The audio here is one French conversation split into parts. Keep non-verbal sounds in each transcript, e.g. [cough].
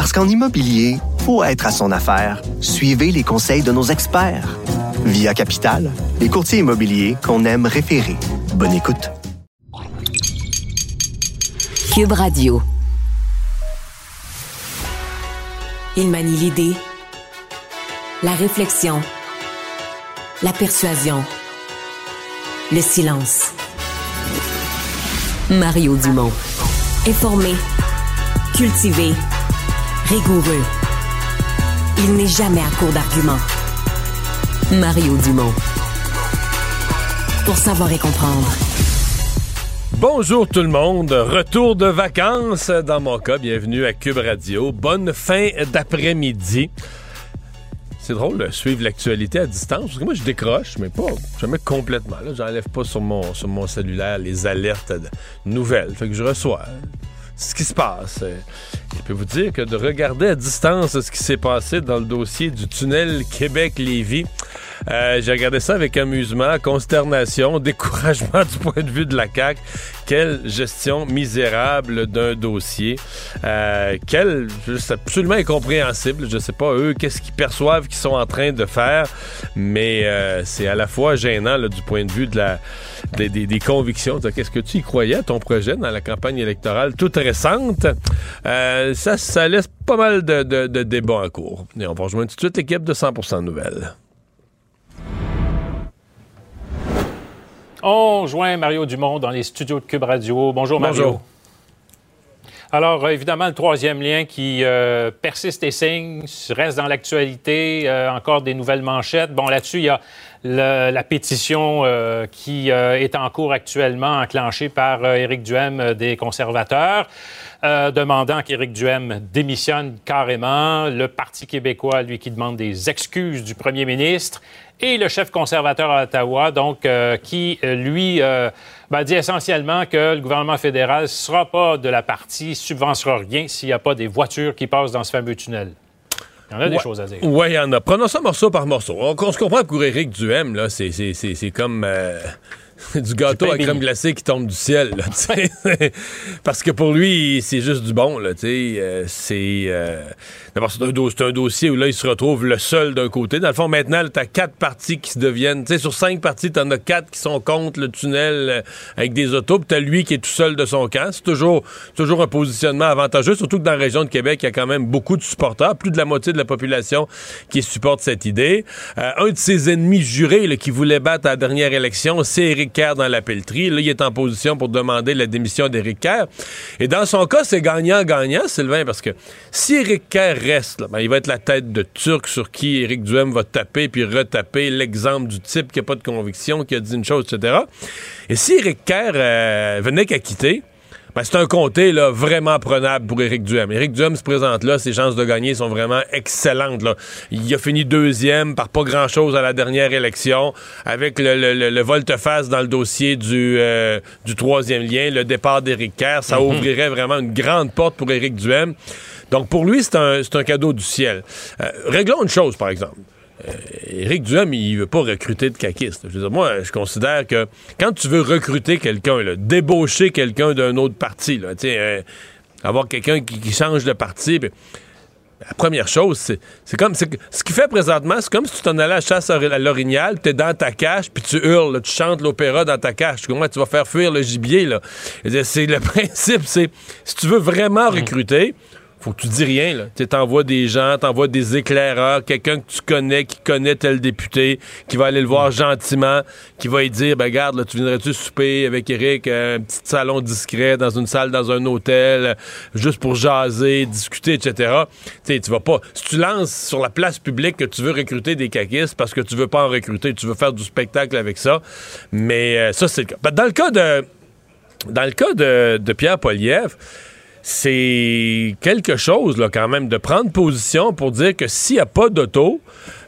Parce qu'en immobilier, faut être à son affaire. Suivez les conseils de nos experts. Via Capital, les courtiers immobiliers qu'on aime référer. Bonne écoute. Cube Radio. Il manie l'idée, la réflexion, la persuasion, le silence. Mario Dumont. Informé, cultivé, rigoureux. Il n'est jamais à court d'arguments. Mario Dumont. Pour savoir et comprendre. Bonjour tout le monde, retour de vacances dans mon cas, bienvenue à Cube Radio. Bonne fin d'après-midi. C'est drôle de suivre l'actualité à distance, moi je décroche, mais pas jamais complètement. J'enlève pas sur mon, sur mon cellulaire les alertes nouvelles. Fait que je reçois ce qui se passe. Je peux vous dire que de regarder à distance ce qui s'est passé dans le dossier du tunnel Québec-Lévis, euh, j'ai regardé ça avec amusement, consternation, [laughs] découragement du point de vue de la CAQ. Quelle gestion misérable d'un dossier. Euh, c'est absolument incompréhensible. Je sais pas eux, qu'est-ce qu'ils perçoivent qu'ils sont en train de faire, mais euh, c'est à la fois gênant là, du point de vue de la, des, des, convictions. Qu'est-ce que tu y croyais à ton projet dans la campagne électorale toute récente? Euh, ça, ça laisse pas mal de, de, de débats en cours. Et on va rejoindre tout de suite l'équipe de 100% Nouvelles. On joint Mario Dumont dans les studios de Cube Radio. Bonjour, Mario. Bonjour. Alors, euh, évidemment, le troisième lien qui euh, persiste et signe, reste dans l'actualité, euh, encore des nouvelles manchettes. Bon, là-dessus, il y a la pétition qui est en cours actuellement, enclenchée par Éric Duhem des conservateurs. demandant qu'Éric Duhem démissionne carrément. Le Parti québécois, lui, qui demande des excuses du premier ministre et le chef conservateur à Ottawa, donc, euh, qui, euh, lui, euh, ben, dit essentiellement que le gouvernement fédéral ne sera pas de la partie, subventionnera rien s'il n'y a pas des voitures qui passent dans ce fameux tunnel. Il y en a des choses à dire. Oui, il y en a. Prenons ça morceau par morceau. On, se comprend pour Éric Duhem, là, c'est comme [laughs] du gâteau à crème glacée qui tombe du ciel. Là, [laughs] Parce que pour lui, c'est juste du bon. Là, euh, c'est euh, d'abord c'est un, un, dossier où là, il se retrouve le seul d'un côté. Dans le fond, maintenant, tu as quatre parties qui se deviennent. Sur cinq parties, tu en as quatre qui sont contre le tunnel euh, avec des autos. Puis tu as lui qui est tout seul de son camp. C'est toujours, toujours un positionnement avantageux, surtout que dans la région de Québec, il y a quand même beaucoup de supporters, plus de la moitié de la population qui supporte cette idée. un de ses ennemis jurés là, qui voulait battre à la dernière élection, c'est Éric Dans la pelleterie. Là, il est en position pour demander la démission d'Éric Kerr. Et dans son cas, c'est gagnant-gagnant, Sylvain, parce que si Éric Kerr reste, ben, il va être la tête de Turc sur qui Éric Duhem va taper puis retaper l'exemple du type qui n'a pas de conviction, qui a dit une chose, etc. Et si Éric Kerr euh, venait qu'à quitter, ben, c'est un comté là, vraiment prenable pour Éric Duhem. Éric Duhem se présente là, ses chances de gagner sont vraiment excellentes. Là. Il a fini deuxième par pas grand-chose à la dernière élection, avec le, le, le, volte-face dans le dossier du, euh, du troisième lien, le départ d'Éric Kerr. Ça mhm. ouvrirait vraiment une grande porte pour Éric Duhem. Donc pour lui, c'est un, un cadeau du ciel. Euh, réglons une chose, par exemple. Euh, Éric Duhem, il veut pas recruter de caquistes. Je veux dire, moi, je considère que quand tu veux recruter quelqu'un, débaucher quelqu'un d'un autre parti, là, euh, avoir quelqu'un qui, change de parti, ben, la première chose, c'est comme ce qui fait présentement, c'est comme si tu t'en allais à la chasse à l'orignal, tu es dans ta cache, puis tu hurles, tu chantes l'opéra dans ta cache. Comment tu vas faire fuir le gibier là? C'est le [laughs] principe, c'est si tu veux vraiment mmh. Faut que tu dis rien, là. Tu t'envoies des gens, t'envoies des éclaireurs, quelqu'un que tu connais, qui connaît tel député, qui va aller le voir gentiment, qui va lui dire, ben, regarde, là, tu viendrais-tu souper avec Eric, euh, un petit salon discret, dans une salle, dans un hôtel, juste pour jaser, discuter, etc. Tu tu vas pas, si tu lances sur la place publique que tu veux recruter des caquistes parce que tu veux pas en recruter, tu veux faire du spectacle avec ça, mais euh, ça, c'est le cas. Ben, dans le cas de, dans le cas de, de Pierre Poliev, c'est quelque chose, là, quand même, de prendre position pour dire que s'il n'y a pas d'auto,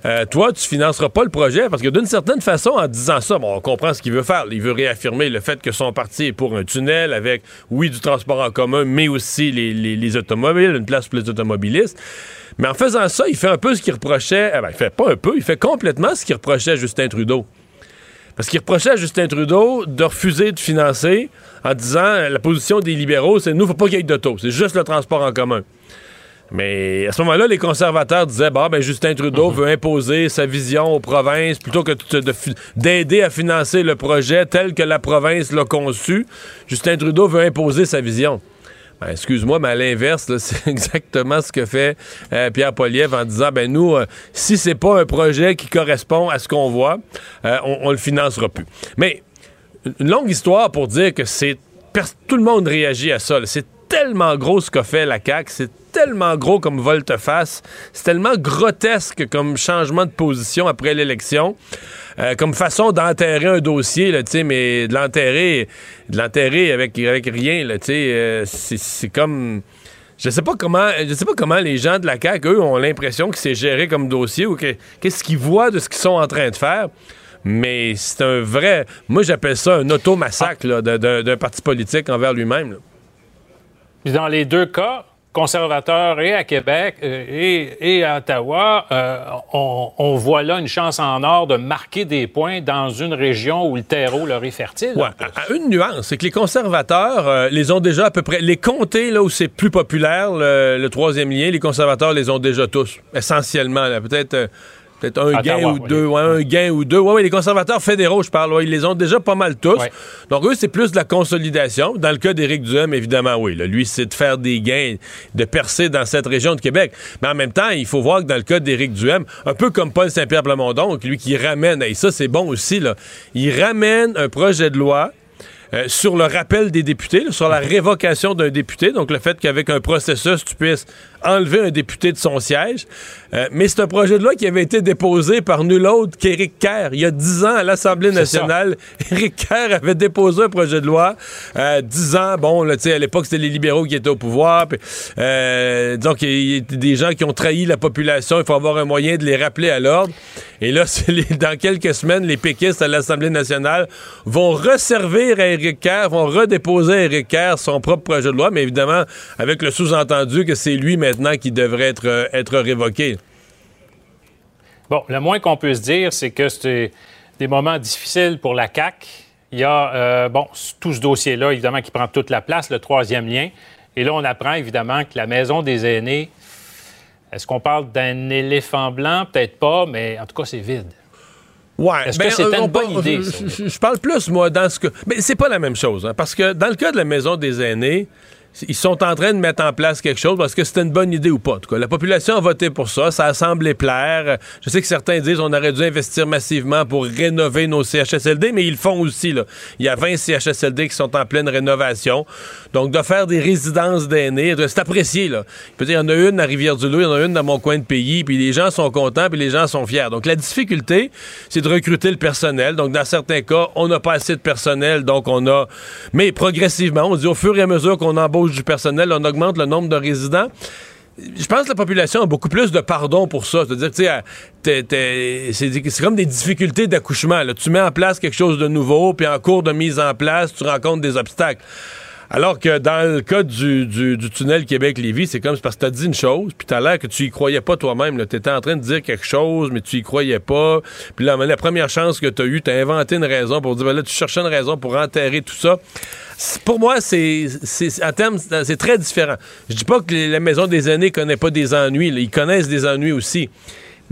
euh, toi, tu financeras pas le projet parce que d'une certaine façon, en disant ça, bon, on comprend ce qu'il veut faire. Il veut réaffirmer le fait que son parti est pour un tunnel avec, oui, du transport en commun, mais aussi les, automobiles, une place pour les automobilistes. Mais en faisant ça, il fait un peu ce qu'il reprochait. Eh ben, il fait pas un peu, il fait complètement ce qu'il reprochait à Justin Trudeau. Parce qu'il reprochait à Justin Trudeau de refuser de financer en disant la position des libéraux, c'est nous, faut pas qu'il y ait d'auto, c'est juste le transport en commun. Mais à ce moment-là, les conservateurs disaient bah, ben, Justin Trudeau mhm. veut imposer sa vision aux provinces plutôt que d'aider à financer le projet tel que la province l'a conçu. Justin Trudeau veut imposer sa vision. Ben, excuse-moi, mais à l'inverse, [laughs] c'est exactement ce que fait euh, Pierre Poliev en disant ben nous, euh, si c'est pas un projet qui correspond à ce qu'on voit, euh, on, on le financera plus. Mais une longue histoire pour dire que c'est tout le monde réagit à ça. C'est tellement gros ce qu'a fait la CAQ, c'est tellement gros comme volte-face, c'est tellement grotesque comme changement de position après l'élection, euh, comme façon d'enterrer un dossier, là, mais de l'enterrer, de l'enterrer avec, avec rien, là, euh, c'est comme... Je sais pas comment, je sais pas comment les gens de la CAQ, eux, ont l'impression que c'est géré comme dossier ou qu'est-ce qu'ils voient de ce qu'ils sont en train de faire. Mais c'est un vrai. Moi, j'appelle ça un automassacre d'un parti politique envers lui-même. Dans les deux cas, conservateurs et à Québec euh, et, à Ottawa, euh, on, voit là une chance en or de marquer des points dans une région où le terreau leur est fertile. Ouais, à, une nuance, c'est que les conservateurs euh, les ont déjà à peu près. Les comtés là où c'est plus populaire, le, troisième lien, les conservateurs les ont déjà tous, essentiellement. Peut-être Peut-être un gain ou deux. Ouais, un gain ou deux. Ouais, les conservateurs fédéraux, je parle, ils les ont déjà pas mal tous. Donc, eux, c'est plus de la consolidation. Dans le cas d'Éric Duhem, évidemment, oui. lui, c'est de faire des gains, de percer dans cette région de Québec. Mais en même temps, il faut voir que dans le cas d'Éric Duhem, un peu comme Paul Saint-Pierre Plamondon, lui qui ramène, et ça, c'est bon aussi, là, il ramène un projet de loi euh, sur le rappel des députés, sur la révocation d'un député, donc le fait qu'avec un processus, tu puisses enlever un député de son siège. Euh, mais c'est un projet de loi qui avait été déposé par nul autre qu'Éric Kerr. Il y a dix ans à l'Assemblée nationale, [laughs] Éric Kerr avait déposé un projet de loi. Euh, dix ans, bon, là, à l'époque, c'était les libéraux qui étaient au pouvoir. euh, donc, il y a des gens qui ont trahi la population. Il faut avoir un moyen de les rappeler à l'ordre. Et là, [laughs] dans quelques semaines, les péquistes à l'Assemblée nationale vont resservir à Éric Kerr, vont redéposer à Éric Kerr son propre projet de loi, mais évidemment, avec le sous-entendu que c'est lui maintenant qui devrait être, euh, être révoqué. Bon, le moins qu'on peut se dire, c'est que c'est des moments difficiles pour la CAC. Il y a, euh, bon, tout ce dossier-là, évidemment, qui prend toute la place, le troisième lien. Et là, on apprend, évidemment, que la Maison des aînés, est-ce qu'on parle d'un éléphant blanc? Peut-être pas, mais en tout cas, c'est vide. Ouais, Est-ce que ben, c'est une bonne idée? [laughs] Je, parle plus, moi, dans ce que. Mais c'est pas la même chose, hein, parce que dans le cas de la Maison des aînés, ils sont en train de mettre en place quelque chose parce que c'était une bonne idée ou pas. En tout cas, la population a voté pour ça. Ça a semblé plaire. Je sais que certains disent qu'on aurait dû investir massivement pour rénover nos CHSLD, mais ils le font aussi. Là. Il y a 20 CHSLD qui sont en pleine rénovation. Donc, de faire des résidences d'aînés, c'est apprécié. Là. Il y en a une à Rivière-du-Loup, il y en a une dans mon coin de pays, puis les gens sont contents, puis les gens sont fiers. Donc, la difficulté, c'est de recruter le personnel. Donc, dans certains cas, on n'a pas assez de personnel, donc on a... Mais progressivement, on dit au fur et à mesure qu'on embauche du personnel, on augmente le nombre de résidents je pense que la population a beaucoup plus de pardon pour ça. C'est-à-dire, c'est comme des difficultés d'accouchement. Tu mets en place quelque chose de nouveau, puis en cours de mise en place, tu rencontres des obstacles. Alors que dans le cas du, tunnel Québec-Lévis, c'est comme parce que tu as dit une chose, puis tu as l'air que tu y croyais pas toi-même. Tu étais en train de dire quelque chose, mais tu y croyais pas. Puis là, la première chance que tu as eue, tu as inventé une raison pour dire, ben là, tu cherchais une raison pour enterrer tout ça. Pour moi, c'est en termes, c'est très différent. Je dis pas que la maison des aînés connaît pas des ennuis. Ils connaissent des ennuis aussi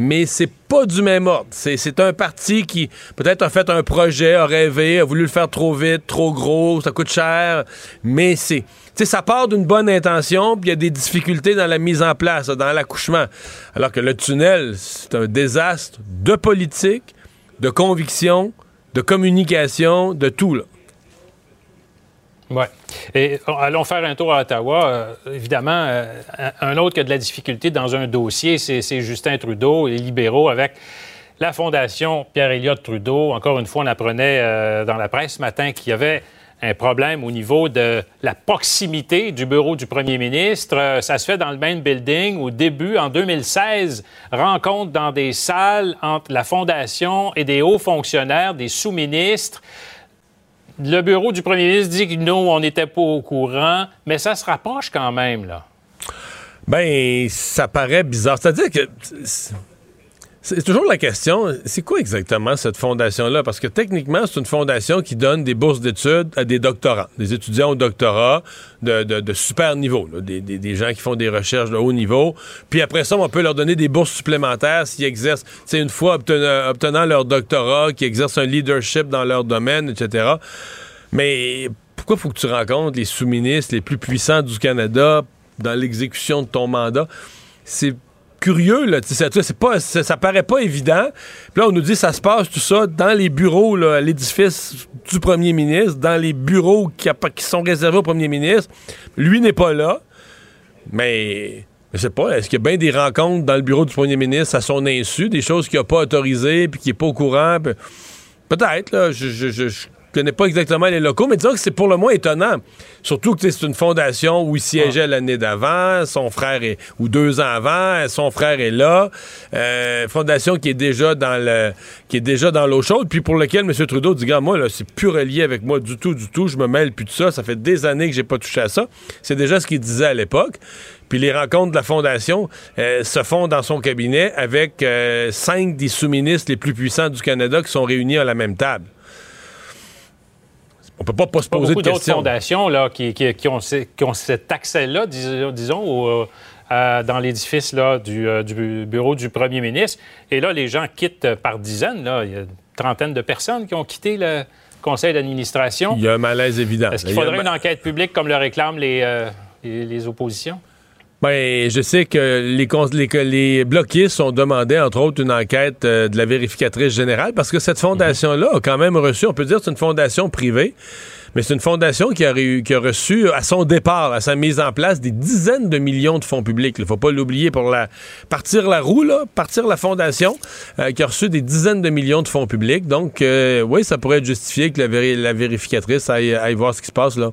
mais c'est pas du même ordre. C'est un parti qui peut-être a fait un projet, a rêvé, a voulu le faire trop vite, trop gros, ça coûte cher, mais c'est ça part d'une bonne intention, puis il y a des difficultés dans la mise en place, dans l'accouchement. Alors que le tunnel, c'est un désastre de politique, de conviction, de communication, de tout. Là. Oui. Et euh, allons faire un tour à Ottawa. Euh, évidemment, euh, un autre qui a de la difficulté dans un dossier, c'est Justin Trudeau, les libéraux, avec la Fondation Pierre-Éliott Trudeau. Encore une fois, on apprenait dans la presse ce matin qu'il y avait un problème au niveau de la proximité du bureau du premier ministre. Euh, ça se fait dans le même building. Au début, en 2016, rencontre dans des salles entre la Fondation et des hauts fonctionnaires, des sous-ministres. Le bureau du premier ministre dit que nous, on n'était pas au courant, mais ça se rapproche quand même, là. Ben, ça paraît bizarre. C'est-à-dire que c'est toujours la question, c'est quoi exactement cette fondation-là? Parce que techniquement, c'est une fondation qui donne des bourses d'études à des doctorants, des étudiants au doctorat de, super niveau, des, gens qui font des recherches de haut niveau. Puis après ça, on peut leur donner des bourses supplémentaires s'ils exercent, c'est une fois obtenant, leur doctorat, qui exercent un leadership dans leur domaine, etc. Mais pourquoi faut que tu rencontres les sous-ministres les plus puissants du Canada dans l'exécution de ton mandat? C'est curieux, là. C'est pas, ça, paraît pas évident. Puis là, on nous dit ça se passe tout ça dans les bureaux, là, l'édifice du premier ministre, dans les bureaux qui, sont réservés au premier ministre. Lui n'est pas là. Mais je sais pas, est-ce qu'il y a bien des rencontres dans le bureau du premier ministre à son insu, des choses qu'il n'a pas autorisées, puis qu'il n'est pas au courant? Peut-être, là. je connais pas exactement les locaux, mais disons que c'est pour le moins étonnant. Surtout que c'est une fondation où il siégeait l'année d'avant, son frère est, ou deux ans avant, son frère est là. Euh, fondation qui est déjà dans le, qui est déjà dans l'eau chaude, puis pour lequel M. Trudeau dit, gars, moi, là, c'est plus relié avec moi du tout, du tout, je me mêle plus de ça, ça fait des années que j'ai pas touché à ça. C'est déjà ce qu'il disait à l'époque. Puis les rencontres de la Fondation euh, se font dans son cabinet avec euh, cinq des sous-ministres les plus puissants du Canada qui sont réunis à la même table. On peut pas, pas se poser de questions. fondations là, qui, qui, ont, qui, ont, cet accès-là, disons, euh, euh, dans l'édifice du, euh, du, bureau du premier ministre. Et là, les gens quittent par dizaines. Là. Il y a une trentaine de personnes qui ont quitté le conseil d'administration. Il y a un malaise évident. Est-ce qu'il faudrait une enquête publique comme le réclament les, les oppositions? Ben, je sais que les, les, bloquistes ont demandé, entre autres, une enquête euh, de la vérificatrice générale parce que cette fondation-là a quand même reçu, on peut dire, c'est une fondation privée, mais c'est une fondation qui a, qui a, reçu, à son départ, à sa mise en place, des dizaines de millions de fonds publics. Il ne faut pas l'oublier pour la, partir la roue, là, partir la fondation, euh, qui a reçu des dizaines de millions de fonds publics. Donc, euh, oui, ça pourrait être justifié que la, la vérificatrice aille, aille voir ce qui se passe là.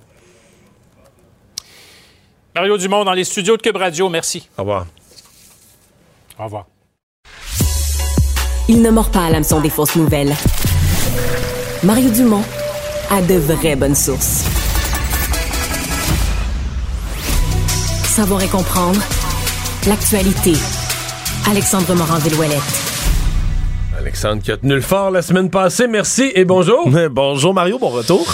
Mario Dumont dans les studios de Cube Radio. Merci. Au revoir. Au revoir. Il ne mord pas à l'hameçon des fausses nouvelles. Mario Dumont a de vraies bonnes sources. Savoir et comprendre l'actualité. Alexandre Morand-Villouellette. Alexandre qui a tenu le fort la semaine passée. Merci et bonjour. [laughs] bonjour Mario, bon retour.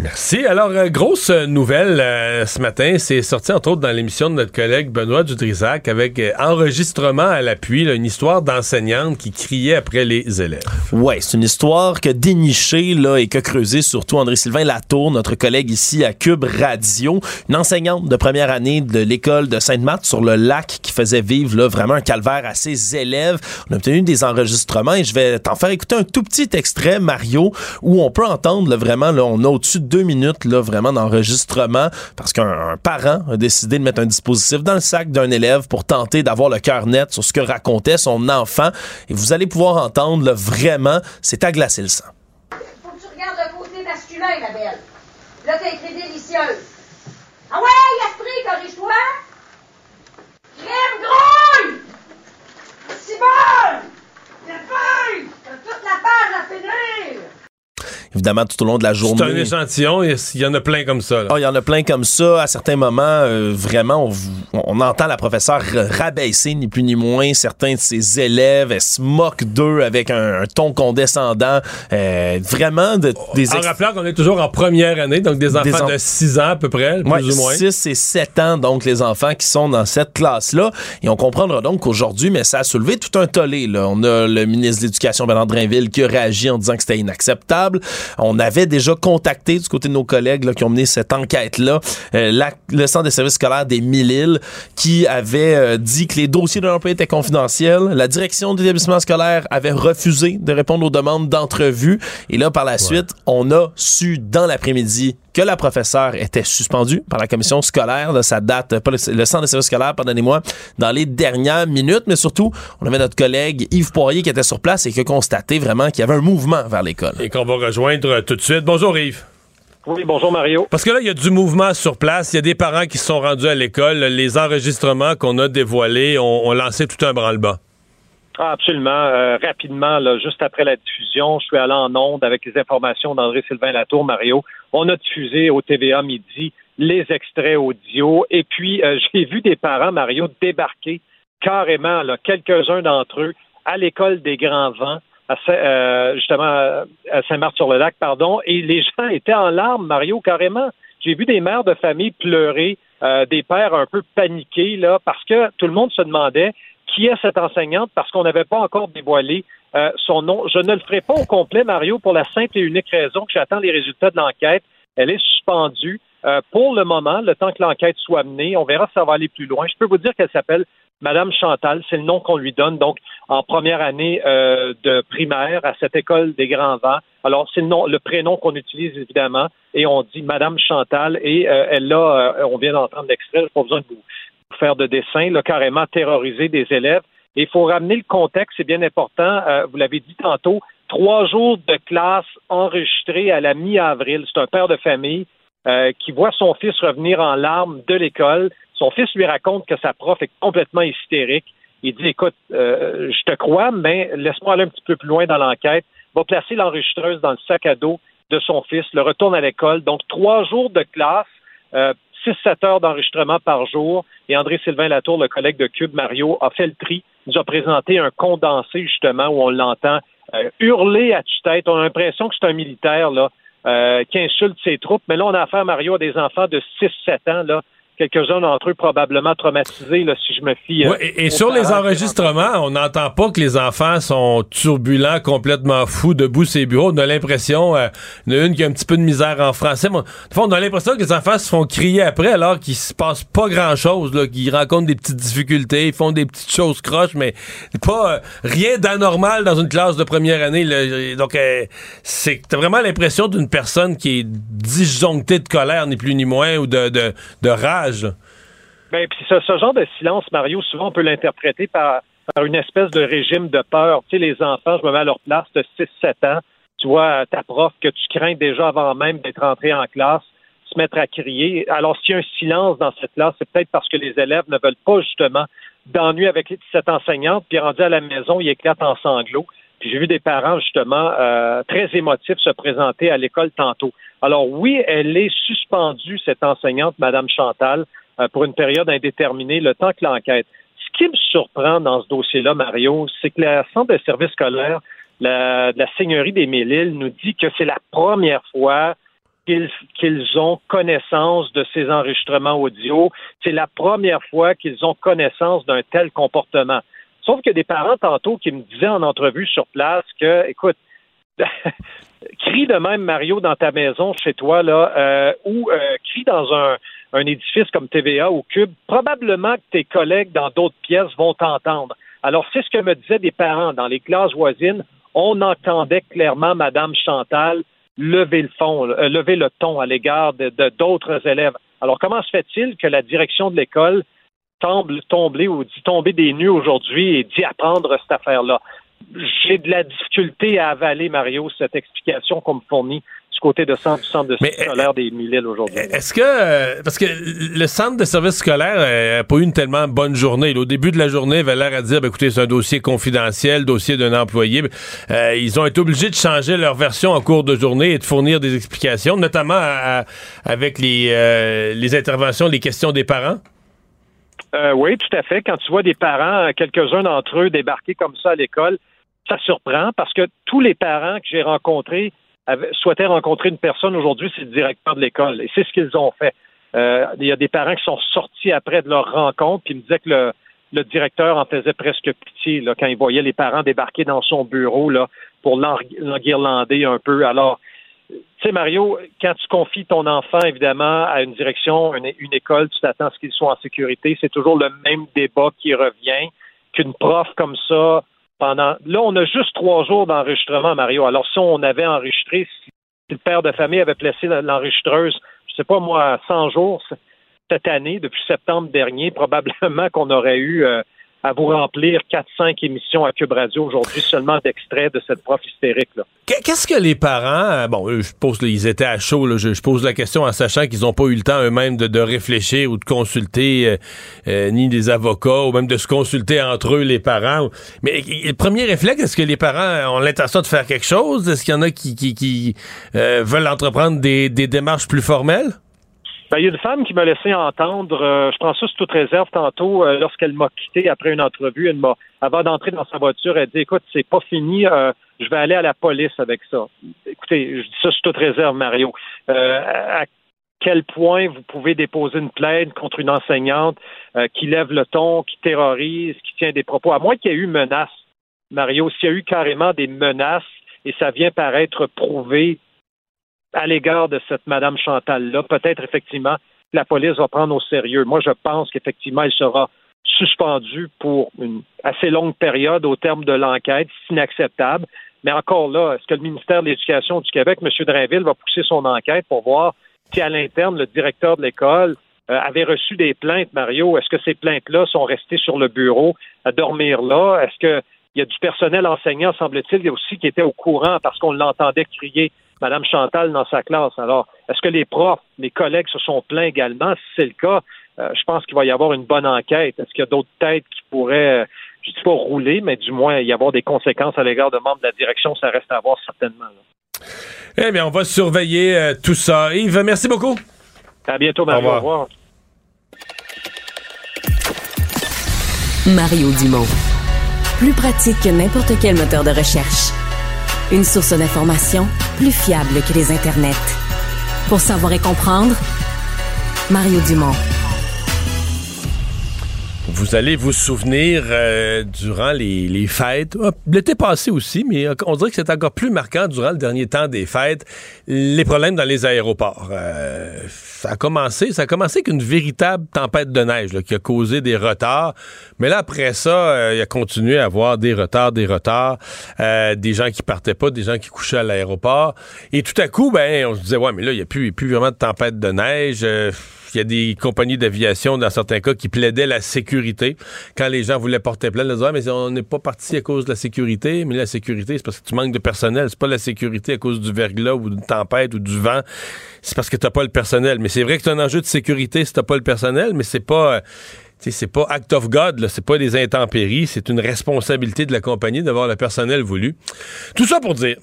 Merci. Alors, euh, grosse nouvelle euh, ce matin, c'est sorti entre autres dans l'émission de notre collègue Benoît Dudrisac avec euh, enregistrement à l'appui, une histoire d'enseignante qui criait après les élèves. Ouais, c'est une histoire que déniché là, et que creusé surtout André-Sylvain Latour, notre collègue ici à Cube Radio, une enseignante de première année de l'école de Sainte-Marthe sur le lac qui faisait vivre là, vraiment un calvaire à ses élèves. On a obtenu des enregistrements et je vais t'en faire écouter un tout petit extrait, Mario, où on peut entendre vraiment, là, on a au-dessus de deux minutes là, vraiment d'enregistrement parce qu'un parent a décidé de mettre un dispositif dans le sac d'un élève pour tenter d'avoir le cœur net sur ce que racontait son enfant. Et vous allez pouvoir entendre là, vraiment, c'est à glacer le sang. Faut que tu regardes le côté masculin, ma belle. Là, t'as écrit délicieuse. Ah ouais, esprit, corrige-toi! Crème grouille! C'est bon! toute la page à finir! Évidemment tout au long de la journée. C'est un échantillon, il y en a plein comme ça. Ah, il y en a plein comme ça. À certains moments, euh, vraiment, on, entend la professeure rabaisser, ni plus ni moins, certains de ses élèves. Elle se moque d'eux avec un, ton condescendant. Euh, vraiment, de, des En rappelant qu'on est toujours en première année, donc des enfants de 6 ans à peu près, plus ou moins. 6 et 7 ans, donc les enfants qui sont dans cette classe-là. Et on comprendra donc qu'aujourd'hui, mais ça a soulevé tout un tollé. Là. On a le ministre de l'Éducation, Bernard Drinville, qui a réagi en disant que c'était inacceptable. On avait déjà contacté du côté de nos collègues qui ont mené cette enquête-là euh, le Centre des services scolaires des Mille-Îles qui avait euh, dit que les dossiers de l'emploi étaient confidentiels. La direction de l'établissement scolaire avait refusé de répondre aux demandes d'entrevue. Et là, par la suite, on a su dans l'après-midi que la professeure était suspendue par la commission scolaire. de sa date, pas le, centre des services scolaires, pardonnez-moi, dans les dernières minutes. Mais surtout, on avait notre collègue Yves Poirier qui était sur place et qui a constaté vraiment qu'il y avait un mouvement vers l'école. Et qu'on va rejoindre tout de suite. Bonjour Yves. Oui, bonjour Mario. Parce que là, il y a du mouvement sur place. Il y a des parents qui se sont rendus à l'école. Les enregistrements qu'on a dévoilés ont, lancé tout un branle-bas. Ah, absolument. Euh, rapidement, juste après la diffusion, je suis allé en onde avec les informations d'André-Sylvain Latour, Mario. On a diffusé au TVA Midi les extraits audio. Et puis, euh, [laughs] j'ai vu des parents, Mario, débarquer carrément, quelques-uns d'entre eux, à l'école des Grands Vents euh, justement à Saint-Marc-sur-le-Lac, pardon, et les gens [laughs] étaient en larmes, Mario, carrément. J'ai vu des mères de famille pleurer, des pères un peu paniqués, là, parce que tout le monde se demandait qui est cette enseignante, parce qu'on n'avait pas encore dévoilé euh, son nom. Je ne le ferai pas au complet, Mario, pour la simple et unique raison que j'attends les résultats de l'enquête. Elle est suspendue. pour le moment, le temps que l'enquête soit menée, on verra si ça va aller plus loin. Je peux vous dire qu'elle s'appelle Madame Chantal, c'est le nom qu'on lui donne donc en première année euh, de primaire à cette école des Grands Vents. Alors c'est le nom, le prénom qu'on utilise évidemment et on dit Madame Chantal et euh, elle a, euh, on vient d'entendre l'extrait, pas besoin de vous faire de dessin, là, carrément terroriser des élèves. Et il faut ramener le contexte, c'est bien important. vous l'avez dit tantôt, trois jours de classe enregistrés à la mi-avril. C'est un père de famille qui voit son fils revenir en larmes de l'école. Son fils lui raconte que sa prof est complètement hystérique. Il dit Écoute, euh, je te crois, mais laisse-moi aller un petit peu plus loin dans l'enquête. Va placer l'enregistreuse dans le sac à dos de son fils, le retourne à l'école. Donc, trois jours de classe, euh, six, sept heures d'enregistrement par jour. Et André-Sylvain Latour, le collègue de Cube, Mario, a fait le tri, nous a présenté un condensé, justement, où on l'entend euh, hurler à tue-tête. On a l'impression que c'est un militaire, là, qui insulte ses troupes. Mais là, on a affaire, Mario, à des enfants de 6-7 ans, là, quelques-uns d'entre eux probablement traumatisés, là, si je me fie. Euh, et, sur les enregistrements, on n'entend pas que les enfants sont turbulents, complètement fous, debout ces bureaux. On a l'impression, euh, il y en a une qui a un petit peu de misère en français. on a l'impression que les enfants se font crier après alors qu'il se passe pas grand-chose, qu'ils rencontrent des petites difficultés, ils font des petites choses croches, mais pas euh, rien d'anormal dans une classe de première année. Donc, c'est t'as vraiment l'impression d'une personne qui est disjonctée de colère, ni plus ni moins, ou de, de, de rage ben, puis ce, genre de silence, Mario, souvent on peut l'interpréter par, une espèce de régime de peur. Tu sais, les enfants, je me mets à leur place de 6-7 ans, tu vois ta prof que tu crains déjà avant même d'être entré en classe, se mettre à crier. Alors, s'il y a un silence dans cette classe, c'est peut-être parce que les élèves ne veulent pas justement d'ennui avec cette enseignante, puis rendu à la maison, ils éclatent en sanglots. Puis j'ai vu des parents, justement, euh, très émotifs se présenter à l'école tantôt. Alors oui, elle est suspendue, cette enseignante, Madame Chantal, euh, pour une période indéterminée, le temps que l'enquête. Ce qui me surprend dans ce dossier-là, Mario, c'est que le Centre de services scolaires la, de la Seigneurie des Mille-Îles nous dit que c'est la première fois qu'ils ont connaissance de ces enregistrements audio. C'est la première fois qu'ils ont connaissance d'un tel comportement. Sauf a des parents tantôt qui me disaient en entrevue sur place que, écoute, [laughs] crie de même Mario dans ta maison chez toi là, euh, ou euh, crie dans un, un édifice comme TVA ou Cube, probablement que tes collègues dans d'autres pièces vont t'entendre. Alors c'est ce que me disaient des parents dans les classes voisines. On entendait clairement Madame Chantal lever le fond, euh, lever le ton à l'égard d'autres élèves. Alors comment se fait-il que la direction de l'école semble tomber ou dit tomber des nues aujourd'hui et dit apprendre cette affaire-là? j'ai de la difficulté à avaler, Mario, cette explication qu'on me fournit du côté de centre, du centre de service scolaire des mille aujourd'hui. Est-ce que, euh, parce que le centre de service scolaire n'a pas eu une tellement bonne journée. au début de la journée, il avait l'air à dire, ben, écoutez, c'est un dossier confidentiel, dossier d'un employé. Euh, ils ont été obligés de changer leur version en cours de journée et de fournir des explications, notamment avec les, euh, les interventions, les questions des parents. Euh, oui, tout à fait. Quand tu vois des parents, quelques-uns d'entre eux débarquer comme ça à l'école, ça surprend parce que tous les parents que j'ai rencontrés souhaitaient rencontrer une personne aujourd'hui, c'est le directeur de l'école. Et c'est ce qu'ils ont fait. Euh, il y a des parents qui sont sortis après de leur rencontre, puis ils me disaient que le, directeur en faisait presque pitié là, quand il voyait les parents débarquer dans son bureau là, pour l'enguirlander un peu. Alors, tu sais, Mario, quand tu confies ton enfant, évidemment, à une direction, une, école, tu t'attends à ce qu'ils soient en sécurité. C'est toujours le même débat qui revient qu'une prof comme ça pendant. Là, on a juste trois jours d'enregistrement, Mario. Alors, si on avait enregistré, si le père de famille avait placé l'enregistreuse, je sais pas moi, 100 jours cette année, depuis septembre dernier, [laughs] probablement qu'on aurait eu euh, à vous remplir 4-5 émissions à Cube Radio aujourd'hui seulement d'extraits de cette prof hystérique-là. Qu'est-ce que les parents, euh, bon, je pose, ils étaient à chaud, là, je, pose la question en sachant qu'ils n'ont pas eu le temps eux-mêmes de, réfléchir ou de consulter euh, euh, ni des avocats ou même de se consulter entre eux les parents. Mais le premier réflexe, est-ce que les parents ont l'intention de faire quelque chose? Est-ce qu'il y en a qui, qui, veulent entreprendre des démarches plus formelles? Ben, il y a une femme qui m'a laissé entendre, euh, je prends ça sous toute réserve tantôt, euh, lorsqu'elle m'a quitté après une entrevue, elle m'a, avant d'entrer dans sa voiture, elle dit, écoute, c'est pas fini, euh, je vais aller à la police avec ça. Écoutez, je dis ça sous toute réserve, Mario. à quel point vous pouvez déposer une plainte contre une enseignante qui lève le ton, qui terrorise, qui tient des propos, à moins qu'il y ait eu menace, Mario, s'il y a eu carrément des menaces, et ça vient paraître prouvé à l'égard de cette Madame Chantal-là. Peut-être effectivement la police va prendre au sérieux. Moi, je pense qu'effectivement, elle sera suspendue pour une assez longue période au terme de l'enquête. C'est inacceptable. Mais encore là, est-ce que le ministère de l'Éducation du Québec, M. Drainville, va pousser son enquête pour voir si à l'interne, le directeur de l'école euh, avait reçu des plaintes, Mario? Est-ce que ces plaintes-là sont restées sur le bureau à dormir là? Est-ce qu'il y a du personnel enseignant, semble-t-il, aussi qui était au courant parce qu'on l'entendait crier Madame Chantal dans sa classe. Alors, est-ce que les profs, les collègues se sont plaints également? Si c'est le cas, euh, je pense qu'il va y avoir une bonne enquête. Est-ce qu'il y a d'autres têtes qui pourraient, euh, je ne dis pas rouler, mais du moins y avoir des conséquences à l'égard de membres de la direction? Ça reste à voir certainement. Eh bien, on va surveiller euh, tout ça. Yves, merci beaucoup. À bientôt, Mario. Au revoir. Mario Dumont. Plus pratique que n'importe quel moteur de recherche. Une source d'information plus fiable que les internets. Pour savoir et comprendre, Mario Dumont. Vous allez vous souvenir euh, durant les, fêtes, ah, l'été passé aussi, mais on dirait que c'est encore plus marquant durant le dernier temps des fêtes, les problèmes dans les aéroports. Euh, ça a commencé, ça a commencé avec une véritable tempête de neige qui a causé des retards, mais là après ça, euh, il a continué à avoir des retards, des retards, des gens qui partaient pas, des gens qui couchaient à l'aéroport, et tout à coup, ben on se disait ouais, mais là il y a plus, plus vraiment de tempête de neige il y a des compagnies d'aviation, dans certains cas, qui plaidaient la sécurité. Quand les gens voulaient porter plainte, ils disaient, ah, mais on n'est pas parti à cause de la sécurité, mais la sécurité, c'est parce que tu manques de personnel. C'est pas la sécurité à cause du verglas ou d'une tempête ou du vent. C'est parce que t'as pas le personnel. Mais c'est vrai que c'est un enjeu de sécurité si t'as pas le personnel, mais c'est pas... Euh, c'est pas act of God, c'est pas des intempéries, c'est une responsabilité de la compagnie d'avoir le personnel voulu. Tout ça pour dire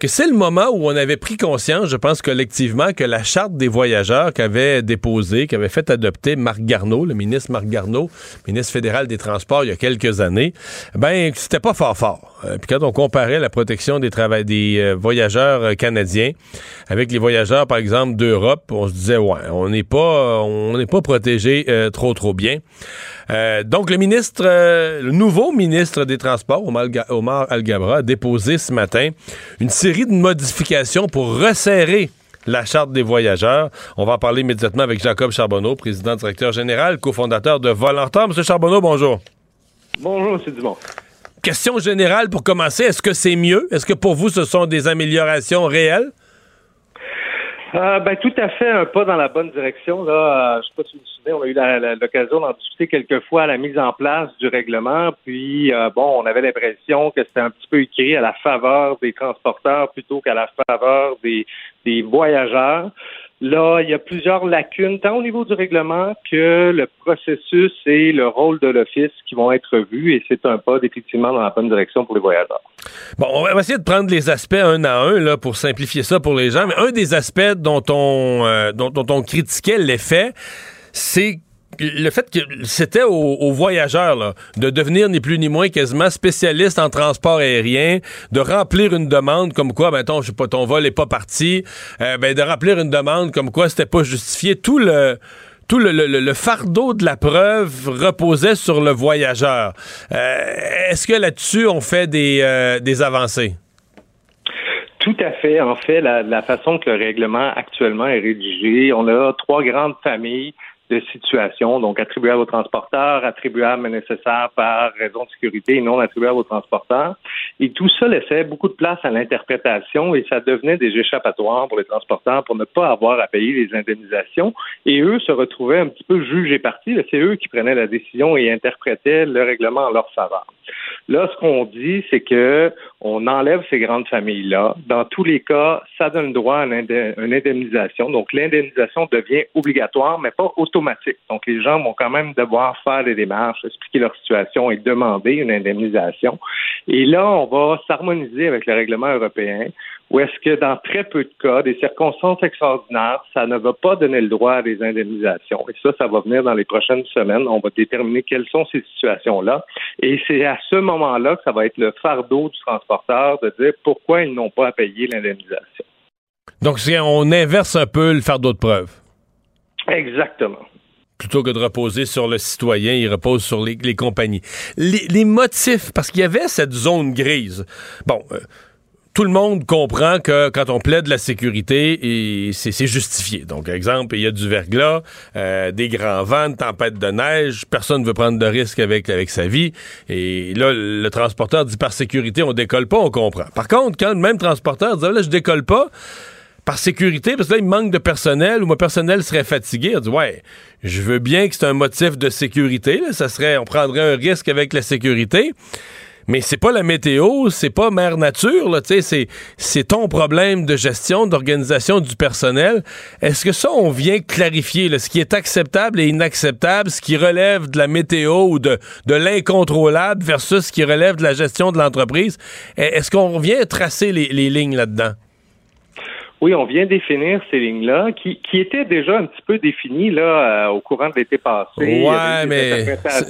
que c'est le moment où on avait pris conscience, je pense collectivement, que la charte des voyageurs qu'avait déposée, qu'avait fait adopter Marc Garneau, le ministre Marc Garneau, ministre fédéral des Transports il y a quelques années, ben c'était pas fort fort. Euh, puis quand on comparait la protection des des euh, voyageurs euh, canadiens avec les voyageurs par exemple d'Europe, on se disait ouais, on n'est pas on n'est pas protégé trop trop bien. donc le ministre le nouveau ministre des Transports Omar Al-Gabra a déposé ce matin une série de modifications pour resserrer la charte des voyageurs. On va en parler immédiatement avec Jacob Charbonneau, président directeur général, cofondateur de Volantar. Monsieur Charbonneau, bonjour. Bonjour, M. Dumont. Question générale pour commencer. Est-ce que c'est mieux? Est-ce que pour vous, ce sont des améliorations réelles? Euh, ben, tout à fait un pas dans la bonne direction. Là. Euh, je sais pas si vous vous souvenez, on a eu l'occasion d'en discuter quelques fois à la mise en place du règlement. Puis, euh, bon, on avait l'impression que c'était un petit peu écrit à la faveur des transporteurs plutôt qu'à la faveur des voyageurs. Là, il y a plusieurs lacunes, tant au niveau du règlement que le processus et le rôle de l'Office qui vont être vus, et c'est un pas définitivement dans la bonne direction pour les voyageurs. Bon, on va essayer de prendre les aspects un à un là, pour simplifier ça pour les gens, mais un des aspects dont on, euh, dont, dont on critiquait l'effet, c'est le fait que c'était aux, voyageurs de devenir ni plus ni moins quasiment spécialiste en transport aérien, de remplir une demande comme quoi, ben ton, je sais pas, ton vol est pas parti, euh, ben de remplir une demande comme quoi c'était pas justifié. Tout le tout le, fardeau de la preuve reposait sur le voyageur. Euh, est-ce que là-dessus on fait des, euh, des avancées? Tout à fait. En fait, la, la façon que le règlement actuellement est rédigé, on a trois grandes familles de situation, donc attribuables aux transporteurs, attribuables mais nécessaires par raison de sécurité et non attribuables aux transporteurs. Et tout ça laissait beaucoup de place à l'interprétation et ça devenait des échappatoires pour les transporteurs pour ne pas avoir à payer les indemnisations. Et eux se retrouvaient un petit peu jugés partis. C'est eux qui prenaient la décision et interprétaient le règlement en leur faveur. Là, ce qu'on dit, c'est que on enlève ces grandes familles-là. Dans tous les cas, ça donne droit à une indemnisation. Donc, l'indemnisation devient obligatoire, mais pas automatique. Donc, les gens vont quand même devoir faire des démarches, expliquer leur situation et demander une indemnisation. Et là, on va s'harmoniser avec le règlement européen ou est-ce que dans très peu de cas, des circonstances extraordinaires, ça ne va pas donner le droit à des indemnisations? Et ça, ça va venir dans les prochaines semaines. On va déterminer quelles sont ces situations-là. Et c'est à ce moment-là que ça va être le fardeau du transporteur de dire pourquoi ils n'ont pas à payer l'indemnisation. Donc, on inverse un peu le fardeau de preuve. Exactement plutôt que de reposer sur le citoyen, il repose sur les, compagnies. Les, motifs, parce qu'il y avait cette zone grise. Bon, euh, tout le monde comprend que quand on plaide la sécurité, c'est justifié. Donc, exemple, il y a du verglas, euh, des grands vents, une tempête de neige, personne ne veut prendre de risques avec, avec sa vie. Et là, le transporteur dit par sécurité, on décolle pas, on comprend. Par contre, quand le même transporteur dit, ah, là, je décolle pas, par sécurité, parce que là, il manque de personnel ou mon personnel serait fatigué. On dit, ouais, je veux bien que c'est un motif de sécurité. ça serait, on prendrait un risque avec la sécurité mais c'est pas la météo, c'est pas mère nature, là, c'est, c'est ton problème de gestion, d'organisation du personnel. Est-ce que ça, on vient clarifier ce qui est acceptable et inacceptable, ce qui relève de la météo ou de, de l'incontrôlable versus ce qui relève de la gestion de l'entreprise? Est-ce qu'on vient tracer les, les lignes là-dedans? Oui, on vient définir ces lignes-là, qui, qui étaient déjà un petit peu définies là euh, au courant de l'été passé. Ouais, Il y avait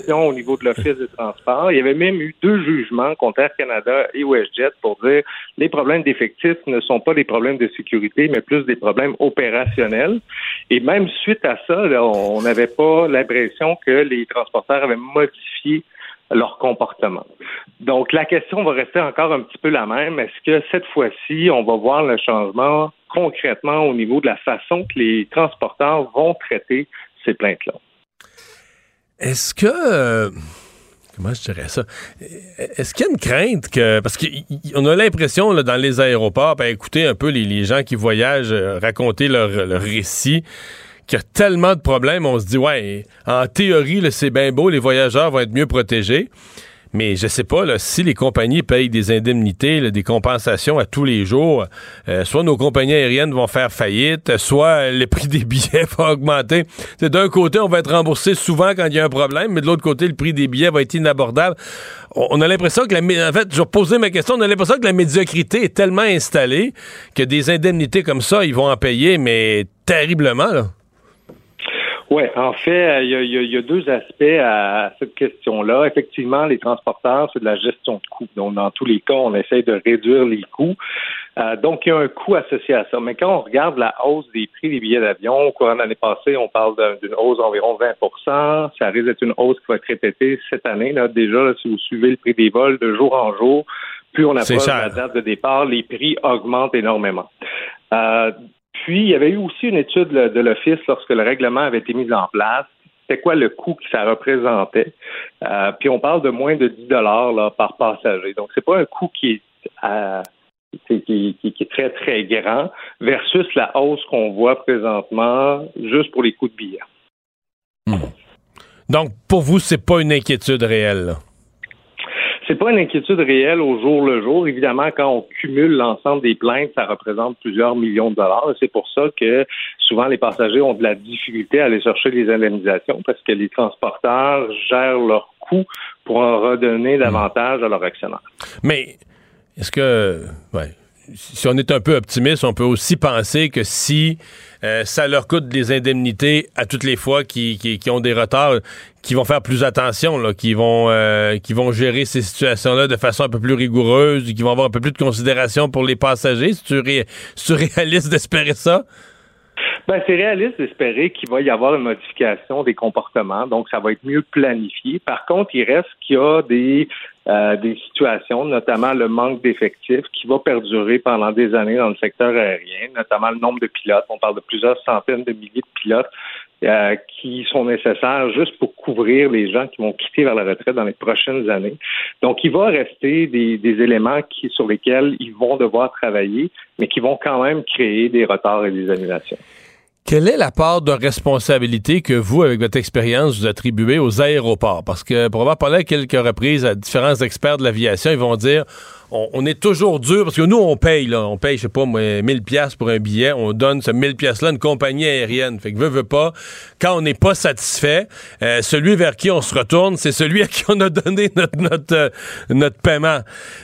mais au niveau de l'Office de transport. Il y avait même eu deux jugements contre Air Canada et WestJet pour dire les problèmes d'effectifs ne sont pas des problèmes de sécurité, mais plus des problèmes opérationnels. Et même suite à ça, on n'avait pas l'impression que les transporteurs avaient modifié leur comportement. Donc, la question va rester encore un petit peu la même. Est-ce que cette fois-ci, on va voir le changement concrètement au niveau de la façon que les transporteurs vont traiter ces plaintes-là? Est-ce que... Euh, comment je dirais ça? Est-ce qu'il y a une crainte que... Parce qu'on a l'impression dans les aéroports, ben, écouter un peu les, gens qui voyagent euh, raconter leur, leur récit, qu'il y a tellement de problèmes, on se dit, ouais, en théorie, c'est bien beau, les voyageurs vont être mieux protégés. Mais je sais pas, si les compagnies payent des indemnités, des compensations à tous les jours, euh, soit nos compagnies aériennes vont faire faillite, soit le prix des billets [laughs] va augmenter. D'un côté, on va être remboursé souvent quand il y a un problème, mais de l'autre côté, le prix des billets va être inabordable. On, a l'impression que la... En fait, je poser ma question, on a l'impression que la médiocrité est tellement installée que des indemnités comme ça, ils vont en payer, mais terriblement, là. Oui, en fait, il y, a, deux aspects à cette question-là. Effectivement, les transporteurs, c'est de la gestion de coûts. Donc, dans tous les cas, on essaie de réduire les coûts. Euh, donc, il y a un coût associé à ça. Mais quand on regarde la hausse des prix des billets d'avion, au courant de l'année passée, on parle d'une hausse d'environ 20% Ça risque d'être une hausse qui va être répétée cette année. Là. Déjà, si vous suivez le prix des vols de jour en jour, plus on approche la date de départ, les prix augmentent énormément. Euh, puis, il y avait eu aussi une étude de l'Office lorsque le règlement avait été mis en place. C'était quoi le coût que ça représentait? Euh, puis, on parle de moins de 10 dollars par passager. Donc, c'est pas un coût qui est, euh, qui, est très, très grand versus la hausse qu'on voit présentement juste pour les coûts de billets. Hmm. Donc, pour vous, c'est pas une inquiétude réelle? C'est pas une inquiétude réelle au jour le jour. Évidemment, quand on cumule l'ensemble des plaintes, ça représente plusieurs millions de dollars. C'est pour ça que souvent les passagers ont de la difficulté à aller chercher les indemnisations parce que les transporteurs gèrent leurs coûts pour en redonner davantage à leurs actionnaires. Mais est-ce que, ouais, si on est un peu optimiste, on peut aussi penser que si euh, ça leur coûte des indemnités à toutes les fois qui, qui, ont des retards, qui vont faire plus attention, qui vont euh, qui vont gérer ces situations-là de façon un peu plus rigoureuse, qui vont avoir un peu plus de considération pour les passagers. Si tu, ré, réaliste d'espérer ça? Ben, c'est réaliste d'espérer qu'il va y avoir une modification des comportements, donc ça va être mieux planifié. Par contre, il reste qu'il y a des euh, des situations, notamment le manque d'effectifs, qui va perdurer pendant des années dans le secteur aérien, notamment le nombre de pilotes. On parle de plusieurs centaines de milliers de pilotes euh, qui sont nécessaires juste pour couvrir les gens qui vont quitter vers la retraite dans les prochaines années. Donc, il va rester des, des éléments qui, sur lesquels ils vont devoir travailler, mais qui vont quand même créer des retards et des annulations. Quelle est la part de responsabilité que vous, avec votre expérience, vous attribuez aux aéroports? Parce que pour avoir parlé quelques reprises à différents experts de l'aviation, ils vont dire on, est toujours dur parce que nous, on paye, là. On paye, je sais pas, moi, 1000 pièces pour un billet. On donne ce 1000 pièces-là à une compagnie aérienne. Fait que veut, veut pas. Quand on n'est pas satisfait, euh, celui vers qui on se retourne, c'est celui [laughs] à qui on a donné notre, notre, euh, notre paiement.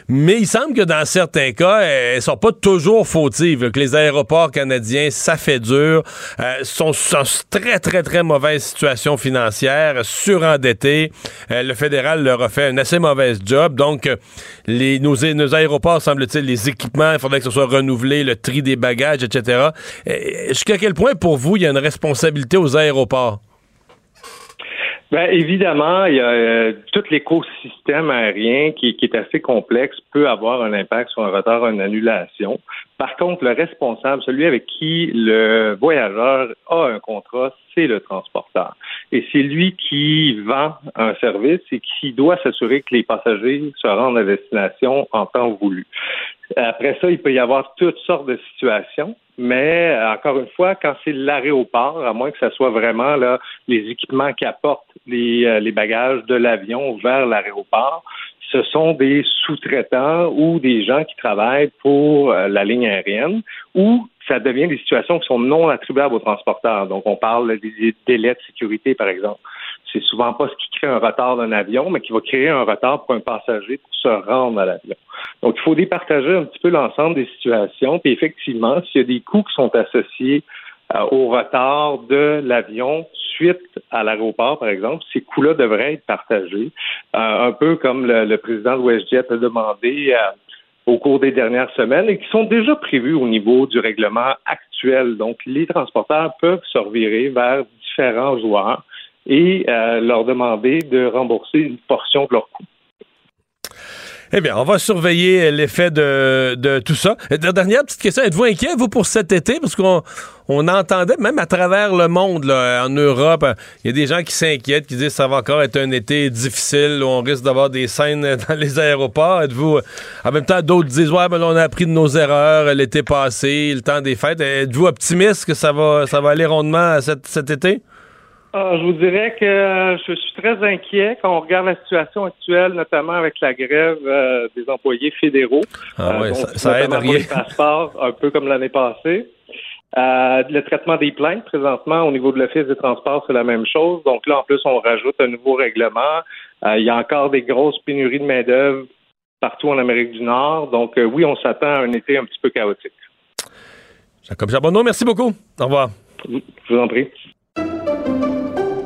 Mais il semble que dans certains cas, elles sont pas toujours fautives. Que les aéroports canadiens, ça fait dur, euh, sont, en très, très, très mauvaise situation financière, surendettés. le fédéral leur a fait un assez mauvais job. Donc, les, nos, nos aéroports, semble-t-il, les équipements, il faudrait que ce soit renouvelé, le tri des bagages, etc. Jusqu'à quel point, pour vous, il y a une responsabilité aux aéroports? Bien, évidemment, il y a euh, tout l'écosystème aérien qui, est assez complexe peut avoir un impact sur un retard, une annulation. Par contre, le responsable, celui avec qui le voyageur a un contrat, c'est le transporteur. Et c'est lui qui vend un service et qui doit s'assurer que les passagers se rendent à destination en temps voulu. Après ça, il peut y avoir toutes sortes de situations, mais encore une fois, quand c'est l'aéroport, à moins que ce soit vraiment là, les équipements qui apportent les, euh, les bagages de l'avion vers l'aéroport, ce sont des sous-traitants ou des gens qui travaillent pour euh, la ligne aérienne ou ça devient des situations qui sont non attribuables aux transporteurs. Donc, on parle des délais de sécurité, par exemple. C'est souvent pas ce qui crée un retard d'un avion, mais qui va créer un retard pour un passager pour se rendre à l'avion. Donc, il faut départager un petit peu l'ensemble des situations. Puis, effectivement, s'il y a des coûts qui sont associés euh, au retard de l'avion suite à l'aéroport, par exemple, ces coûts-là devraient être partagés, euh, un peu comme le, président de WestJet a demandé euh, au cours des dernières semaines et qui sont déjà prévus au niveau du règlement actuel. Donc, les transporteurs peuvent se revirer vers différents joueurs et euh, leur demander de rembourser une portion de leurs coûts. Eh bien, on va surveiller l'effet de, tout ça. Dernière petite question, êtes-vous inquiet, vous, pour cet été? Parce qu'on on entendait, même à travers le monde, en Europe, il y a des gens qui s'inquiètent, qui disent que ça va encore être un été difficile, où on risque d'avoir des scènes [laughs] dans les aéroports. Êtes-vous... En même temps, d'autres disent, ouais, ben on a appris de nos erreurs l'été passé, le temps des fêtes. Êtes-vous optimiste que ça va, aller rondement cet été? Ah, je vous dirais que je suis très inquiet quand on regarde la situation actuelle, notamment avec la grève euh, des employés fédéraux. Ah euh, ça, aide à rien. un peu comme l'année passée. Euh, le traitement des plaintes, présentement, au niveau de l'Office des transports, c'est la même chose. Donc là, en plus, on rajoute un nouveau règlement. il y a encore des grosses pénuries de main-d'œuvre partout en Amérique du Nord. Donc oui, on s'attend à un été un petit peu chaotique. Jacob Charbonneau, merci beaucoup. Au revoir. Je vous en prie.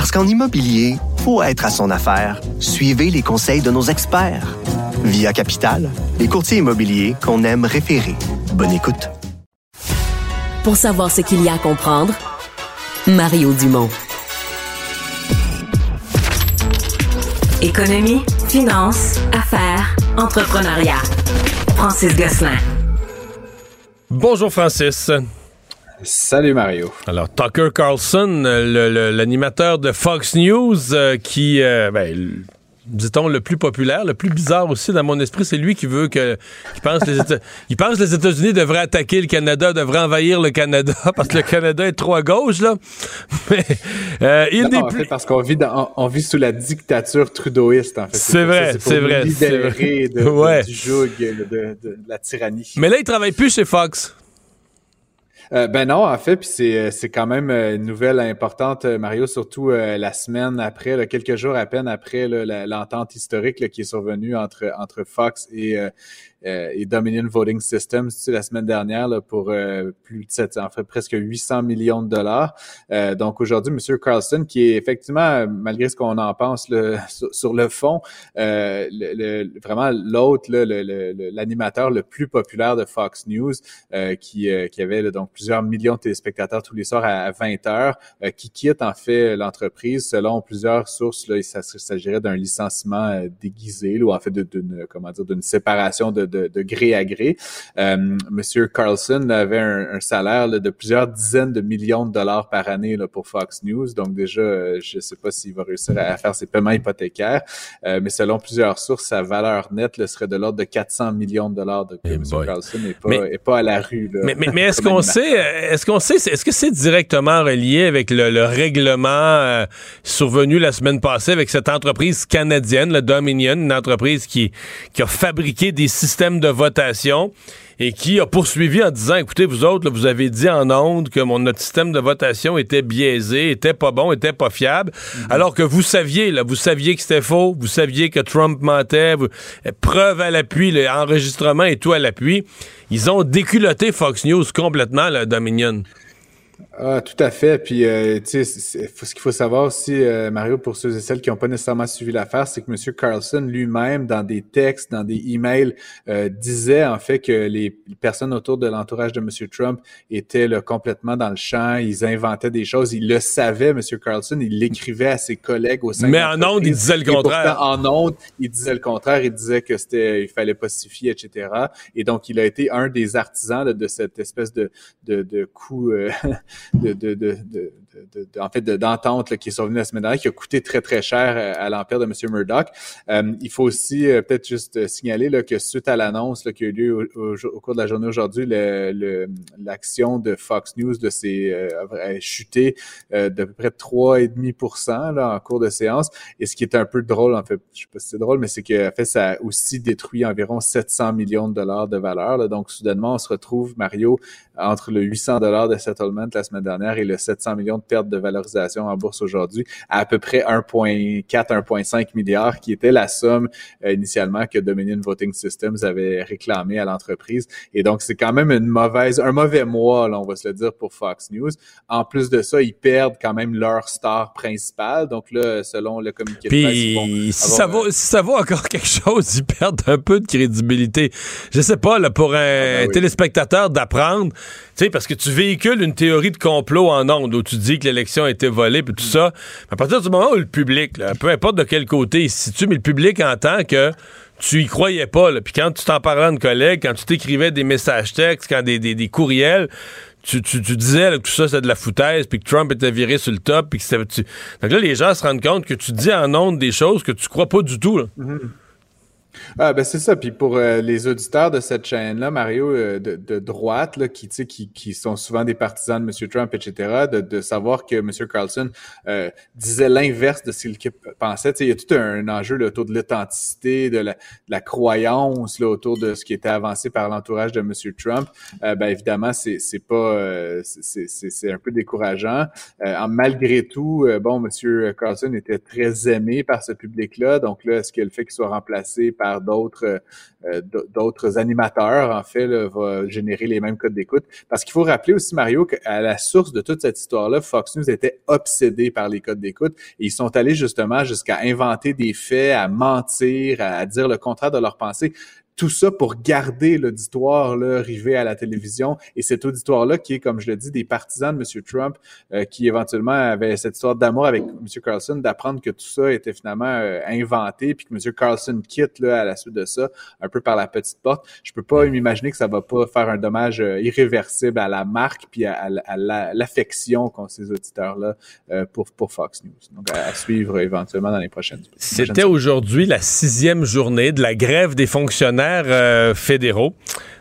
Parce qu'en immobilier, faut être à son affaire. Suivez les conseils de nos experts. Via Capital, les courtiers immobiliers qu'on aime référer. Bonne écoute. Pour savoir ce qu'il y a à comprendre, Mario Dumont. Économie, finance, affaires, entrepreneuriat. Francis Gosselin. Bonjour Francis. Salut Mario. Alors, Tucker Carlson, l'animateur de Fox News, euh, qui, euh, ben, dit-on, le plus populaire, le plus bizarre aussi dans mon esprit, c'est lui qui veut que. Qui pense, les États, [laughs] il pense que les États-Unis devraient attaquer le Canada, devraient envahir le Canada, [laughs] parce que le Canada est trop à gauche, là. [laughs] Mais euh, il n'est plus. parce qu'on vit, on vit sous la dictature trudeauiste, en fait. C'est vrai, c'est vrai. C'est vrai. De, du joug, de, de, la tyrannie. Mais là, il travaille plus chez Fox. Euh, ben non, en fait, puis c'est, c'est quand même une nouvelle importante, Mario, surtout la semaine après, quelques jours à peine après l'entente historique qui est survenue entre, entre Fox et, euh, et Dominion Voting Systems tu sais, la semaine dernière là, pour euh, plus de 700, en fait presque 800 millions de dollars. Euh, donc aujourd'hui, Monsieur Carlson, qui est effectivement, malgré ce qu'on en pense le, [laughs] sur, le fond, le, vraiment l'autre, l'animateur le, plus populaire de Fox News, qui, qui avait donc plusieurs millions de téléspectateurs tous les soirs à, 20 heures, qui quitte en fait l'entreprise selon plusieurs sources. Là, il s'agirait d'un licenciement déguisé, ou en fait d'une comment dire d'une séparation de de, gré à gré. Euh, Monsieur Carlson avait un, salaire de plusieurs dizaines de millions de dollars par année là, pour Fox News. Donc déjà, euh, je ne sais pas s'il va réussir à, faire ses paiements hypothécaires, euh, mais selon plusieurs sources, sa valeur nette serait de l'ordre de 400 millions de dollars de hey M. Carlson n'est pas, pas à la rue. mais, mais, est-ce qu'on sait, est-ce qu'on sait, est-ce que c'est directement relié avec le, règlement survenu la semaine passée avec cette entreprise canadienne, le Dominion, une entreprise qui, qui a fabriqué des systèmes de votation et qui a poursuivi en disant écoutez, vous autres, vous avez dit en ondes que mon, notre système de votation était biaisé, était pas bon, était pas fiable, mhm. alors que vous saviez, là, vous saviez que c'était faux, vous saviez que Trump mentait, preuve à l'appui, l'enregistrement et tout à l'appui. Ils ont déculotté Fox News complètement, la Dominion. Ah, tout à fait. Puis, euh, tu sais, ce qu'il faut savoir aussi, euh, Mario, pour ceux et celles qui n'ont pas nécessairement suivi l'affaire, c'est que M. Carlson lui-même, dans des textes, dans des emails, euh, disait en fait que les personnes autour de l'entourage de M. Trump étaient là, complètement dans le champ. Ils inventaient des choses. Il le savait, M. Carlson. Il l'écrivait à ses collègues au sein. Mais en ondes, il disait le contraire. en ondes, il disait le contraire. Il disait que c'était, il fallait pas pacifier, etc. Et donc, il a été un des artisans de, cette espèce de de, de coup. [laughs] de, de, de, de, en fait, d'entente qui est survenue la semaine dernière, qui a coûté très, très cher euh, à l'empire de M. Murdoch. Euh, il faut aussi euh, peut-être juste signaler là, que suite à l'annonce qui a eu lieu au, cours de la journée aujourd'hui, l'action de Fox News de ses, a chuté d'à peu près 3,5 là, en cours de séance. Et ce qui est un peu drôle, en fait, je sais pas si c'est drôle, mais c'est que fait, ça a aussi détruit environ 700 millions de dollars de valeur. Là. Donc, soudainement, on se retrouve, Mario, entre le 800 dollars de settlement la semaine dernière et le 700 millions de pertes de valorisation en bourse aujourd'hui à à peu près 1,4, 1,5 milliard, qui était la somme euh, initialement que Dominion Voting Systems avait réclamé à l'entreprise. Et donc, c'est quand même une mauvaise, un mauvais mois, là, on va se le dire, pour Fox News. En plus de ça, ils perdent quand même leur star principale. Donc là, selon le communiqué de presse, si, ça vaut, si ça vaut encore [laughs] quelque chose, ils perdent un peu de crédibilité. Je sais pas, là, pour un ah, ben téléspectateur d'apprendre tu sais, parce que tu véhicules une théorie de complot en ondes où tu dis que l'élection a été volée puis tout ça. À partir du moment où le public, peu importe de quel côté il se situe, mais le public entend que tu y croyais pas. Puis quand tu t'en parlais à une collègue, quand tu t'écrivais des messages textes, quand des, des, courriels, tu, tu, disais que tout ça c'était de la foutaise, puis que Trump était viré sur le top, puis que tu... Donc là, les gens se rendent compte que tu dis en ondes des choses que tu crois pas du tout. Mm-hmm. Ah, ben c'est ça. Puis pour euh, les auditeurs de cette chaîne-là, Mario, euh, de, de, droite, là, qui, qui, qui sont souvent des partisans de M. Trump, etc., de, de savoir que M. Carlson euh, disait l'inverse de ce qu'il pensait. il y a tout un, enjeu là, autour de l'authenticité, de la, de la croyance là, autour de ce qui était avancé par l'entourage de M. Trump. ben évidemment, c'est pas c'est un peu décourageant. malgré tout, bon, M. Carlson était très aimé par ce public-là. Donc là, est-ce que le fait qu'il soit remplacé par d'autres euh, d'autres animateurs, en fait, va générer les mêmes codes d'écoute. Parce qu'il faut rappeler aussi, Mario, qu'à la source de toute cette histoire-là, Fox News était obsédé par les codes d'écoute et ils sont allés justement jusqu'à inventer des faits, à mentir, à dire le contraire de leur pensée tout ça pour garder l'auditoire là rivé à la télévision et cet auditoire là qui est comme je le dis des partisans de M. Trump euh, qui éventuellement avait cette histoire d'amour avec M. Carlson d'apprendre que tout ça était finalement euh, inventé puis que M. Carlson quitte là à la suite de ça un peu par la petite porte je peux pas m'imaginer que ça va pas faire un dommage euh, irréversible à la marque puis à, l'affection qu'ont ces auditeurs là pour pour Fox News donc à, suivre éventuellement dans les prochaines c'était aujourd'hui la sixième journée de la grève des fonctionnaires euh, fédéraux.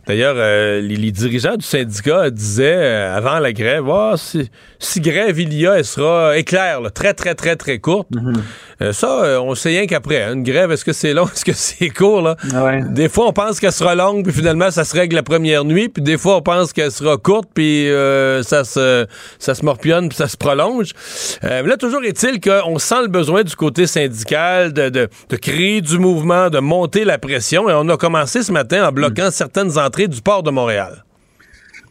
D'ailleurs, euh, les, dirigeants du syndicat disaient euh, avant la grève, oh, si, grève il y a, elle sera éclair, très, très, très, très courte. Mm-hmm. Euh, ça, on sait rien qu'après. Hein. Une grève, est-ce que c'est long, [laughs] est-ce que c'est court? Là? Ah des fois, on pense qu'elle sera longue, puis finalement, ça se règle la première nuit. Puis des fois, on pense qu'elle sera courte, puis ça, se, ça se morpionne, puis ça se prolonge. là, toujours est-il qu'on sent le besoin du côté syndical de, de, de créer du mouvement, de monter la pression. Et on a commencé ce matin en bloquant certaines entrées du port de Montréal.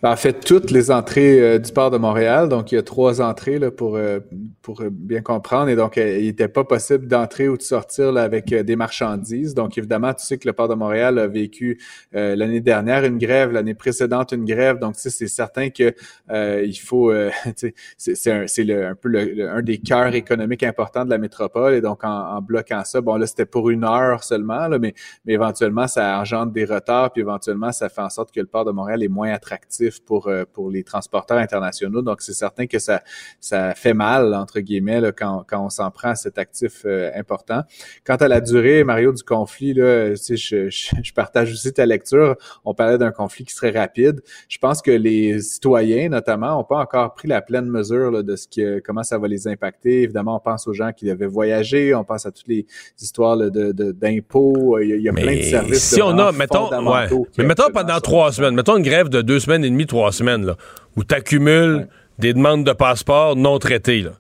Ben, en fait, toutes les entrées euh, du port de Montréal. Donc, il y a trois entrées là, pour, euh, pour euh, bien comprendre. Et donc, il n'était pas possible d'entrer ou de sortir là, avec des marchandises. Donc, évidemment, tu sais que le port de Montréal a vécu l'année dernière une grève, l'année précédente une grève. Donc, c'est certain que il faut... [laughs] c'est un, un, peu le, un des cœurs économiques importants de la métropole. Et donc, en, en bloquant ça, bon, là, c'était pour une heure seulement, là, mais, mais éventuellement, ça engendre des retards. Puis éventuellement, ça fait en sorte que le port de Montréal est moins attractif pour, euh, pour les transporteurs internationaux. Donc, c'est certain que ça, ça fait mal, entre guillemets, là, quand, quand on s'en prend à cet actif euh, important. Quant à la durée, Mario, du conflit, là, tu sais, je, je, partage aussi ta lecture. On parlait d'un conflit qui serait rapide. Je pense que les citoyens, notamment, n'ont pas encore pris la pleine mesure là, de ce que, comment ça va les impacter. Évidemment, on pense aux gens qui devaient voyager, on pense à toutes les histoires de, d'impôts. Il y a, plein de services. Si on a, mettons, ouais. mais mettons pendant trois semaines, mettons une grève de deux semaines et demie trois semaines, là, où tu accumules des demandes de passeport non traitées. Là.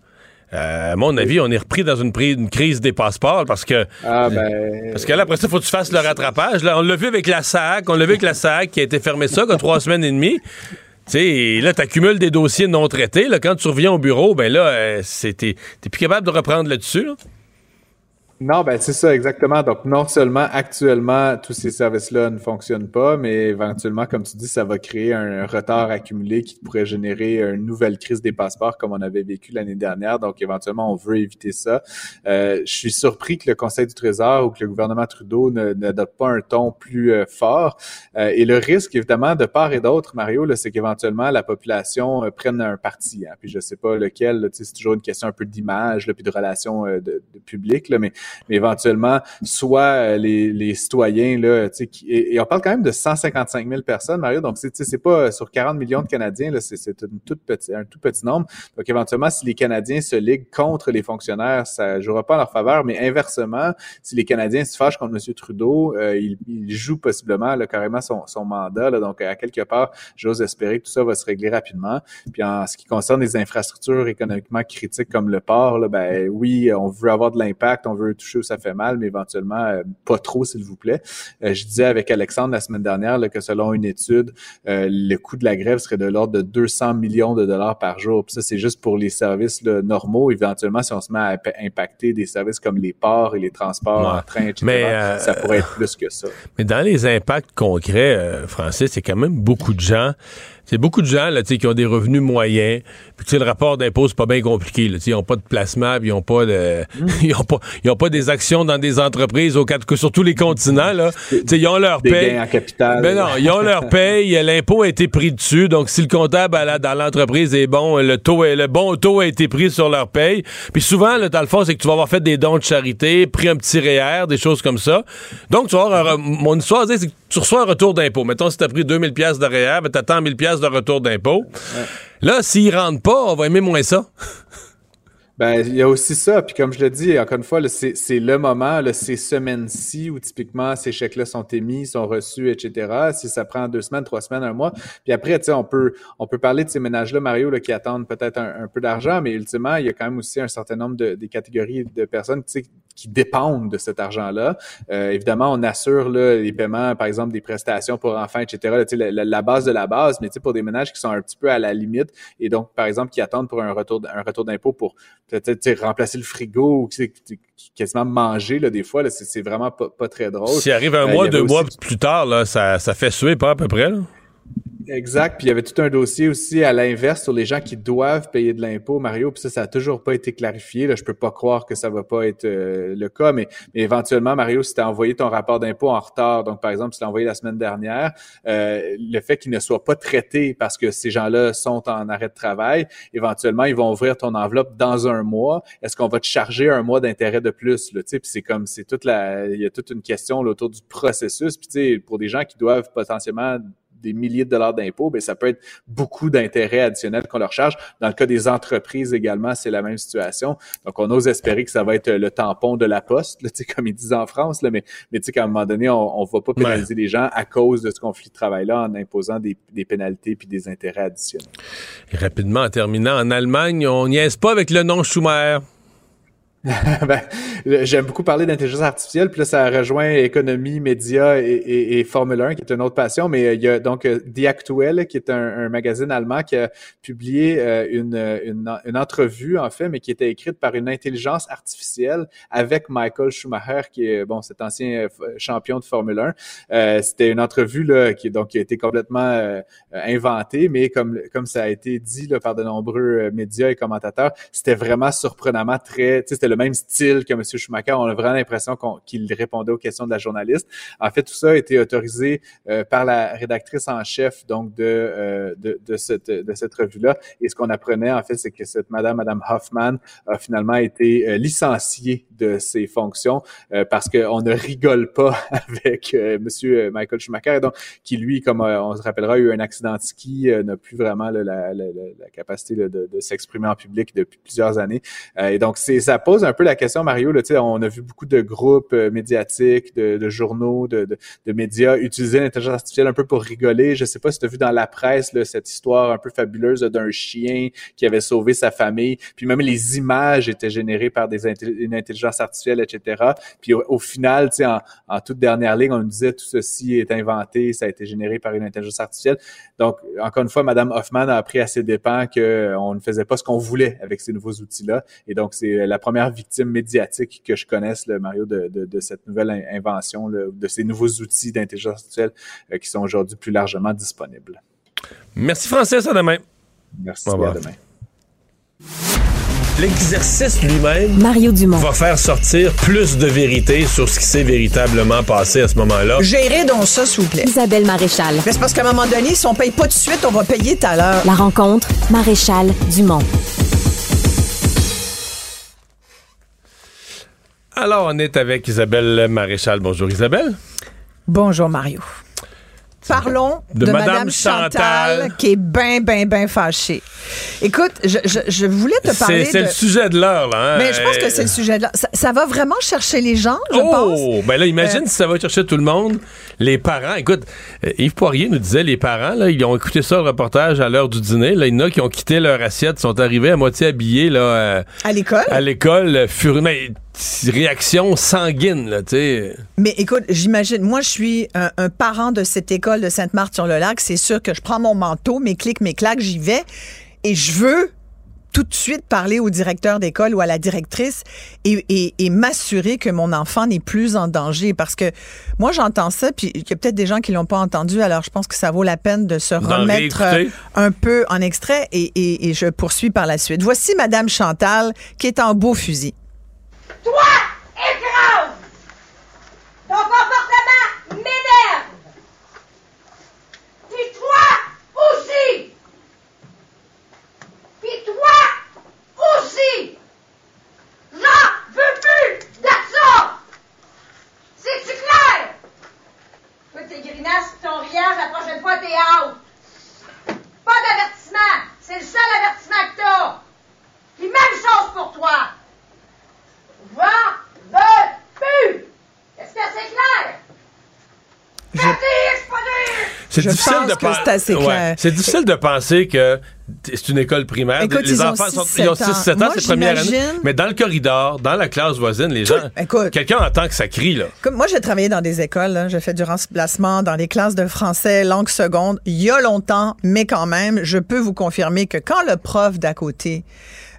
Euh, à mon avis, on est repris dans une, crise des passeports parce que. Ah, ben... Parce que là, après ça, il faut que tu fasses le rattrapage. Là, on l'a vu avec la SAC, on l'a vu avec la SAC qui a été fermée ça, comme trois [laughs] semaines et demie. Tu sais, là, tu accumules des dossiers non traités. Là, quand tu reviens au bureau, ben là, euh, t'es plus capable de reprendre là-dessus. Là. Non, ben c'est ça exactement. Donc non seulement actuellement tous ces services-là ne fonctionnent pas, mais éventuellement, comme tu dis, ça va créer un, retard accumulé qui pourrait générer une nouvelle crise des passeports comme on avait vécu l'année dernière. Donc éventuellement, on veut éviter ça. Euh, je suis surpris que le Conseil du Trésor ou que le gouvernement Trudeau n'adopte pas un ton plus euh, fort. Euh, et le risque, évidemment, de part et d'autre, Mario, c'est qu'éventuellement la population prenne un parti. Hein. Puis je sais pas lequel. C'est toujours une question un peu d'image, puis de relations de, de public, mais mais éventuellement, soit euh, les, les citoyens, là, tu sais, et, on parle quand même de 155 000 personnes, Mario, donc c'est, c'est pas sur 40 millions de Canadiens, là, c'est, c'est un tout petit nombre. Donc éventuellement, si les Canadiens se liguent contre les fonctionnaires, ça jouera pas en leur faveur, mais inversement, si les Canadiens se fâchent contre M. Trudeau, euh, il, il, joue possiblement là, carrément son, son mandat. Là, donc à quelque part, j'ose espérer que tout ça va se régler rapidement. Puis en ce qui concerne les infrastructures économiquement critiques comme le port, là, ben oui, on veut avoir de l'impact, on veut toucher où ça fait mal, mais éventuellement euh, pas trop, s'il vous plaît. Euh, je disais avec Alexandre la semaine dernière que selon une étude, euh, le coût de la grève serait de l'ordre de 200 millions de dollars par jour. Puis ça, c'est juste pour les services normaux. Éventuellement, si on se met à impacter des services comme les ports et les transports en train, etc., mais, ça pourrait être plus que ça. Mais dans les impacts concrets, Francis, c'est quand même beaucoup de gens c'est beaucoup de gens là, qui ont des revenus moyens. Puis le rapport d'impôt, c'est pas bien compliqué. Là, ils n'ont pas de placement, puis ils n'ont pas de. [laughs] ils ont pas, ils ont pas des actions dans des entreprises au sur tous les continents. Là. ils ont leur paye. capital. Mais ben non, ils ont leur [laughs] paye, l'impôt a été pris dessus. Donc si le comptable dans l'entreprise est bon, le taux est, le bon taux a été pris sur leur paye. Puis souvent, là, dans le fond, c'est que tu vas avoir fait des dons de charité, pris un petit REER, des choses comme ça. Donc tu vas avoir mon histoire, c'est que tu reçois un retour d'impôt. Mettons, si tu as pris 2000 pièces de REER, ben, tu attends 1000 pièces de retour d'impôt. Là, s'ils rentrent pas, on va aimer moins ça. [laughs] Ben, il y a aussi ça. Puis comme je le dis, encore une fois, c'est le moment, ces semaines-ci où typiquement ces chèques-là sont émis, sont reçus, etc. Si ça prend deux semaines, trois semaines, un mois. Puis après, tu sais, on peut, on peut parler de ces ménages-là, Mario, qui attendent peut-être un, peu d'argent, mais ultimement, il y a quand même aussi un certain nombre de des catégories de personnes, tu qui dépendent de cet argent-là. Euh, évidemment, on assure là, les paiements, par exemple, des prestations pour enfants, etc. Là, la, la, base de la base, mais pour des ménages qui sont un petit peu à la limite et donc, par exemple, qui attendent pour un retour, un retour d'impôt pour peut-être remplacer le frigo ou quasiment manger là, des fois, c'est vraiment pas, pas, très drôle. S'il arrive un euh, mois, deux mois plus tard, là, ça, ça fait suer pas à peu près. Là? Exact. Puis il y avait tout un dossier aussi à l'inverse sur les gens qui doivent payer de l'impôt, Mario. Puis ça, ça a toujours pas été clarifié. Là, je peux pas croire que ça va pas être euh, le cas, mais, éventuellement, Mario, si tu as envoyé ton rapport d'impôt en retard, donc par exemple, si tu l'as envoyé la semaine dernière, euh, le fait qu'il ne soit pas traité parce que ces gens-là sont en arrêt de travail, éventuellement, ils vont ouvrir ton enveloppe dans un mois. Est-ce qu'on va te charger un mois d'intérêt de plus? Là, puis c'est comme c'est toute la. Il y a toute une question autour du processus. Puis pour des gens qui doivent potentiellement des milliers de dollars d'impôts, ben ça peut être beaucoup d'intérêts additionnels qu'on leur charge. Dans le cas des entreprises également, c'est la même situation. Donc, on ose espérer que ça va être le tampon de la poste, là, comme ils disent en France, là, mais, mais qu'à un moment donné, on ne va pas pénaliser les gens à cause de ce conflit de travail-là en imposant des, des pénalités puis des intérêts additionnels. Et rapidement, en terminant, en Allemagne, on niaise pas avec le nom Schumer. [laughs] ben, J'aime beaucoup parler d'intelligence artificielle, puis là, ça rejoint économie, médias et, Formule 1, qui est une autre passion, mais euh, il y a donc euh, Die Aktuelle, qui est un, magazine allemand qui a publié euh, une, une, entrevue, en fait, mais qui était écrite par une intelligence artificielle avec Michael Schumacher, qui est, bon, cet ancien champion de Formule 1. C'était une entrevue, là, qui, donc, qui a été complètement inventée, mais comme, comme ça a été dit là, par de nombreux médias et commentateurs, c'était vraiment surprenamment très, le même style que M. Schumacher. On a vraiment l'impression qu'il répondait aux questions de la journaliste. En fait, tout ça a été autorisé euh, par la rédactrice en chef donc de, euh, de, de, cette, de cette revue-là. Et ce qu'on apprenait, en fait, c'est que cette madame, madame Hoffman, a finalement été euh, licenciée de ses fonctions parce qu'on ne rigole pas [laughs] avec Monsieur Michael Schumacher, donc qui lui, comme on se rappellera, a eu un accident de ski, n'a plus vraiment la, la, la, capacité de, de s'exprimer en public depuis plusieurs années. et donc, c'est ça pose un peu la question, Mario. Là, on a vu beaucoup de groupes euh, médiatiques, de, journaux, de, médias utiliser l'intelligence artificielle un peu pour rigoler. Je sais pas si tu as vu dans la presse cette histoire un peu fabuleuse d'un chien qui avait sauvé sa famille. Puis même les images étaient générées par des une intelligence artificielle, etc. Puis au, final, en, en toute dernière ligne, on nous disait tout ceci est inventé, ça a été généré par une intelligence artificielle. Donc, encore une fois, Madame Hoffman a appris à ses dépens qu'on ne faisait pas ce qu'on voulait avec ces nouveaux outils-là. Et donc, c'est la première victime médiatique que je connaisse, le Mario, de, de, cette nouvelle invention, de ces nouveaux outils d'intelligence artificielle euh, qui sont aujourd'hui plus largement disponibles. Merci Francis, à demain. Merci, à demain. L'exercice lui-même Mario Dumont. va faire sortir plus de vérité sur ce qui s'est véritablement passé à ce moment-là. Gérez donc ça, s'il vous plaît. Isabelle Maréchal. c'est parce qu'à un moment donné, si on paye pas tout de suite, on va payer tout à l'heure. La rencontre, Maréchal Dumont. Alors, on est avec Isabelle Maréchal. Bonjour Isabelle. Bonjour Mario. Parlons de, Madame, Chantal, qui est bien, bien, bien fâchée. Écoute, je, je, voulais te parler. C'est le sujet de l'heure, là. Hein? Mais je pense que c'est le sujet de l'heure. Ça, va vraiment chercher les gens, je oh! pense. Oh! Ben là, imagine euh, si ça va chercher tout le monde. Les parents, écoute, euh, Yves Poirier nous disait, les parents, là, ils ont écouté ça, le reportage, à l'heure du dîner. Là, il y en a qui ont quitté leur assiette, sont arrivés à moitié habillés, là. Euh, à l'école? À l'école, furieux réaction sanguine, là, tu sais. Mais écoute, j'imagine, moi, je suis un, parent de cette école de Sainte-Marthe-sur-le-Lac. C'est sûr que je prends mon manteau, mes clics, mes claques, j'y vais. Et je veux tout de suite parler au directeur d'école ou à la directrice et, m'assurer que mon enfant n'est plus en danger. Parce que moi, j'entends ça, puis il y a peut-être des gens qui l'ont pas entendu, alors je pense que ça vaut la peine de se remettre euh, un peu en extrait et, et je poursuis par la suite. Voici Madame Chantal qui est en beau fusil. Toi, écrase! Ton comportement m'énerve! Puis toi aussi! Puis toi aussi! J'en veux plus de ça! C'est-tu clair? Toi, tes grimaces ton riage, la prochaine fois, t'es out! Pas d'avertissement! C'est le seul avertissement que t'as! Puis même chose pour toi! Va veux plus! Est-ce que c'est clair? C'est difficile de penser. Ouais. C'est difficile de penser que c'est une école primaire. Écoute, les enfants ont 6, 7 ans, c'est première année. Mais dans le corridor, dans la classe voisine, les gens. Quelqu'un entend que ça crie, là. Comme moi, j'ai travaillé dans des écoles. J'ai fait du remplacement dans les classes de français, langue seconde, il y a longtemps, mais quand même, je peux vous confirmer que quand le prof d'à côté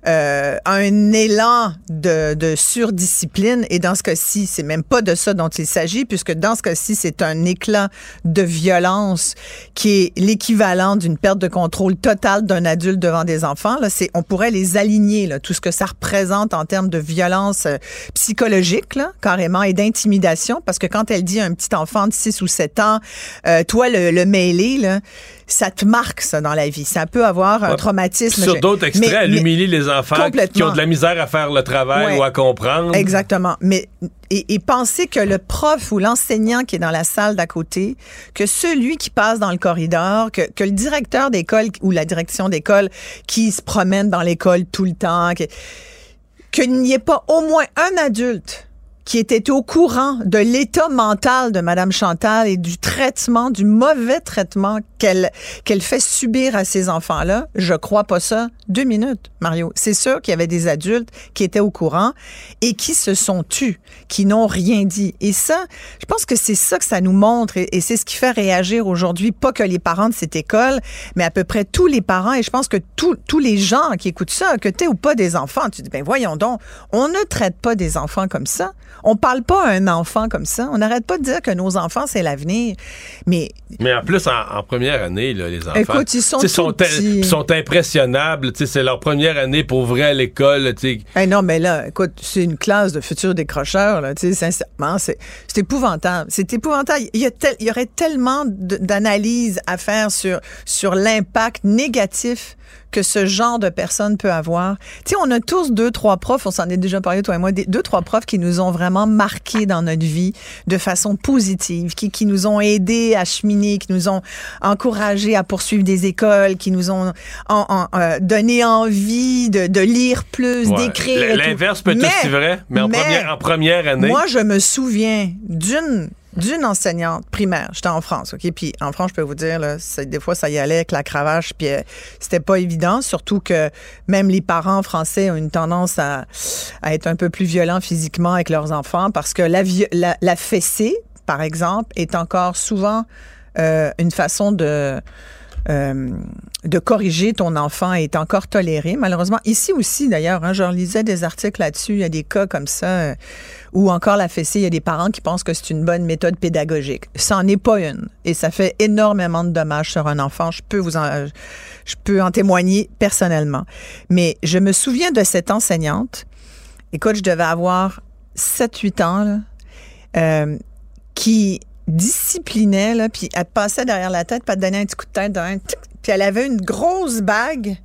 euh, un élan de, de, surdiscipline. Et dans ce cas-ci, c'est même pas de ça dont il s'agit, puisque dans ce cas-ci, c'est un éclat de violence qui est l'équivalent d'une perte de contrôle totale d'un adulte devant des enfants. Là, c'est, on pourrait les aligner, là, tout ce que ça représente en termes de violence euh, psychologique, là, carrément, et d'intimidation, parce que quand elle dit à un petit enfant de 6 ou 7 ans, euh, toi, le, le mêlé, là, ça te marque, ça, dans la vie. Ça peut avoir un traumatisme. Sur d'autres extraits, elle humilie les enfants qui ont de la misère à faire le travail Ouais. ou à comprendre. Exactement. Mais et, et penser que le prof ou l'enseignant qui est dans la salle d'à côté, que celui qui passe dans le corridor, que, que le directeur d'école ou la direction d'école qui se promène dans l'école tout le temps, que- qu'il n'y ait pas au moins un adulte qui était au courant de l'état mental de Madame Chantal et du traitement, du mauvais traitement qu'elle qu'elle fait subir à ces enfants-là, je crois pas ça. Deux minutes, Mario. C'est sûr qu'il y avait des adultes qui étaient au courant et qui se sont tus, qui n'ont rien dit. Et ça, je pense que c'est ça que ça nous montre et, c'est ce qui fait réagir aujourd'hui, pas que les parents de cette école, mais à peu près tous les parents. Et je pense que tous les gens qui écoutent ça, que tu ou pas des enfants, tu dis, ben voyons donc, on ne traite pas des enfants comme ça. On parle pas à un enfant comme ça. On n'arrête pas de dire que nos enfants, c'est l'avenir. Mais Mais en plus, en, en première année, là, les enfants. Écoute, ils sont sont, petits. sont impressionnables. C'est leur première année pour vrai à l'école. Hey, non, mais là, écoute, c'est une classe de futurs décrocheurs, là, sincèrement, c'est, épouvantable. C'est épouvantable. Il y, a tel- il y aurait tellement d'analyses à faire sur, sur l'impact négatif que ce genre de personne peut avoir. Tu sais, on a tous deux, trois profs, on s'en est déjà parlé, toi et moi, des, deux, trois profs qui nous ont vraiment marqués dans notre vie de façon positive, qui, qui nous ont aidés à cheminer, qui nous ont encouragés à poursuivre des écoles, qui nous ont en- en- euh, donné envie de, de lire plus, Ouais. d'écrire. L'inverse peut être aussi vrai, mais en, mais première, en première année. Moi, je me souviens d'une d'une enseignante primaire. J'étais en France, OK? Puis en France, je peux vous dire, là, des fois, ça y allait avec la cravache, puis euh, c'était pas évident, surtout que même les parents français ont une tendance à, être un peu plus violents physiquement avec leurs enfants parce que la, la, fessée, par exemple, est encore souvent euh, une façon de... euh, de corriger ton enfant est encore toléré, malheureusement. Ici aussi, d'ailleurs, hein, je lisais des articles là-dessus, il y a des cas comme ça, ou encore la fessée, il y a des parents qui pensent que c'est une bonne méthode pédagogique. Ça n'en est pas une. Et ça fait énormément de dommages sur un enfant. Je peux vous en, je peux en témoigner personnellement. Mais je me souviens de cette enseignante. Écoute, je devais avoir 7-8 ans, là, euh, qui disciplinait, là, puis elle passait derrière la tête, puis elle te donnait un petit coup de tête, puis elle avait une grosse bague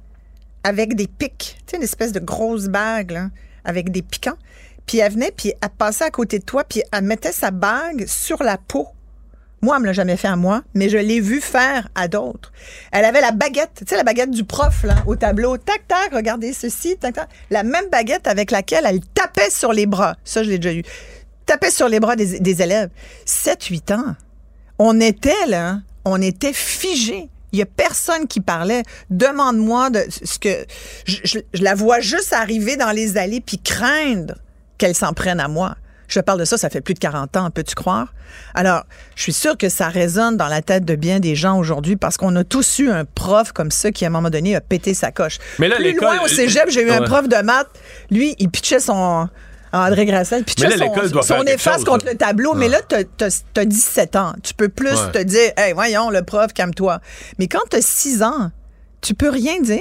avec des pics. Tu sais, une espèce de grosse bague, là, avec des piquants. Puis elle venait, puis elle passait à côté de toi, puis elle mettait sa bague sur la peau. Moi, elle me l'a jamais fait à moi, mais je l'ai vu faire à d'autres. Elle avait la baguette, tu sais, la baguette du prof, là, au tableau. Tac, tac, regardez ceci, tac, tac. La même baguette avec laquelle elle tapait sur les bras. Ça, je l'ai déjà eu. Tapait sur les bras des, des élèves. 7-8 ans. On était, là, on était figés. Il y a personne qui parlait. Demande-moi de ce que je, je- je la vois juste arriver dans les allées puis craindre qu'elle s'en prenne à moi. Je parle de ça, ça fait plus de 40 ans, peux-tu croire? Alors, je suis sûre que ça résonne dans la tête de bien des gens aujourd'hui parce qu'on a tous eu un prof comme ça qui, à un moment donné, a pété sa coche. Mais là, Plus loin au cégep, j'ai eu un prof de maths. Lui, il pitchait son... André Grasset, Mais là, son, son efface chose, contre là. le tableau. Mais là, t'as- t'as t'as 17 ans. Tu peux plus Ouais. te dire, hey, voyons, le prof, calme-toi. Mais quand t'as 6 ans, tu peux rien dire.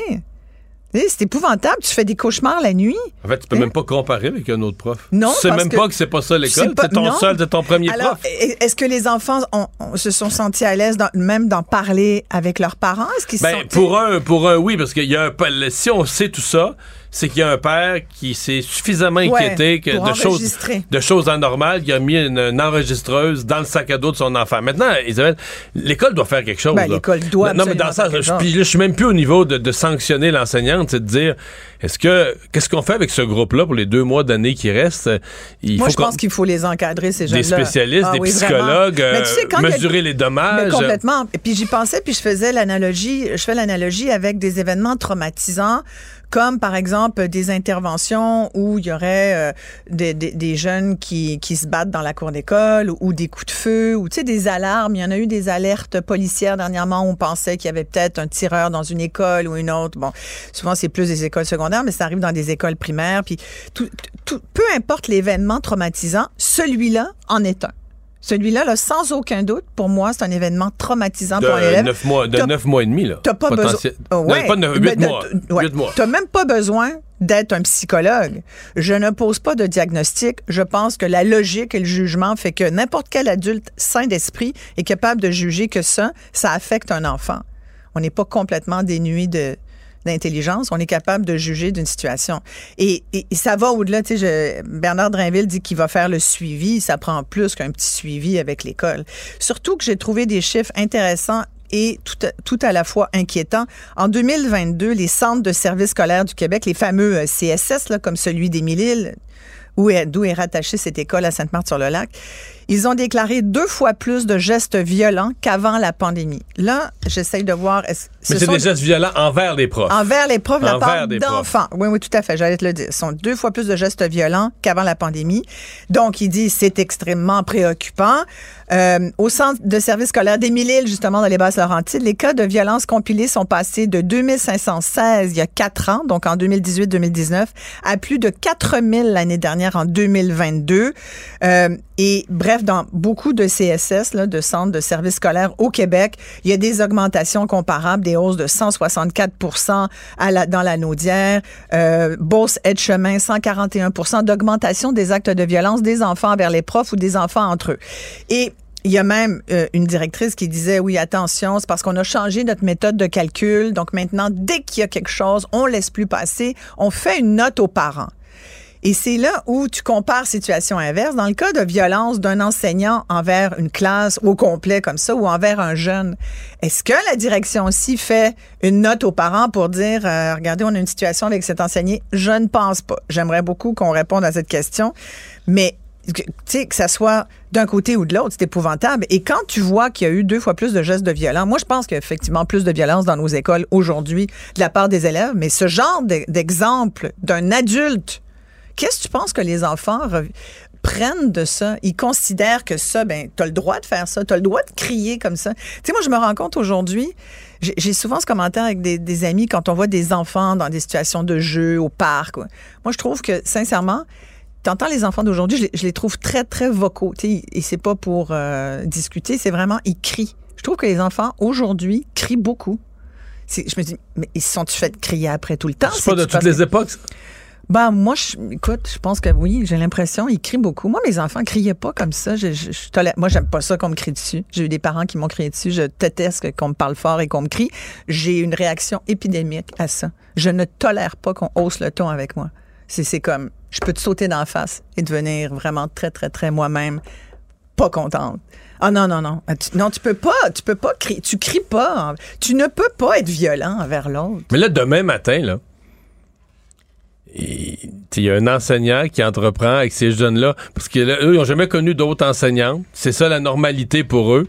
C'est épouvantable. Tu fais des cauchemars la nuit. En fait, tu peux même pas comparer avec un autre prof. Non, Tu sais parce même que- pas que c'est pas ça l'école. C'est ton non. seul, c'est ton premier Alors, prof. est- est-ce que les enfants ont- ont- se sont sentis à l'aise même d'en parler avec leurs parents? Est-ce qu'ils Ben, sont- pour un, pour un, oui, parce qu'il y a un, si on sait tout ça, c'est qu'il y a un père qui s'est suffisamment Ouais, inquiété que de choses, de choses anormales, qui a mis une, une enregistreuse dans le sac à dos de son enfant. Maintenant, Isabelle, l'école doit faire quelque chose. Ben, l'école doit Non, mais dans quelque je, puis là, je suis même plus au niveau de, de sanctionner l'enseignante, c'est de dire, est-ce que, qu'est-ce qu'on fait avec ce groupe-là pour les deux mois d'année qui restent? Il Moi, faut je pense qu'il faut les encadrer, ces jeunes-là. des spécialistes, Ah des oui, psychologues, tu sais, euh, a- mesurer les dommages. Mais complètement. Et puis j'y pensais, puis je faisais l'analogie, je fais l'analogie avec des événements traumatisants, comme par exemple des interventions où il y aurait euh, des, des- des jeunes qui, qui se battent dans la cour d'école ou, des coups de feu ou tu sais des alarmes. Il y en a eu des alertes policières dernièrement où on pensait qu'il y avait peut-être un tireur dans une école ou une autre. Bon, souvent c'est plus des écoles secondaires, mais ça arrive dans des écoles primaires. Puis tout, tout- peu importe l'événement traumatisant, celui-là en est un. Celui-là, là, sans aucun doute, pour moi, c'est un événement traumatisant pour un de élève. 9 mois, de T'as- neuf mois et demi, là. T'as pas besoin. Oh, ouais. pas neuf- de- mois. ouais. Mois. T'as même pas besoin d'être un psychologue. Je ne pose pas de diagnostic. Je pense que la logique et le jugement fait que n'importe quel adulte sain d'esprit est capable de juger que ça, ça affecte un enfant. On n'est pas complètement dénué de d'intelligence, on est capable de juger d'une situation. Et, ça va au-delà. Je- Bernard Drinville dit qu'il va faire le suivi. Ça prend plus qu'un petit suivi avec l'école. Surtout que j'ai trouvé des chiffres intéressants et tout à, la fois inquiétants. En 2022, les centres de services scolaires du Québec, les fameux euh, CSS, comme celui d'Émile-Île, d'où est rattachée cette école à Sainte-Marthe-sur-le-Lac, ils ont déclaré deux fois plus de gestes violents qu'avant la pandémie. Là, j'essaye de voir. ce Mais c'est des gestes violents envers les profs. Envers les profs, de la Envers part d'enfants. Oui, oui, tout à fait. J'allais te le dire. Ce sont deux fois plus de gestes violents qu'avant la pandémie. Donc, il dit c'est extrêmement préoccupant. Euh, au centre de service scolaire d'Émile-Île, justement, dans les Basses-Laurentides, les cas de violence compilés sont passés de 2516 il y a quatre ans, donc en 2018-2019, à plus de 4000 l'année dernière, en 2022. Euh, et bref, dans beaucoup de CSS, de centres de services scolaires au Québec, il y a des augmentations comparables, des hausses de 164 à la, dans la Naudière, euh, Beauce Aide-Chemin, 141 d'augmentation des actes de violence des enfants vers les profs ou des enfants entre eux. Et il y a même euh, une directrice qui disait oui attention c'est parce qu'on a changé notre méthode de calcul. Donc maintenant dès qu'il y a quelque chose on laisse plus passer. On fait une note aux parents et c'est là où tu compares situation inverse. Dans le cas de violence d'un enseignant envers une classe au complet comme ça ou envers un jeune, est-ce que la direction aussi fait une note aux parents pour dire, euh, regardez, on a une situation avec cet enseignant? Je ne pense pas. J'aimerais beaucoup qu'on réponde à cette question, mais que- que ça soit d'un côté ou de l'autre, c'est épouvantable. Et quand tu vois qu'il y a eu deux fois plus de gestes de violence, moi, je pense qu'il y a effectivement plus de violence dans nos écoles aujourd'hui de la part des élèves, mais ce genre de- d'exemple d'un adulte Qu'est-ce que tu penses que les enfants re- prennent de ça? Ils considèrent que ça, ben, t'as le droit de faire ça, t'as le droit de crier comme ça. Tu sais, moi, je me rends compte aujourd'hui, j'ai souvent ce commentaire avec des, des amis quand on voit des enfants dans des situations de jeu, au parc. Moi, je trouve que, sincèrement, T'entends les enfants d'aujourd'hui, je, les- je les trouve très, très vocaux. tu sais, Et c'est pas pour euh, discuter, c'est vraiment, ils crient. Je trouve que les enfants, aujourd'hui, crient beaucoup. Je me dis, mais ils se sont-tu fait crier après tout le temps? C'est pas de toutes les que- époques. Ben, moi, je, écoute, je pense que oui, j'ai l'impression, ils crient beaucoup. Moi, mes enfants criaient pas comme ça. Je, je, je tolère- moi, j'aime pas ça qu'on me crie dessus. J'ai eu des parents qui m'ont crié dessus. Je déteste qu'on me parle fort et qu'on me crie. J'ai une réaction épidémique à ça. Je ne tolère pas qu'on hausse le ton avec moi. C'est, comme, je peux te sauter d'en face et devenir vraiment très, très, très moi-même pas contente. Ah non, non, non. Ah, non, tu peux pas, tu peux pas crier. Tu cries pas. Tu ne peux pas être violent envers l'autre. Mais là, demain matin, là, il y a un enseignant qui entreprend avec ces jeunes-là, parce qu'eux, ils n'ont jamais connu d'autres enseignants. C'est ça la normalité pour eux.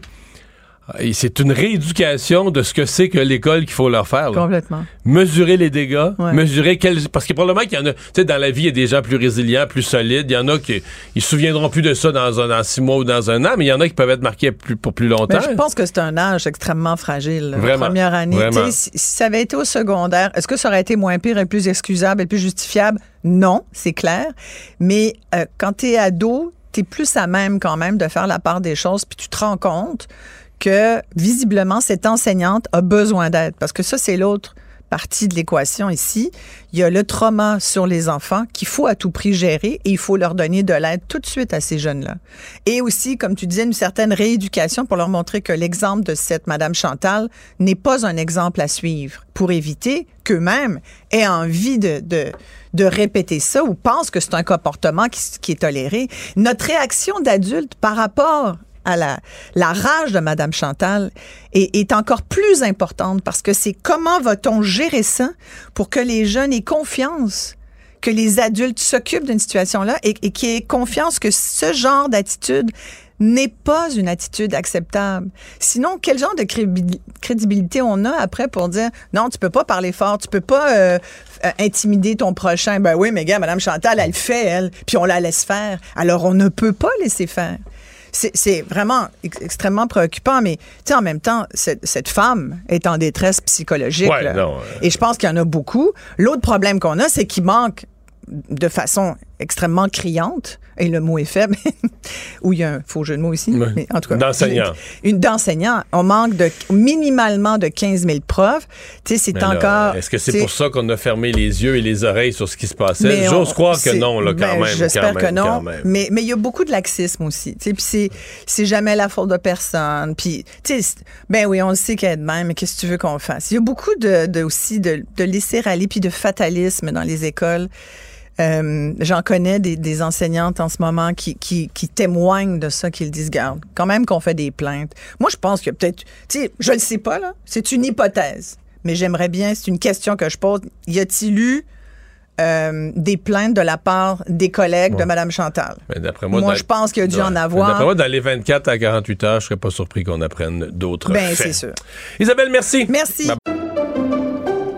C'est une rééducation de ce que c'est que l'école qu'il faut leur faire. là. Complètement. Mesurer les dégâts, Ouais. mesurer quels... Parce que probablement qu'il y en a... Tu sais, dans la vie, il y a des gens plus résilients, plus solides. Il y en a qui ils se souviendront plus de ça dans, un, dans six mois ou dans un an, mais il y en a qui peuvent être marqués plus, pour plus longtemps. Mais je pense que c'est un âge extrêmement fragile. la Vraiment. Première année. Vraiment. Tu sais, Si, si ça avait été au secondaire, est-ce que ça aurait été moins pire et plus excusable et plus justifiable? Non, c'est clair. Mais euh, quand tu es ado, tu es plus à même quand même de faire la part des choses, puis tu te rends compte que visiblement, cette enseignante a besoin d'aide. Parce que ça, c'est l'autre partie de l'équation ici. Il y a le trauma sur les enfants qu'il faut à tout prix gérer et il faut leur donner de l'aide tout de suite à ces jeunes-là. Et aussi, comme tu disais, une certaine rééducation pour leur montrer que l'exemple de cette Madame Chantal n'est pas un exemple à suivre pour éviter qu'eux-mêmes aient envie de, de, de répéter ça ou pensent que c'est un comportement qui, qui est toléré. Notre réaction d'adulte par rapport à la, rage de Madame Chantal est, est encore plus importante parce que c'est comment va-t-on gérer ça pour que les jeunes aient confiance que les adultes s'occupent d'une situation-là et, et aient confiance que ce genre d'attitude n'est pas une attitude acceptable. Sinon, quel genre de crédibil- crédibilité on a après pour dire non, tu peux pas parler fort, tu peux pas euh, euh, intimider ton prochain. Ben oui, mais gars, Madame Chantal, elle le fait, elle, puis on la laisse faire. Alors on ne peut pas laisser faire. C'est vraiment ex- extrêmement préoccupant, mais tu sais, en même temps, cette, cette femme est en détresse psychologique. Ouais, non, euh. Et je pense qu'il y en a beaucoup. L'autre problème qu'on a, c'est qu'il manque de façon extrêmement criante, et le mot est faible, [laughs] où il y a un faux jeu de mots ici, mais en tout cas. D'enseignants. Une d'enseignants. On manque de minimalement de 15 000 profs. Tu sais, c'est encore. Est-ce que c'est pour ça qu'on a fermé les yeux et les oreilles sur ce qui se passait? J'ose croire que non, là, quand ben, même. J'espère que non. Mais il y a beaucoup de laxisme aussi. tu sais, Puis c'est jamais la faute de personne. Puis tu sais, ben oui, on le sait qu'elle est de même. Mais qu'est-ce que tu veux qu'on fasse? Il y a beaucoup de, de aussi de, de laisser aller puis de fatalisme dans les écoles. Euh, J'en connais des, des enseignantes en ce moment qui, qui, qui témoignent de ça, qui le disent, garde, quand même qu'on fait des plaintes. Moi, je pense que peut-être, tu sais, je le sais pas, là, c'est une hypothèse, mais j'aimerais bien, c'est une question que je pose, y a-t-il eu euh, des plaintes de la part des collègues de Mme Chantal? D'après moi, Moi, je pense qu'il y a dû Ouais. en avoir. D'après moi, dans les 24 à 48 heures, je serais pas surpris qu'on apprenne d'autres Ben, c'est sûr. Isabelle, merci. Merci.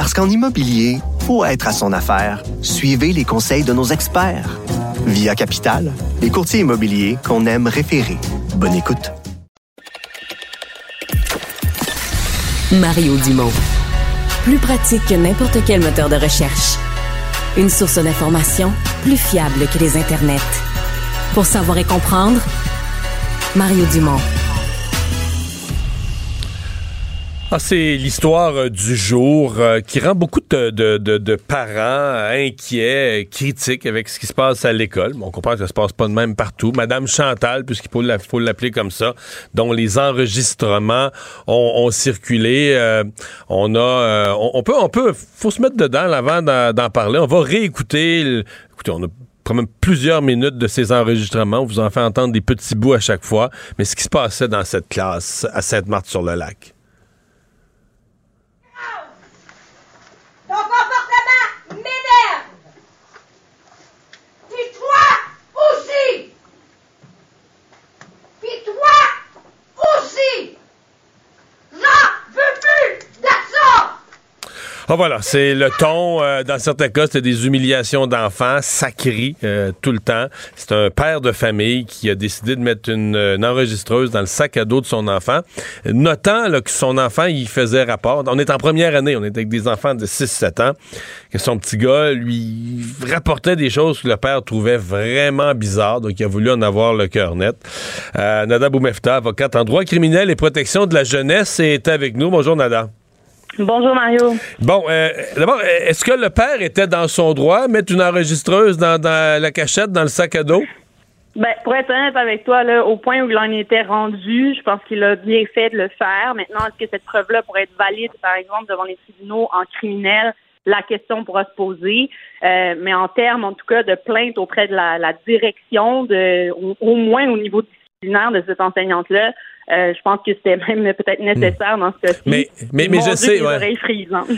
Parce qu'en immobilier, faut être à son affaire. Suivez les conseils de nos experts. Via Capital, les courtiers immobiliers qu'on aime référer. Bonne écoute. Mario Dumont. Plus pratique que n'importe quel moteur de recherche. Une source d'information plus fiable que les internets. Pour savoir et comprendre, Mario Dumont. Ah, c'est l'histoire euh, du jour euh, qui rend beaucoup de, de- de- parents euh, inquiets, critiques avec ce qui se passe à l'école. Bon, on comprend que ça se passe pas de même partout. Madame Chantal, puisqu'il faut la- faut l'appeler comme ça, dont les enregistrements ont, ont circulé. euh, on a, on, peut, on peut, faut se mettre dedans avant d'en parler. On va réécouter. écoutez, on a quand plusieurs minutes de ces enregistrements. On vous en fait entendre des petits bouts à chaque fois. Mais ce qui se passait dans cette classe à Sainte-Marthe-sur-le-Lac. Ton comportement m'énerve. Puis toi aussi. Puis toi aussi. J'en veux plus de ça. Ah voilà, c'est le ton. euh, dans certains cas, c'était des humiliations d'enfants, ça crie euh, tout le temps. C'est un père de famille qui a décidé de mettre une, enregistreuse dans le sac à dos de son enfant, notant là, que son enfant, il faisait rapport. On est en première année, on est avec des enfants de 6-7 ans, que son petit gars, lui, rapportait des choses que le père trouvait vraiment bizarres, donc il a voulu en avoir le cœur net. Euh, Nada Boumefta, avocate en droit criminel et protection de la jeunesse, est avec nous. Bonjour Nada. Bonjour Mario. Bon, euh, d'abord, est-ce que le père était dans son droit, mettre une enregistreuse dans, dans la cachette, dans le sac à dos? Ben, pour être honnête avec toi, là, au point où il en était rendu, je pense qu'il a bien fait de le faire. Maintenant, est-ce que cette preuve-là pourrait être valide, par exemple, devant les tribunaux en criminel? La question pourra se poser. Euh, mais en termes, en tout cas, de plainte auprès de la, la direction, de, au, au moins au niveau disciplinaire de cette enseignante-là, euh, je pense que c'était même peut-être nécessaire dans ce cas-ci. Mais- mais- mais je Dieu, sais, ouais.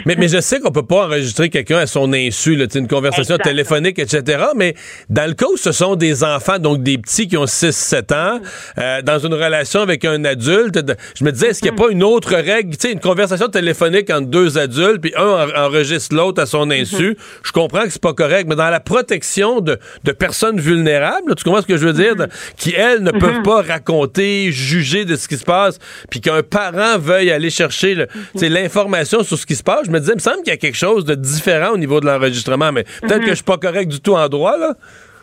Mais, mais je sais qu'on peut pas enregistrer quelqu'un à son insu, là, tu sais, une conversation téléphonique, etc. Mais dans le cas où ce sont des enfants, donc des petits qui ont 6-7 ans, euh, dans une relation avec un adulte, je me disais, est-ce qu'il n'y a pas une autre règle, tu sais, une conversation téléphonique entre deux adultes, puis un en- enregistre l'autre à son insu, je comprends que c'est pas correct, mais dans la protection de, de personnes vulnérables, là, tu comprends ce que je veux dire, de- qui, elles, ne peuvent pas raconter, juger de ce qui se passe, puis qu'un parent veuille aller chercher le- sais, l'information sur ce qui se passe, je me disais, il me semble qu'il y a quelque chose de différent au niveau de l'enregistrement, mais peut-être que je suis pas correct du tout en droit, là.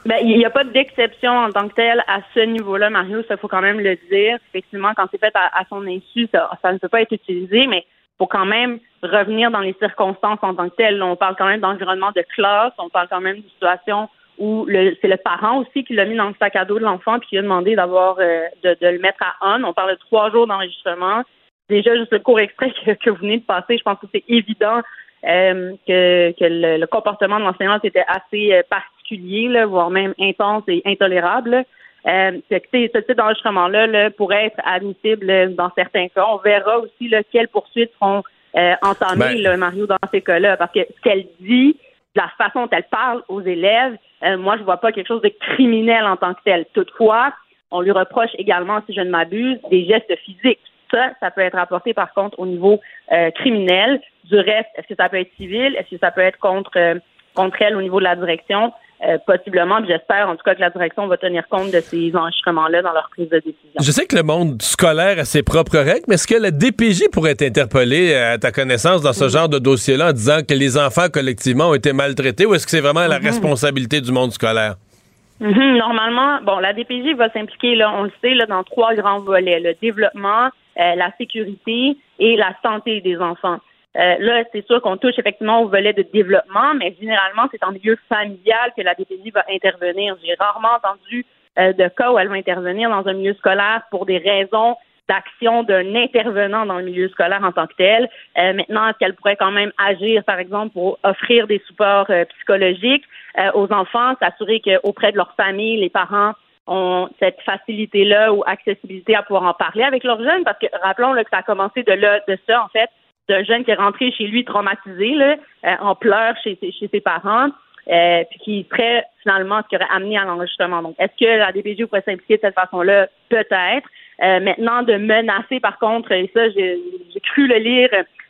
Ben, il n'y a pas d'exception en tant que telle à ce niveau-là, Mario, ça faut quand même le dire. Effectivement, quand c'est fait à, à son insu, ça, ça ne peut pas être utilisé, mais faut quand même revenir dans les circonstances en tant que telles. On parle quand même d'environnement de classe, on parle quand même d'une situation où le- c'est le parent aussi qui l'a mis dans le sac à dos de l'enfant puis qui a demandé d'avoir euh, de, de le mettre à on. On parle de trois jours d'enregistrement. Déjà, juste le court extrait que, que vous venez de passer, je pense que c'est évident euh, que, que le, le comportement de l'enseignante était assez euh, particulier, là, voire même intense et intolérable. Euh, ce type d'enregistrement-là là, pourrait être admissible dans certains cas. On verra aussi là, quelles poursuites seront euh, entamées, Ben- là, Mario, dans ces cas-là. Parce que ce qu'elle dit, la façon dont elle parle aux élèves, euh, moi, je vois pas quelque chose de criminel en tant que tel. Toutefois, on lui reproche également, si je ne m'abuse, des gestes physiques. Ça, ça peut être rapporté par contre au niveau euh, criminel. Du reste, est-ce que ça peut être civil? Est-ce que ça peut être contre, euh, contre elle au niveau de la direction? Euh, possiblement, j'espère en tout cas que la direction va tenir compte de ces enregistrements-là dans leur prise de décision. Je sais que le monde scolaire a ses propres règles, mais est-ce que la DPJ pourrait être interpellée à ta connaissance dans ce genre de dossier-là en disant que les enfants collectivement ont été maltraités ou est-ce que c'est vraiment la mhm. responsabilité du monde scolaire? Mhm. normalement, bon, la DPJ va s'impliquer, là, on le sait, là, dans trois grands volets le développement, euh, la sécurité et la santé des enfants. Euh, là, c'est sûr qu'on touche effectivement au volet de développement, mais généralement, c'est en milieu familial que la DPJ va intervenir. J'ai rarement entendu euh, de cas où elle va intervenir dans un milieu scolaire pour des raisons d'action d'un intervenant dans le milieu scolaire en tant que tel. Euh, maintenant, est-ce qu'elle pourrait quand même agir, par exemple, pour offrir des supports psychologiques aux enfants, s'assurer qu'auprès de leur famille, les parents ont cette facilité-là ou accessibilité à pouvoir en parler avec leurs jeunes, parce que rappelons que ça a commencé de là, de ça, en fait, d'un jeune qui est rentré chez lui traumatisé, là, euh, en pleurs chez, chez ses parents, euh, puis qui serait finalement ce qui aurait amené à l'enregistrement. Donc, est-ce que la DPJ pourrait s'impliquer de cette façon-là? Peut-être. Euh, maintenant, de menacer, par contre, et ça, j'ai cru le lire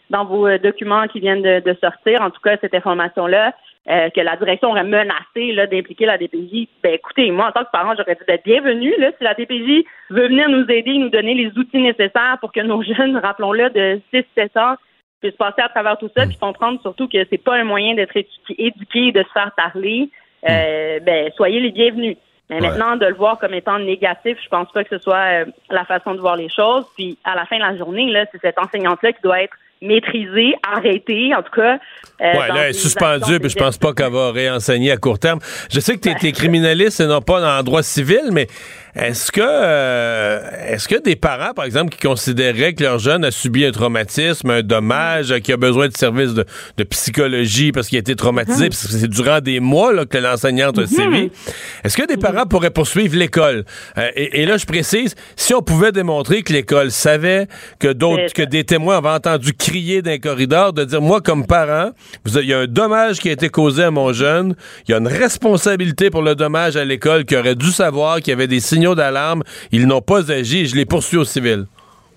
dans vos documents qui viennent de, sortir, en tout cas, cette information-là, que la direction aurait menacé d'impliquer la DPJ. Ben écoutez, moi, en tant que parent, j'aurais dit d'être bienvenue. Là, si la DPJ veut venir nous aider, nous donner les outils nécessaires pour que nos [laughs] jeunes, rappelons-le, de 6-7 ans, se passer à travers tout ça, puis comprendre surtout que c'est pas un moyen d'être éduqué de se faire parler, euh, ben soyez les bienvenus. Mais maintenant, de le voir comme étant négatif, je pense pas que ce soit euh, la façon de voir les choses. Puis à la fin de la journée, là, c'est cette enseignante-là qui doit être maîtrisée, arrêtée, en tout cas. Euh, ouais, là, elle est suspendue, puis je pense pas qu'elle va réenseigner à court terme. Je sais que tu es, criminaliste et non pas dans le droit civil, mais est-ce que, euh, est-ce que des parents, par exemple, qui considéraient que leur jeune a subi un traumatisme, un dommage, qui a besoin de services de, psychologie parce qu'il a été traumatisé, mhm. parce que c'est durant des mois là, que l'enseignante a mhm. sévi, est-ce que des parents pourraient poursuivre l'école? Euh, et, là, je précise, si on pouvait démontrer que l'école savait que d'autres, que des témoins avaient entendu crier d'un corridor, de dire, moi, comme parent, il y a un dommage qui a été causé à mon jeune, il y a une responsabilité pour le dommage à l'école qui aurait dû savoir qu'il y avait des signaux d'alarme. Ils n'ont pas agi. Je les poursuis au civil.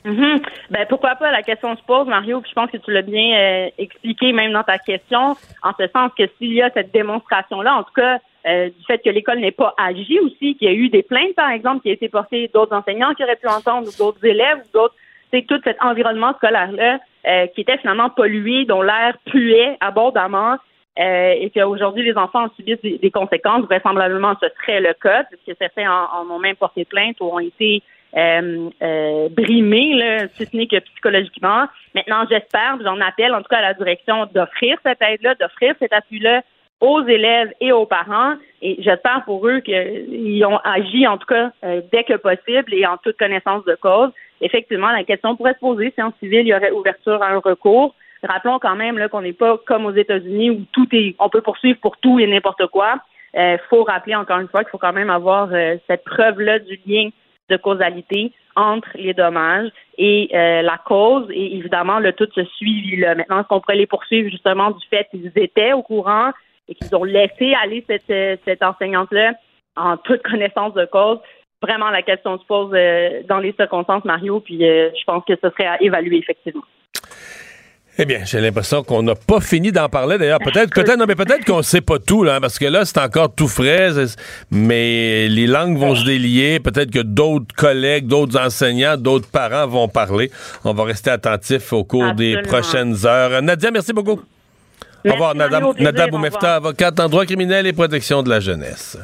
Mm-hmm. Ben pourquoi pas la question se pose Mario puis je pense que tu l'as bien euh, expliqué même dans ta question en ce sens que s'il y a cette démonstration là en tout cas euh, du fait que l'école n'ait pas agi aussi qu'il y a eu des plaintes par exemple qui a été portées d'autres enseignants qui auraient pu entendre ou d'autres élèves ou d'autres c'est tout cet environnement scolaire là euh, qui était finalement pollué dont l'air puait abondamment euh, et qu'aujourd'hui les enfants subissent des, des, conséquences, vraisemblablement ce serait le cas, puisque certains en, en ont même porté plainte ou ont été euh, euh, brimés, là, si ce n'est que psychologiquement. Maintenant, j'espère, j'en appelle en tout cas à la direction d'offrir cette aide-là, d'offrir cet appui-là aux élèves et aux parents. Et j'espère pour eux qu'ils ont agi, en tout cas, euh, dès que possible et en toute connaissance de cause. Effectivement, la question pourrait se poser si en civil, il y aurait ouverture à un recours. Rappelons quand même là, qu'on n'est pas comme aux États-Unis où tout est, on peut poursuivre pour tout et n'importe quoi. Il euh, faut rappeler encore une fois qu'il faut quand même avoir euh, cette preuve-là du lien de causalité entre les dommages et euh, la cause et évidemment le tout se suivi là. Maintenant, est-ce qu'on pourrait les poursuivre justement du fait qu'ils étaient au courant et qu'ils ont laissé aller cette, cette enseignante-là en toute connaissance de cause? Vraiment, la question se pose dans les circonstances, Mario, puis je pense que ce serait à évaluer effectivement. Eh bien, j'ai l'impression qu'on n'a pas fini d'en parler. D'ailleurs, peut-être, peut-être, non, mais [laughs] peut-être qu'on sait pas tout, là, parce que là, c'est encore tout frais. Mais les langues vont se délier. Peut-être que d'autres collègues, d'autres enseignants, d'autres parents vont parler. On va rester attentifs au cours des prochaines heures. Nadia, merci beaucoup. au revoir, Nada Boumefta, avocate en droit criminel et protection de la jeunesse.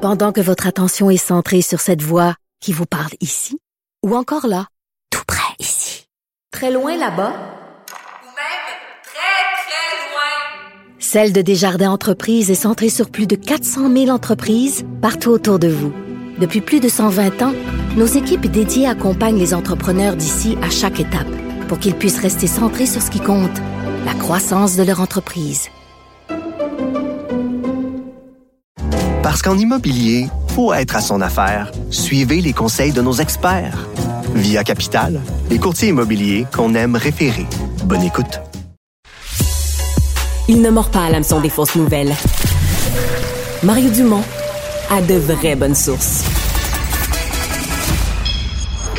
Pendant que votre attention est centrée sur cette voix qui vous parle ici, ou encore là, tout près ici Très loin là-bas? Ou même très, très loin? Celle de Desjardins Entreprises est centrée sur plus de 400 000 entreprises partout autour de vous. Depuis plus de 120 ans, nos équipes dédiées accompagnent les entrepreneurs d'ici à chaque étape pour qu'ils puissent rester centrés sur ce qui compte, la croissance de leur entreprise. Parce qu'en immobilier, pour être à son affaire, suivez les conseils de nos experts. Via Capital, les courtiers immobiliers qu'on aime référer. Bonne écoute. il ne mord pas à l'hameçon des fausses nouvelles. Mario Dumont a de vraies bonnes sources.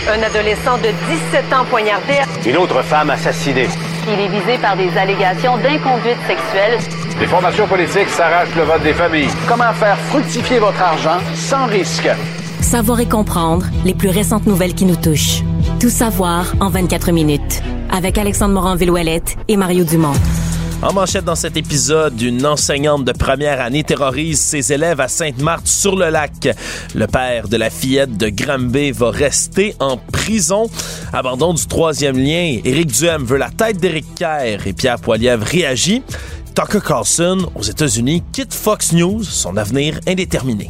Un adolescent de 17 ans poignardé. Une autre femme assassinée. Il est visé par des allégations d'inconduite sexuelle. Les formations politiques s'arrachent le vote des familles. Comment faire fructifier votre argent sans risque? Savoir et comprendre les plus récentes nouvelles qui nous touchent. Tout savoir en 24 minutes. Avec Alexandre Morin-Villouellette et Mario Dumont. En manchette dans cet épisode, une enseignante de première année terrorise ses élèves à Sainte-Marthe-sur-le-Lac. Le père de la fillette de Granby va rester en prison. Abandon du troisième lien, Éric Duhem veut la tête d'Éric Kerr et Pierre Poilievre réagit. Tucker Carlson, aux États-Unis, quitte Fox News, son avenir indéterminé.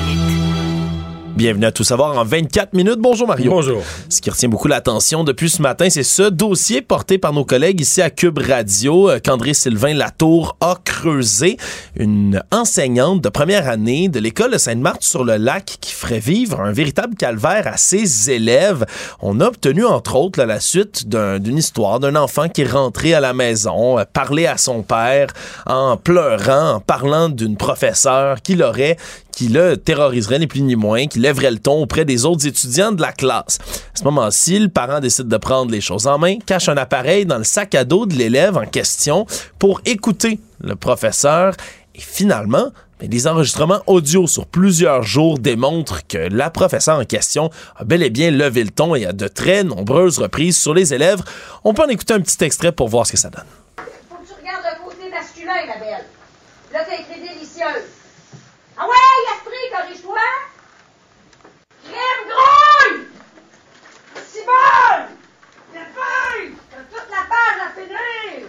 Bienvenue à Tout savoir en 24 minutes. Bonjour Mario. Bonjour. Ce qui retient beaucoup l'attention depuis ce matin, c'est ce dossier porté par nos collègues ici à Cube Radio, euh, qu'André Sylvain Latour a creusé. Une enseignante de première année de l'école de Sainte-Marthe-sur-le-Lac qui ferait vivre un véritable calvaire à ses élèves. On a obtenu entre autres là, la suite d'une histoire d'un enfant qui est rentré à la maison, euh, parler à son père en pleurant, en parlant d'une professeure qui l'aurait qui le terroriserait ni plus ni moins, qui lèverait le ton auprès des autres étudiants de la classe. À ce moment-ci, le parent décide de prendre les choses en main, cache un appareil dans le sac à dos de l'élève en question pour écouter le professeur et finalement, ben, les enregistrements audio sur plusieurs jours démontrent que la professeure en question a bel et bien levé le ton et a de très nombreuses reprises sur les élèves. On peut en écouter un petit extrait pour voir ce que ça donne. Faut que tu regardes le côté masculin. Là, t'as écrit. Ah ouais! Crème! Cibole! Toute la page à finir!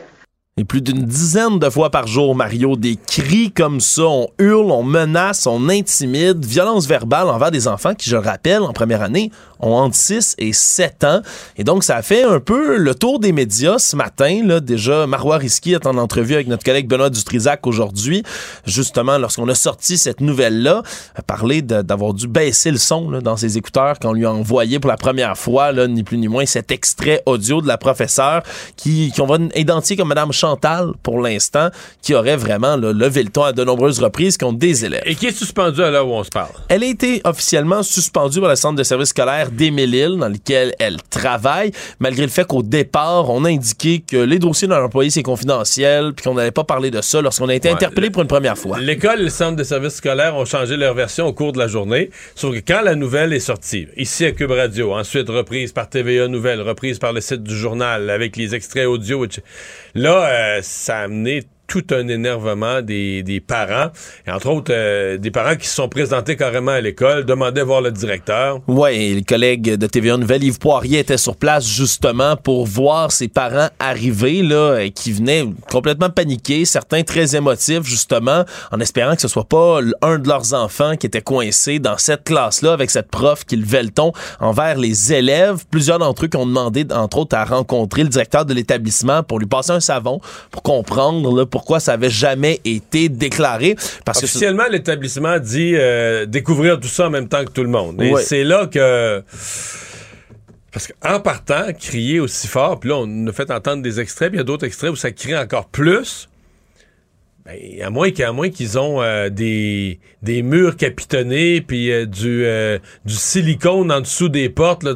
Et plus d'une dizaine de fois par jour, Mario, des cris comme ça, on hurle, on menace, on intimide, violence verbale envers des enfants qui, je le rappelle, en première année, ont entre 6 et 7 ans. Et donc, ça a fait un peu le tour des médias ce matin. Là, déjà, Marois Risky est en entrevue avec notre collègue Benoît Dutrisac aujourd'hui, justement, lorsqu'on a sorti cette nouvelle-là, a parlé d'avoir dû baisser le son là, dans ses écouteurs quand on lui a envoyé pour la première fois, là, ni plus ni moins, cet extrait audio de la professeure qui, qu'on va identifier comme Madame Chantal pour l'instant, qui aurait vraiment là, levé le ton à de nombreuses reprises contre des élèves. Et qui est suspendue à l'heure où on se parle? Elle a été officiellement suspendue par le centre de service scolaire d'Émile-Île, dans lequel elle travaille, malgré le fait qu'au départ, on a indiqué que les dossiers d'un employé, c'est confidentiel, puis qu'on n'allait pas parler de ça lorsqu'on a été Ouais, interpellé pour une première fois. L'école et le centre de services scolaires ont changé leur version au cours de la journée. Sauf que quand la nouvelle est sortie, ici à Cube Radio, ensuite reprise par TVA Nouvelles, reprise par le site du journal avec les extraits audio, là, euh, ça a amené tout un énervement des, des parents, et entre autres euh, des parents qui se sont présentés carrément à l'école, demandaient voir le directeur. Et le collègue de TVA Nouvelle, Yves Poirier, était sur place justement pour voir ses parents arriver, là, qui venaient complètement paniqués, certains très émotifs, justement, en espérant que ce soit pas un de leurs enfants qui était coincé dans cette classe-là avec cette prof qui levait le ton envers les élèves. Plusieurs d'entre eux qui ont demandé, entre autres, à rencontrer le directeur de l'établissement pour lui passer un savon, pour comprendre là, pourquoi ça avait jamais été déclaré. Parce que Officiellement, l'établissement dit euh, découvrir tout ça en même temps que tout le monde. Et c'est là que... Parce qu'en partant, crier aussi fort, puis là, on nous a fait entendre des extraits, puis il y a d'autres extraits où ça crie encore plus. Ben, à moins qu'à moins qu'ils ont euh, des, des murs capitonnés, puis euh, du, euh, du silicone en dessous des portes, là.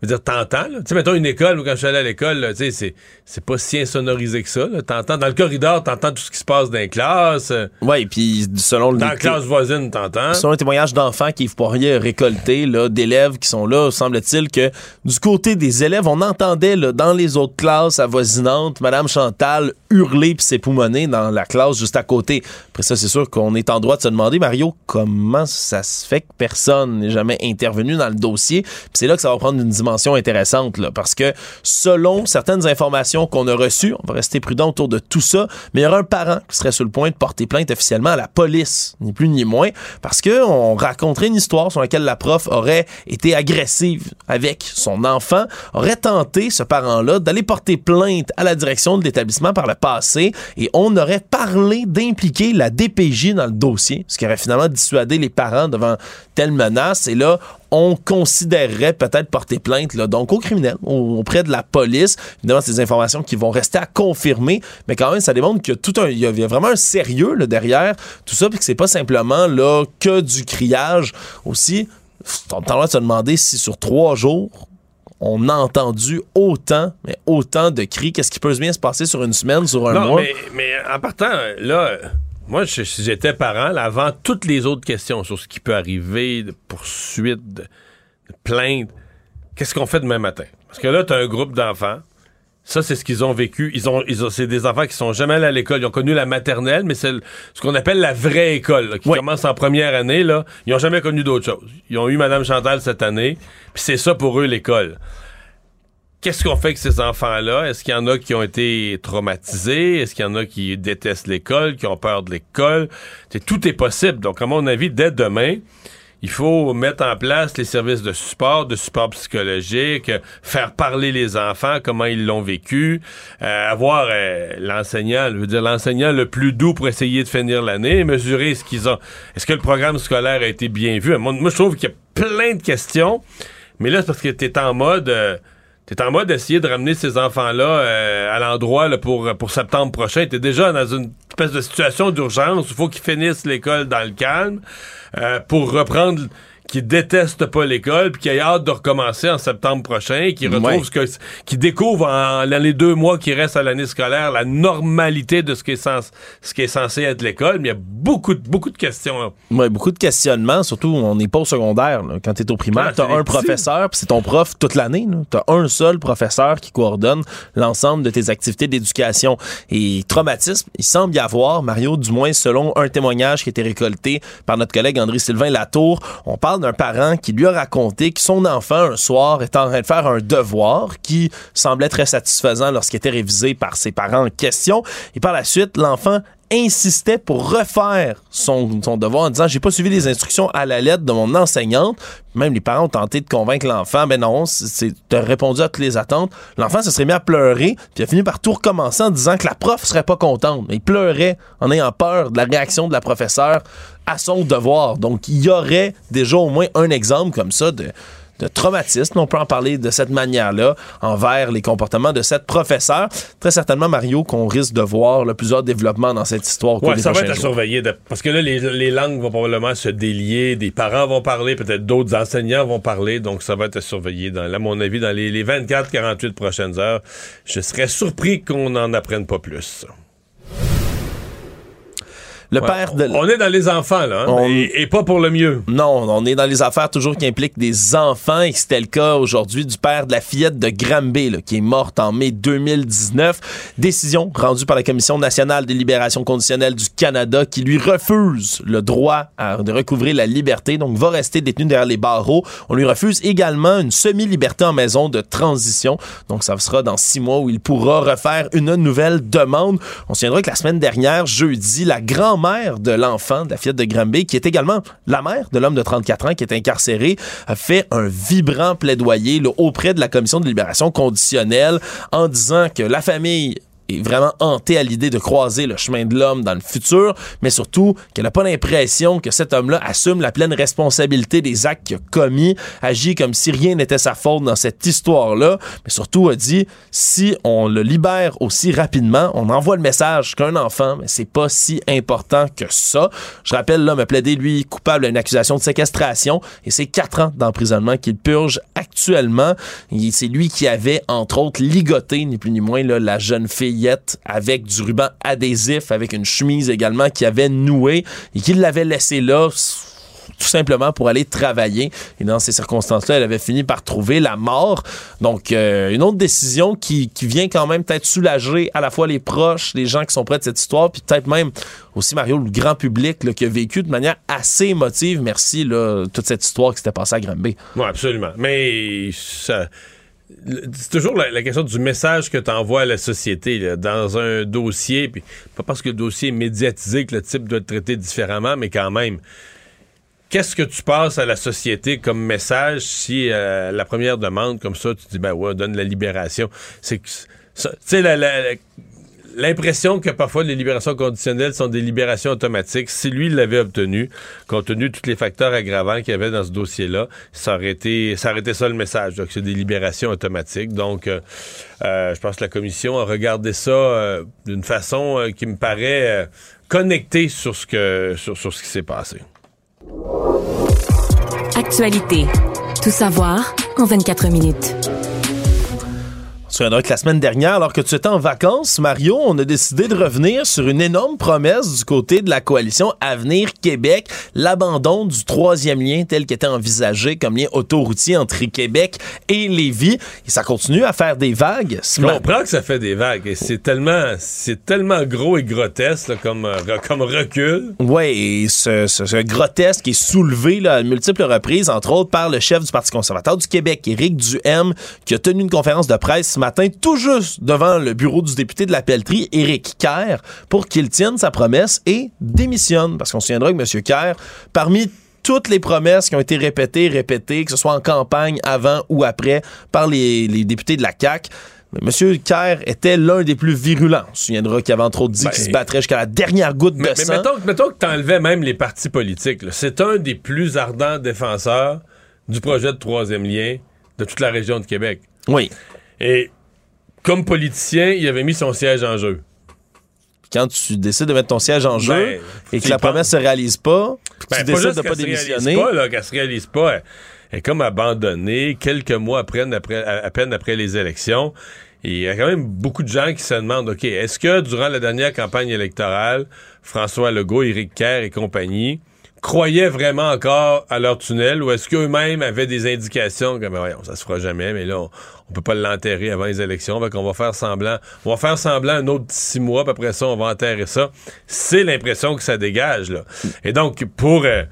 Je veux dire, t'entends, là. Tu sais, mettons une école, où quand je suis allé à l'école, tu sais, c'est, c'est pas si insonorisé que ça, là. T'entends, dans le corridor, t'entends tout ce qui se passe dans les classes. Ouais, puis selon le Dans la classe voisine, t'entends. Selon un témoignage d'enfants Poirier a récolté, là, d'élèves qui sont là, semble-t-il que du côté des élèves, on entendait là, dans les autres classes avoisinantes, Madame Chantal hurler puis s'époumoner dans la classe juste à côté. Après ça, c'est sûr qu'on est en droit de se demander, Mario, comment ça se fait que personne n'est jamais intervenu dans le dossier? Puis c'est là que ça va prendre une dimension intéressante, là, parce que selon certaines informations qu'on a reçues, on va rester prudent autour de tout ça, mais il y aura un parent qui serait sur le point de porter plainte officiellement à la police, ni plus ni moins, parce que on raconterait une histoire sur laquelle la prof aurait été agressive avec son enfant, aurait tenté, ce parent-là, d'aller porter plainte à la direction de l'établissement par le passé, et on aurait parlé d'impliquer la DPJ dans le dossier, ce qui aurait finalement dissuadé les parents devant telle menace, et là, on considérerait peut-être porter plainte là, donc aux criminels, auprès de la police. Évidemment, c'est des informations qui vont rester à confirmer, mais quand même, ça démontre que tout un, il y a vraiment un sérieux là, derrière tout ça, puis que c'est pas simplement là que du criage aussi. On droit de se demander si sur trois jours, on a entendu autant, mais autant de cris. Qu'est-ce qui peut bien se passer sur une semaine, sur un non, mois? Mais, mais en partant, là, moi, je- si j'étais parent, là, avant toutes les autres questions sur ce qui peut arriver, de poursuites, de, de plaintes, qu'est-ce qu'on fait demain matin? Parce que là, tu as un groupe d'enfants. Ça, c'est ce qu'ils ont vécu. Ils ont, ils ont, c'est des enfants qui sont jamais allés à l'école. Ils ont connu la maternelle, mais c'est ce qu'on appelle la vraie école, là, qui commence en première année. Là, ils ont jamais connu d'autre chose. Ils ont eu Madame Chantal cette année, puis c'est ça pour eux l'école. Qu'est-ce qu'on fait avec ces enfants-là? Est-ce qu'il y en a qui ont été traumatisés? Est-ce qu'il y en a qui détestent l'école, qui ont peur de l'école? Tout est possible. Donc, à mon avis, dès demain, il faut mettre en place les services de support, de support psychologique, faire parler les enfants, comment ils l'ont vécu, euh, avoir euh, l'enseignant, je veux dire l'enseignant le plus doux pour essayer de finir l'année, mesurer ce qu'ils ont. Est-ce que le programme scolaire a été bien vu? Moi, moi, je trouve qu'il y a plein de questions, mais là, c'est parce que tu es en mode... euh, T'es en mode d'essayer de ramener ces enfants-là euh, à l'endroit pour, pour septembre prochain. T'es déjà dans une espèce de situation d'urgence. Il faut qu'ils finissent l'école dans le calme euh, pour reprendre qui détestent pas l'école puis qui aient hâte de recommencer en septembre prochain, qui retrouvent Ouais. ce que qui découvrent en, dans les deux mois qui restent à l'année scolaire la normalité de ce qui est censé, ce qui est censé être l'école. Mais il y a beaucoup de beaucoup de questions. là. Ouais, beaucoup de questionnements, surtout on n'est pas au secondaire. là. Quand tu es au primaire, tu as un petits. professeur, puis c'est ton prof toute l'année. Tu as un seul professeur qui coordonne l'ensemble de tes activités d'éducation. Et traumatisme, il semble y avoir, Mario, du moins selon un témoignage qui a été récolté par notre collègue André-Sylvain Latour, on parle d'un parent qui lui a raconté que son enfant, un soir, est en train de faire un devoir qui semblait très satisfaisant lorsqu'il était révisé par ses parents en question. Et par la suite, l'enfant insistait pour refaire son, son devoir en disant j'ai pas suivi les instructions à la lettre de mon enseignante. Même les parents ont tenté de convaincre l'enfant ben non c'est t'as répondu à toutes les attentes. L'enfant se serait mis à pleurer puis a fini par tout recommencer en disant que la prof serait pas contente. Il pleurait en ayant peur de la réaction de la professeure à son devoir. Donc il y aurait déjà au moins un exemple comme ça de de traumatisme, on peut en parler de cette manière-là envers les comportements de cette professeure. Très certainement, Mario, qu'on risque de voir là, plusieurs développements dans cette histoire des ça va être à surveiller. de- parce que là, les, les langues vont probablement se délier. Des parents vont parler, peut-être d'autres enseignants vont parler. Donc, ça va être à surveiller. Dans, à mon avis, dans les, les 24-48 prochaines heures, je serais surpris qu'on n'en apprenne pas plus. Le Ouais, père de... On est dans les enfants, là, hein, On- et, et pas pour le mieux. Non, on est dans les affaires toujours qui impliquent des enfants et c'était le cas aujourd'hui du père de la fillette de Granby là, qui est morte en mai 2019. Décision rendue par la Commission nationale des libérations conditionnelles du Canada qui lui refuse le droit à, de recouvrer la liberté, donc va rester détenu derrière les barreaux. On lui refuse également une semi-liberté en maison de transition, donc ça sera dans six mois où il pourra refaire une nouvelle demande. On se souviendra que la semaine dernière, jeudi, la grand-mère de l'enfant, de la fillette de Granby, qui est également la mère de l'homme de 34 ans qui est incarcéré, a fait un vibrant plaidoyer auprès de la commission de libération conditionnelle en disant que la famille est vraiment hantée à l'idée de croiser le chemin de l'homme dans le futur, mais surtout qu'elle n'a pas l'impression que cet homme-là assume la pleine responsabilité des actes qu'il a commis, agit comme si rien n'était sa faute dans cette histoire-là, mais surtout a dit si on le libère aussi rapidement, on envoie le message qu'un enfant, mais c'est pas si important que ça. Je rappelle, l'homme a plaidé, lui, coupable à une accusation de séquestration et c'est quatre ans d'emprisonnement qu'il purge actuellement. C'est lui qui avait, entre autres, ligoté, ni plus ni moins, là, la jeune avec du ruban adhésif, avec une chemise également qui avait noué et qu'il l'avait laissé là tout simplement pour aller travailler. Et dans ces circonstances-là, elle avait fini par trouver la mort. Donc, euh, une autre décision qui, vient quand même peut-être soulager à la fois les proches, les gens qui sont près de cette histoire, puis peut-être même aussi, Mario, le grand public qui a vécu de manière assez émotive, merci, toute cette histoire qui s'était passée à Granby. Oui, absolument. Mais ça- c'est toujours la, question du message que tu envoies à la société dans un dossier. Puis pas parce que le dossier est médiatisé que le type doit être traité différemment, mais quand même. Qu'est-ce que tu passes à la société comme message si euh, la première demande comme ça, tu dis ben ouais, donne la libération. C'est que tu sais la- l'impression que parfois les libérations conditionnelles sont des libérations automatiques. Si lui l'avait obtenu, compte tenu de tous les facteurs aggravants qu'il y avait dans ce dossier-là, ça aurait été ça, le message, donc c'est des libérations automatiques. Donc, euh, euh, je pense que la commission a regardé ça euh, d'une façon qui me paraît connectée sur ce qui s'est passé. Actualité. Tout savoir en 24 minutes la semaine dernière, alors que tu étais en vacances, Mario, on a décidé de revenir sur une énorme promesse du côté de la coalition Avenir Québec, l'abandon du troisième lien tel qu'était envisagé comme lien autoroutier entre Québec et Lévis. Et ça continue à faire des vagues. Je comprends que ça fait des vagues. Et c'est tellement, c'est tellement gros et grotesque comme, euh, comme recul. Oui, et ce, ce, grotesque est soulevé là, à multiples reprises, entre autres par le chef du Parti conservateur du Québec, Éric Duhem, qui a tenu une conférence de presse ce matin tout juste devant le bureau du député de la pelleterie, Éric Kerr, pour qu'il tienne sa promesse et démissionne. Parce qu'on se souviendra que M. Kerr, parmi toutes les promesses qui ont été répétées, répétées, que ce soit en campagne, avant ou après, par les, députés de la CAQ, M. Kerr était l'un des plus virulents. On se souviendra qu'il avait entre autres dit ben, qu'il se battrait jusqu'à la dernière goutte de sang. Mais mettons, que tu enlevais même les partis politiques. C'est un des plus ardents défenseurs du projet de troisième lien de toute la région de Québec. Oui. Et comme politicien, il avait mis son siège en jeu. Quand tu décides de mettre ton siège en jeu ben, et que la promesse se réalise pas, ben, tu décides de pas démissionner. Pas, qu'elle se réalise pas, elle, est comme abandonnée quelques mois après, à peine après les élections. Il y a quand même beaucoup de gens qui se demandent, OK, est-ce que durant la dernière campagne électorale, François Legault, Éric Kerr et compagnie croyaient vraiment encore à leur tunnel ou est-ce qu'eux-mêmes avaient des indications ben voyons, ça se fera jamais, mais là, on, peut pas l'enterrer avant les élections, donc on va faire semblant, on va faire semblant un autre six mois, puis après ça, on va enterrer ça. C'est l'impression que ça dégage, là. Et donc, pour, euh,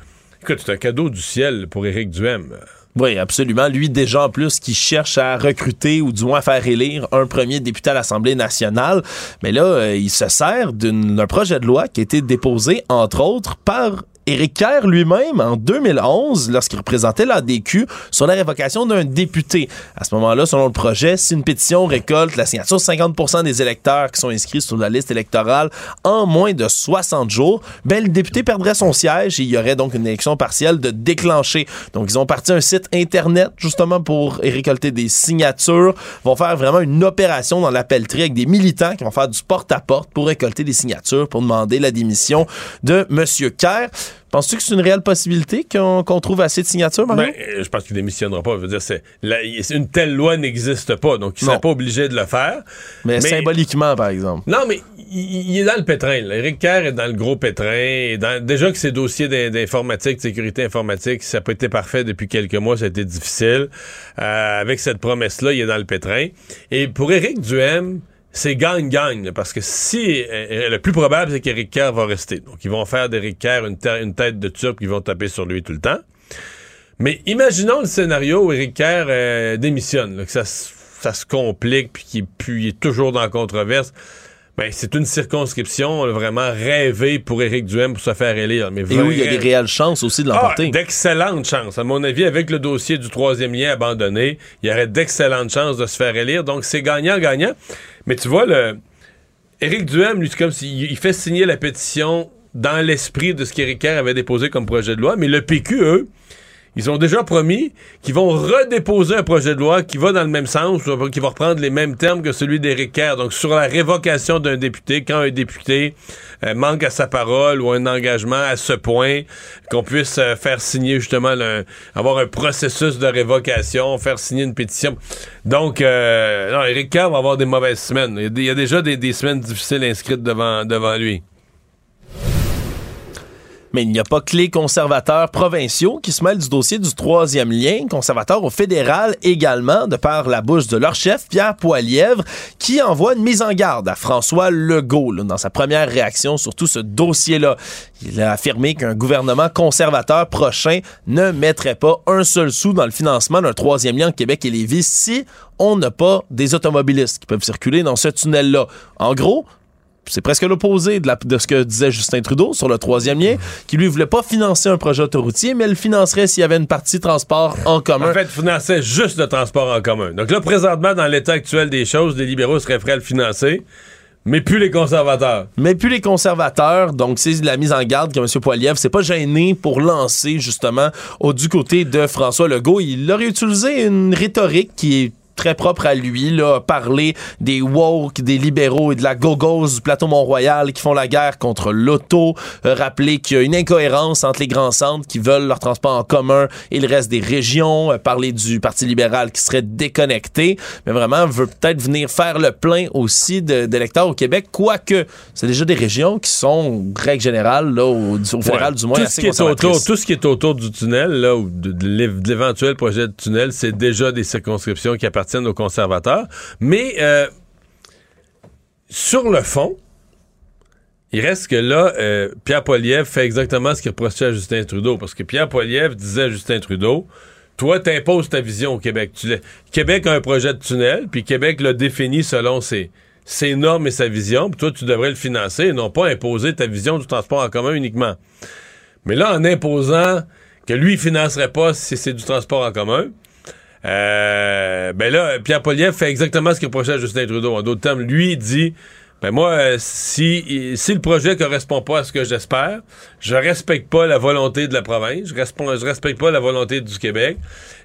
écoute, c'est un cadeau du ciel pour Éric Duhem. Oui, absolument. Lui, déjà en plus, qui cherche à recruter ou du moins à faire élire un premier député à l'Assemblée nationale. Mais là, euh, il se sert d'un projet de loi qui a été déposé, entre autres, par Éric Kerr lui-même, en 2011, lorsqu'il représentait l'ADQ, sur la révocation d'un député. À ce moment-là, selon le projet, si une pétition récolte la signature de 50% des électeurs qui sont inscrits sur la liste électorale en moins de 60 jours, ben, le député perdrait son siège et il y aurait donc une élection partielle de déclencher. Donc, ils ont parti un site Internet, justement, pour récolter des signatures. Ils vont faire vraiment une opération dans la pelleterie avec des militants qui vont faire du porte-à-porte pour récolter des signatures, pour demander la démission de M. Kerr. Penses-tu que c'est une réelle possibilité qu'on trouve assez de signatures, Mario? Ben, euh, je pense qu'il démissionnera pas. Je veux dire, c'est, une telle loi n'existe pas, donc il ne serait pas obligé de le faire. Mais, symboliquement, par exemple. Non, mais il, est dans le pétrin. Là. Éric Kerr est dans le gros pétrin. déjà que ses dossiers d'informatique, de sécurité informatique, ça n'a pas été parfait depuis quelques mois, ça a été difficile. Euh, avec cette promesse-là, il est dans le pétrin. Et pour Éric Duhem, c'est gagne-gagne, parce que si euh, euh, le plus probable, c'est qu'Éric Kerr va rester. Donc, ils vont faire d'Éric Kerr une, tête de turc, ils vont taper sur lui tout le temps. Mais imaginons le scénario où Éric Kerr euh, démissionne, que ça, ça, se complique, puis qu'il est toujours dans la controverse. Ben, c'est une circonscription vraiment rêvée pour Éric Duhem pour se faire élire. Mais Et où il y a des réelles chances aussi de l'emporter. Ah, d'excellentes chances. À mon avis, avec le dossier du troisième lien abandonné, il y aurait d'excellentes chances de se faire élire. Donc, c'est gagnant-gagnant. Mais tu vois, le... Éric Duhem, lui, c'est comme s'il fait signer la pétition dans l'esprit de ce qu'Éric Kerr avait déposé comme projet de loi. Mais le PQ, eux, ils ont déjà promis qu'ils vont redéposer un projet de loi qui va dans le même sens, qui va reprendre les mêmes termes que celui d'Éric Kerr. Donc, sur la révocation d'un député, quand un député euh, manque à sa parole ou un engagement à ce point, qu'on puisse euh, faire signer justement, avoir un processus de révocation, faire signer une pétition. Donc, euh, non, Éric Kerr va avoir des mauvaises semaines. Il y a, déjà des, des, semaines difficiles inscrites devant, devant lui. Mais il n'y a pas que les conservateurs provinciaux qui se mêlent du dossier du troisième lien, conservateurs au fédéral également, de par la bouche de leur chef, Pierre Poilièvre, qui envoie une mise en garde à François Legault dans sa première réaction sur tout ce dossier-là. Il a affirmé qu'un gouvernement conservateur prochain ne mettrait pas un seul sou dans le financement d'un troisième lien Québec et Lévis si on n'a pas des automobilistes qui peuvent circuler dans ce tunnel-là. En gros, c'est presque l'opposé de, de, ce que disait Justin Trudeau sur le troisième lien, qui lui voulait pas financer un projet autoroutier, mais le financerait s'il y avait une partie transport en commun. En fait, finançait juste le transport en commun. Donc là, présentement, dans l'état actuel des choses, les libéraux seraient prêts à le financer, Mais plus les conservateurs. Mais plus les conservateurs. Donc, c'est la mise en garde que M. Poiliev s'est pas gêné pour lancer, justement, au, du côté de François Legault. Il aurait utilisé une rhétorique qui est très propre à lui, là, parler des woke, des libéraux et de la gogos du plateau Mont-Royal qui font la guerre contre l'auto, euh, rappeler qu'il y a une incohérence entre les grands centres qui veulent leur transport en commun et le reste des régions, euh, parler du Parti libéral qui serait déconnecté, mais vraiment veut peut-être venir faire le plein aussi d'électeurs au Québec, quoique c'est déjà des régions qui sont, règle générale, là, au, au fédéral du moins, tout assez ce qui est autour, Tout ce qui est autour du tunnel, là, ou de, de l'éventuel projet de tunnel, c'est déjà des circonscriptions qui appartiennent aux conservateurs. Mais euh, sur le fond, il reste que là, euh, Pierre Poilievre fait exactement ce qu'il reprochait à Justin Trudeau. Parce que Pierre Poilievre disait à Justin Trudeau, toi, t'imposes ta vision au Québec. Québec a un projet de tunnel, puis Québec l'a défini selon ses, ses normes et sa vision, puis toi, tu devrais le financer et non pas imposer ta vision du transport en commun uniquement. Mais là, en imposant que lui, il financerait pas si c'est du transport en commun, euh, ben là, Pierre Poliev fait exactement ce qu'il reprochait à Justin Trudeau. En d'autres termes, lui dit ben moi, euh, si, si le projet correspond pas à ce que j'espère, je respecte pas la volonté de la province, je, respecte pas la volonté du Québec,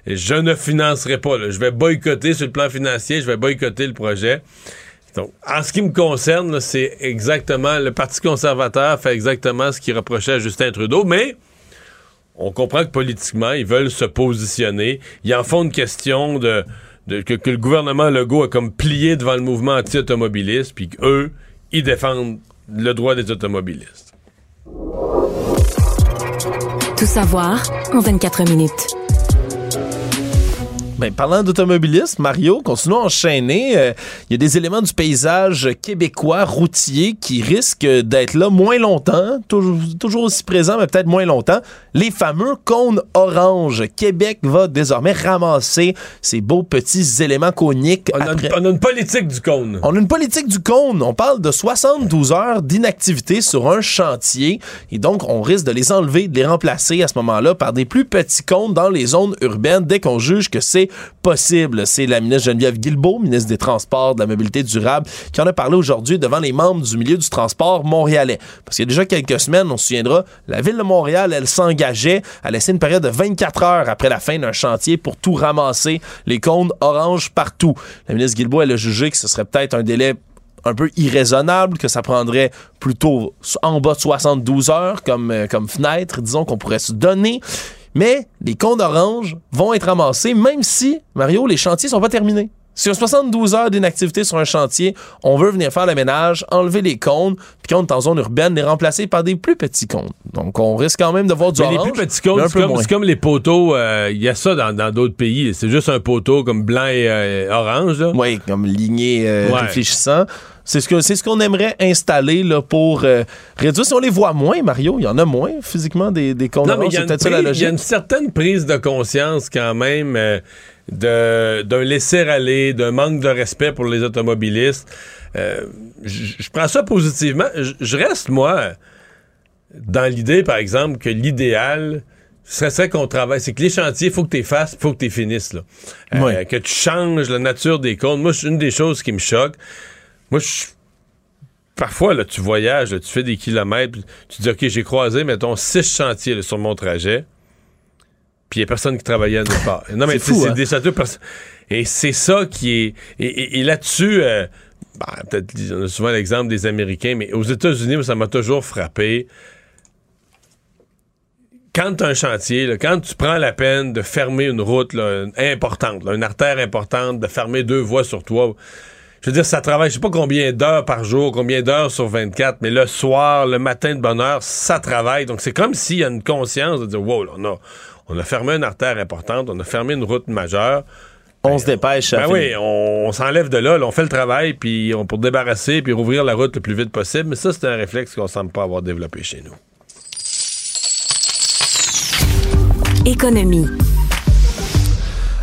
je ne financerai pas. Je vais boycotter sur le plan financier, je vais boycotter le projet. Donc, en ce qui me concerne, c'est exactement, le Parti conservateur fait exactement ce qu'il reprochait à Justin Trudeau, mais on comprend que politiquement, ils veulent se positionner. Ils en font une question de, que, le gouvernement Legault a comme plié devant le mouvement anti-automobiliste, puis qu'eux, ils défendent le droit des automobilistes. Tout savoir en 24 minutes. Ben, parlant d'automobilisme, Mario, continuons à enchaîner. Euh, il y a des éléments du paysage québécois routier qui risquent d'être là moins longtemps, toujours, toujours aussi présents, mais peut-être moins longtemps. Les fameux cônes orange. Québec va désormais ramasser ces beaux petits éléments coniques. On, a, une politique du cône. On a une politique du cône. On parle de 72 heures d'inactivité sur un chantier. Et donc, on risque de les enlever, de les remplacer à ce moment-là par des plus petits cônes dans les zones urbaines dès qu'on juge que c'est possible. C'est la ministre Geneviève Guilbeault, ministre des Transports, de la Mobilité durable, qui en a parlé aujourd'hui devant les membres du milieu du transport montréalais. Parce qu'il y a déjà quelques semaines, on se souviendra, la ville de Montréal, elle s'engageait à laisser une période de 24 heures après la fin d'un chantier pour tout ramasser, les cônes orange partout. La ministre Guilbeault, elle a jugé que ce serait peut-être un délai un peu irraisonnable, que ça prendrait plutôt en bas de 72 heures comme, euh, comme fenêtre, disons, qu'on pourrait se donner. Mais les cônes orange vont être ramassés, même si, Mario, les chantiers sont pas terminés. Sur 72 heures d'inactivité sur un chantier, on veut venir faire le ménage, enlever les cônes, puis est en zone urbaine, les remplacer par des plus petits cônes. Donc, on risque quand même de voir du mais les plus petits cônes, c'est comme, les poteaux, euh, il y a ça dans d'autres pays. C'est juste un poteau comme blanc et euh, orange. Oui, comme ligné euh, réfléchissant. C'est ce que c'est ce qu'on aimerait installer là, pour réduire. Si on les voit moins, Mario, il y en a moins physiquement des, des. C'est peut-être ça la logique. Il y a une certaine prise de conscience quand même d'un laisser-aller, d'un manque de respect pour les automobilistes. Euh, je prends ça positivement. Je reste, moi, dans l'idée, par exemple, que l'idéal, ce serait qu'on travaille. C'est que les chantiers, il faut que tu les fasses, faut que tu les finisses. Là. Euh, que tu changes la nature des comptes. Moi, c'est une des choses qui me choque. Moi, je parfois, là, tu voyages, tu fais des kilomètres, tu dis, OK, j'ai croisé, mettons, six chantiers sur mon trajet puis il n'y a personne qui travaillait à notre part. Non, mais c'est hein? des châteaux. Et c'est ça qui est. Et, là-dessus, euh, ben, peut-être, on a souvent l'exemple des Américains, mais aux États-Unis, ça m'a toujours frappé. Quand tu as un chantier, quand tu prends la peine de fermer une route importante, une artère importante, de fermer deux voies sur toi, je veux dire, ça travaille, je sais pas combien d'heures par jour, combien d'heures sur 24, mais le soir, le matin de bonne heure, ça travaille. Donc, c'est comme s'il y a une conscience de dire, wow, là, on a, on a fermé une artère importante, on a fermé une route majeure. On se dépêche. Ben oui, on, s'enlève de là, on fait le travail puis on, pour débarrasser puis rouvrir la route le plus vite possible. Mais ça, c'est un réflexe qu'on semble pas avoir développé chez nous. Économie.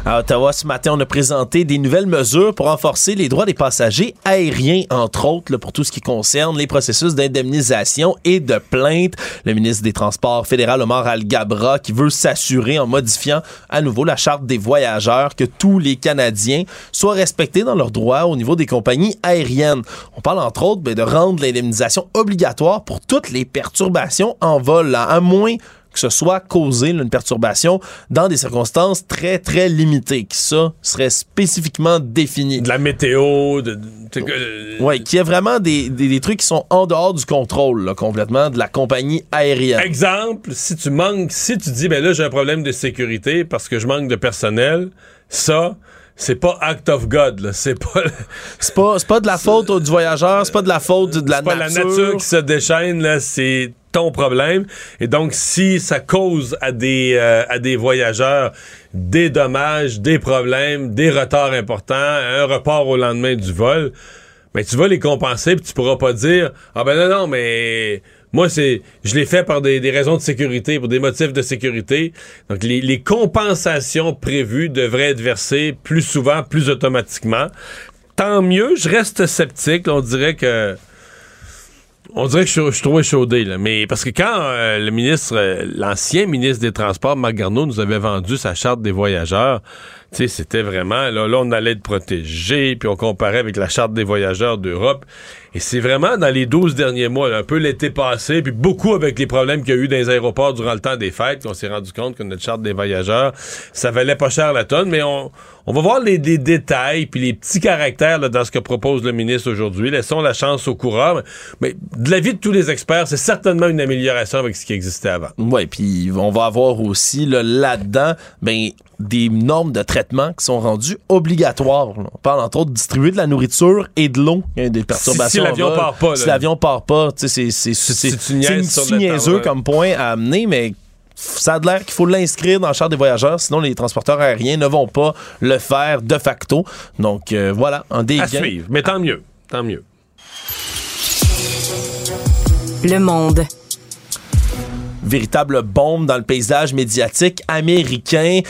À Ottawa, ce matin, on a présenté des nouvelles mesures pour renforcer les droits des passagers aériens, entre autres, pour tout ce qui concerne les processus d'indemnisation et de plainte. Le ministre des Transports fédéral, Omar Al-Gabra, qui veut s'assurer, en modifiant à nouveau la charte des voyageurs, que tous les Canadiens soient respectés dans leurs droits au niveau des compagnies aériennes. On parle, entre autres, ben, de rendre l'indemnisation obligatoire pour toutes les perturbations en vol, à moins que ce soit causé une perturbation dans des circonstances très, très limitées, que ça serait spécifiquement défini. De la météo, de... Oui, qu'il y a vraiment des, des- des trucs qui sont en dehors du contrôle, là, complètement, de la compagnie aérienne. Exemple, si tu manques, si tu dis, ben là, j'ai un problème de sécurité parce que je manque de personnel, ça, c'est pas act of God. C'est pas, [laughs] C'est pas, c'est pas de la faute du voyageur, c'est pas de la faute de la c'est pas nature. la nature qui se déchaîne, là. C'est ton problème. Et donc, si ça cause à des, euh, à des voyageurs des dommages, des problèmes, des retards importants, un report au lendemain du vol, ben, tu vas les compenser puis tu pourras pas dire, ah ben non, non, mais moi, c'est, je l'ai fait par des, des raisons de sécurité, pour des motifs de sécurité. Donc, les, les compensations prévues devraient être versées plus souvent, plus automatiquement. Tant mieux, je reste sceptique. On dirait que on dirait que je, je suis trop échaudé, là. Mais parce que quand euh, le ministre, euh, l'ancien ministre des Transports, Marc nous avait vendu sa charte des voyageurs, tu sais, c'était vraiment, là, là, on allait être protégé, puis on comparait avec la charte des voyageurs d'Europe. Et c'est vraiment dans les 12 derniers mois, là, un peu l'été passé, puis beaucoup avec les problèmes qu'il y a eu dans les aéroports durant le temps des fêtes, qu'on s'est rendu compte que notre charte des voyageurs, ça valait pas cher la tonne, mais on, on va voir les, les détails, puis les petits caractères là, dans ce que propose le ministre aujourd'hui. Laissons la chance au coureur. Mais de l'avis de tous les experts, c'est certainement une amélioration avec ce qui existait avant. Oui, puis on va avoir aussi là, là-dedans ben, des normes de traitement qui sont rendues obligatoires. là. On parle entre autres de distribuer de la nourriture et de l'eau. Il y a des perturbations. En vol. part pas, Si là. l'avion part pas, tu sais, c'est niaiseux comme point à amener, mais ça a de l'air qu'il faut l'inscrire dans le charte des voyageurs, sinon les transporteurs aériens ne vont pas le faire de facto. Donc euh, voilà, un dégain. À suivre. Mais tant mieux. Tant mieux. Le monde. véritable bombe dans le paysage médiatique américain.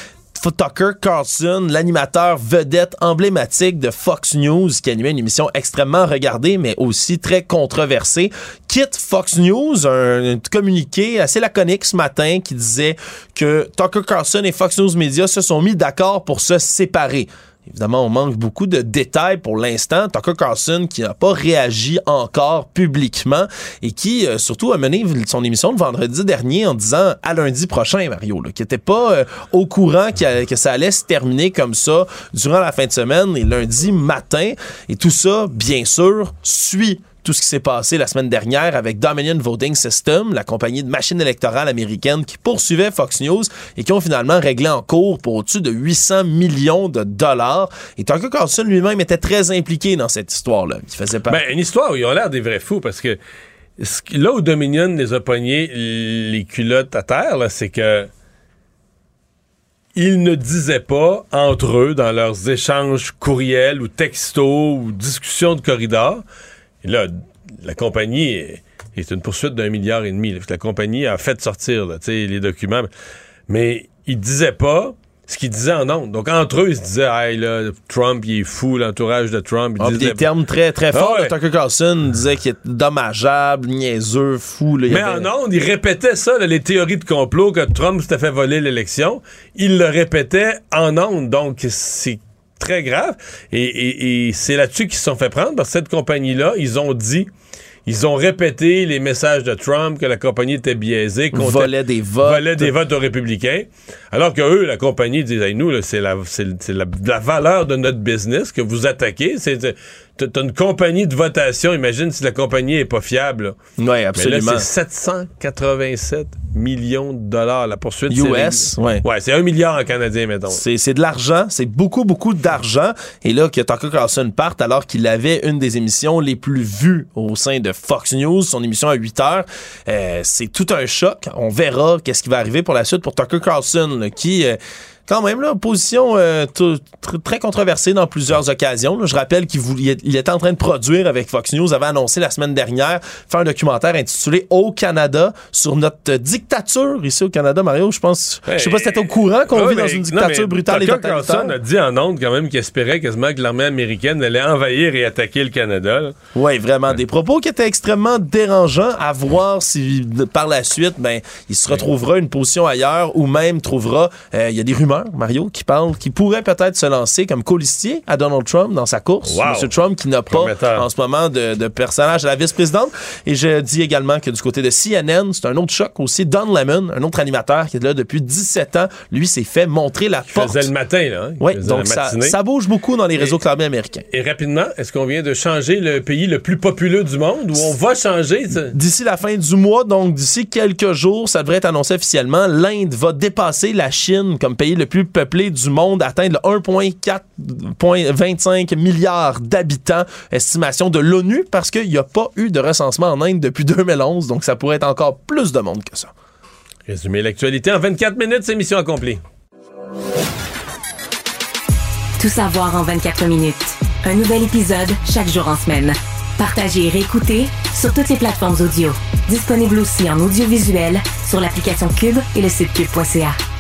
Tucker Carlson, l'animateur vedette emblématique de Fox News, qui animait une émission extrêmement regardée, mais aussi très controversée, quitte Fox News, un, un communiqué assez laconique ce matin qui disait que Tucker Carlson et Fox News Media se sont mis d'accord pour se séparer. Évidemment, on manque beaucoup de détails pour l'instant. Tucker Carlson qui n'a pas réagi encore publiquement et qui, euh, surtout, a mené son émission le vendredi dernier en disant à lundi prochain, Mario, qui n'était pas euh, au courant que ça allait se terminer comme ça durant la fin de semaine et lundi matin. Et tout ça, bien sûr, suit tout ce qui s'est passé la semaine dernière avec Dominion Voting System, la compagnie de machines électorales américaine qui poursuivait Fox News et qui ont finalement réglé en cours pour au-dessus de 800 millions de dollars. Et Tucker Carlson lui-même était très impliqué dans cette histoire-là. Il faisait pas. Ben, une histoire où ils ont l'air des vrais fous parce que là où Dominion les a pognés les culottes à terre, c'est que ils ne disaient pas entre eux dans leurs échanges courriels ou textos ou discussions de corridor. Et là, la compagnie est, est une poursuite d'un milliard et demi. là. La compagnie a fait sortir là, les documents, mais ils disaient pas ce qu'ils disaient en ondes. Donc entre eux, ils se disaient, hey là, Trump, il est fou, l'entourage de Trump. Ils disaient- des termes très, très forts. Ah ouais. Tucker Carlson disait qu'il est dommageable, niaiseux, fou. là. Il Mais avait- en ondes, il répétait ça, là, les théories de complot, que Trump s'était fait voler l'élection. Il le répétait en ondes, donc c'est très grave. Et, et- et c'est là-dessus qu'ils se sont fait prendre, parce que cette compagnie-là, ils ont dit, ils ont répété les messages de Trump, que la compagnie était biaisée, qu'on volait des votes. volait des votes aux républicains. Alors que eux, la compagnie, Hey, nous, c'est la, la, la valeur de notre business que vous attaquez. C'est, t'as une compagnie de votation. Imagine si la compagnie est pas fiable. Oui, absolument. là, c'est 787 millions de dollars. La poursuite, US, réglé. ouais. Ouais, c'est un milliard en canadien, mettons. C'est c'est de l'argent, c'est beaucoup, beaucoup d'argent. Et là, que Tucker Carlson parte alors qu'il avait une des émissions les plus vues au sein de Fox News, son émission à 8 heures, euh, c'est tout un choc. On verra qu'est-ce qui va arriver pour la suite pour Tucker Carlson, là, qui... euh, quand même, là, position euh, très controversée dans plusieurs occasions. Je rappelle qu'il il était en train de produire avec Fox News, avait annoncé la semaine dernière, faire un documentaire intitulé Au Canada sur notre dictature ici au Canada. Mario, je pense, je sais pas si t'étais au courant qu'on vit dans une dictature brutale et. Carlson a dit en ondes quand même qu'il espérait quasiment que l'armée américaine allait envahir et attaquer le Canada. Oui, vraiment. Des propos qui étaient extrêmement dérangeants à voir si par la suite, ben, il se retrouvera une position ailleurs ou même trouvera, euh, il y a des rumeurs Mario, qui parle, qui pourrait peut-être se lancer comme colistier à Donald Trump dans sa course. Monsieur Trump qui n'a pas en ce moment de, personnage à la vice-présidente. Et je dis également que du côté de CNN, c'est un autre choc aussi. Don Lemon, un autre animateur qui est là depuis 17 ans, lui s'est fait montrer la porte. faisait le matin, là. Hein? Oui, donc ça, ça, bouge beaucoup dans les réseaux claviers américains. Et rapidement, est-ce qu'on vient de changer le pays le plus populeux du monde ou on va changer? D'ici la fin du mois, donc d'ici quelques jours, ça devrait être annoncé officiellement, l'Inde va dépasser la Chine comme pays le plus peuplé du monde, atteindre 1,425 milliards d'habitants, estimation de l'ONU, parce qu'il n'y a pas eu de recensement en Inde depuis [laughs] 2011, donc ça pourrait être encore plus de monde que ça. Résumer l'actualité en 24 minutes, c'est mission accomplie. Tout savoir en 24 minutes. Un nouvel épisode chaque jour en semaine. Partagez et réécoutez sur toutes les plateformes audio. Disponible aussi en audiovisuel sur l'application Cube et le site cube.ca.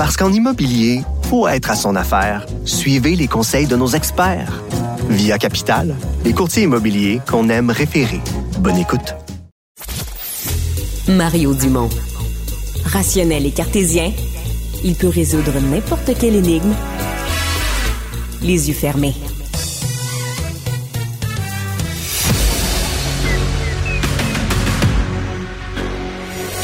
Parce qu'en immobilier, pour être à son affaire, suivez les conseils de nos experts. Via Capital, les courtiers immobiliers qu'on aime référer. Bonne écoute. Mario Dumont. Rationnel et cartésien, il peut résoudre n'importe quelle énigme les yeux fermés.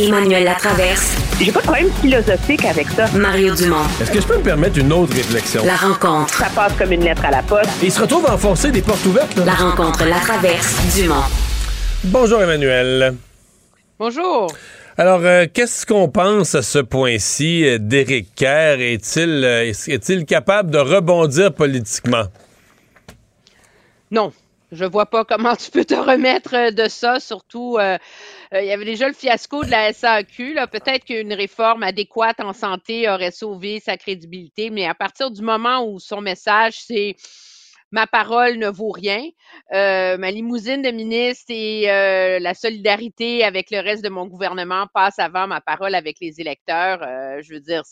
Emmanuel Latraverse. J'ai pas de problème philosophique avec ça. Mario Dumont. Est-ce que je peux me permettre une autre réflexion? La rencontre. Ça passe comme une lettre à la poste. il se retrouve à enfoncer des portes ouvertes. Là. La rencontre, la traverse, Dumont. Bonjour Emmanuel. Bonjour. Alors, euh, qu'est-ce qu'on pense à ce point-ci euh, d'Éric Kerr? Est-il euh, est-il capable de rebondir politiquement? Non. Je vois pas comment tu peux te remettre de ça, surtout euh, il y avait déjà le fiasco de la SAQ. Peut-être qu'une réforme adéquate en santé aurait sauvé sa crédibilité, mais à partir du moment où son message, c'est ma parole ne vaut rien. Euh, ma limousine de ministre et euh, la solidarité avec le reste de mon gouvernement passe avant ma parole avec les électeurs. je veux dire,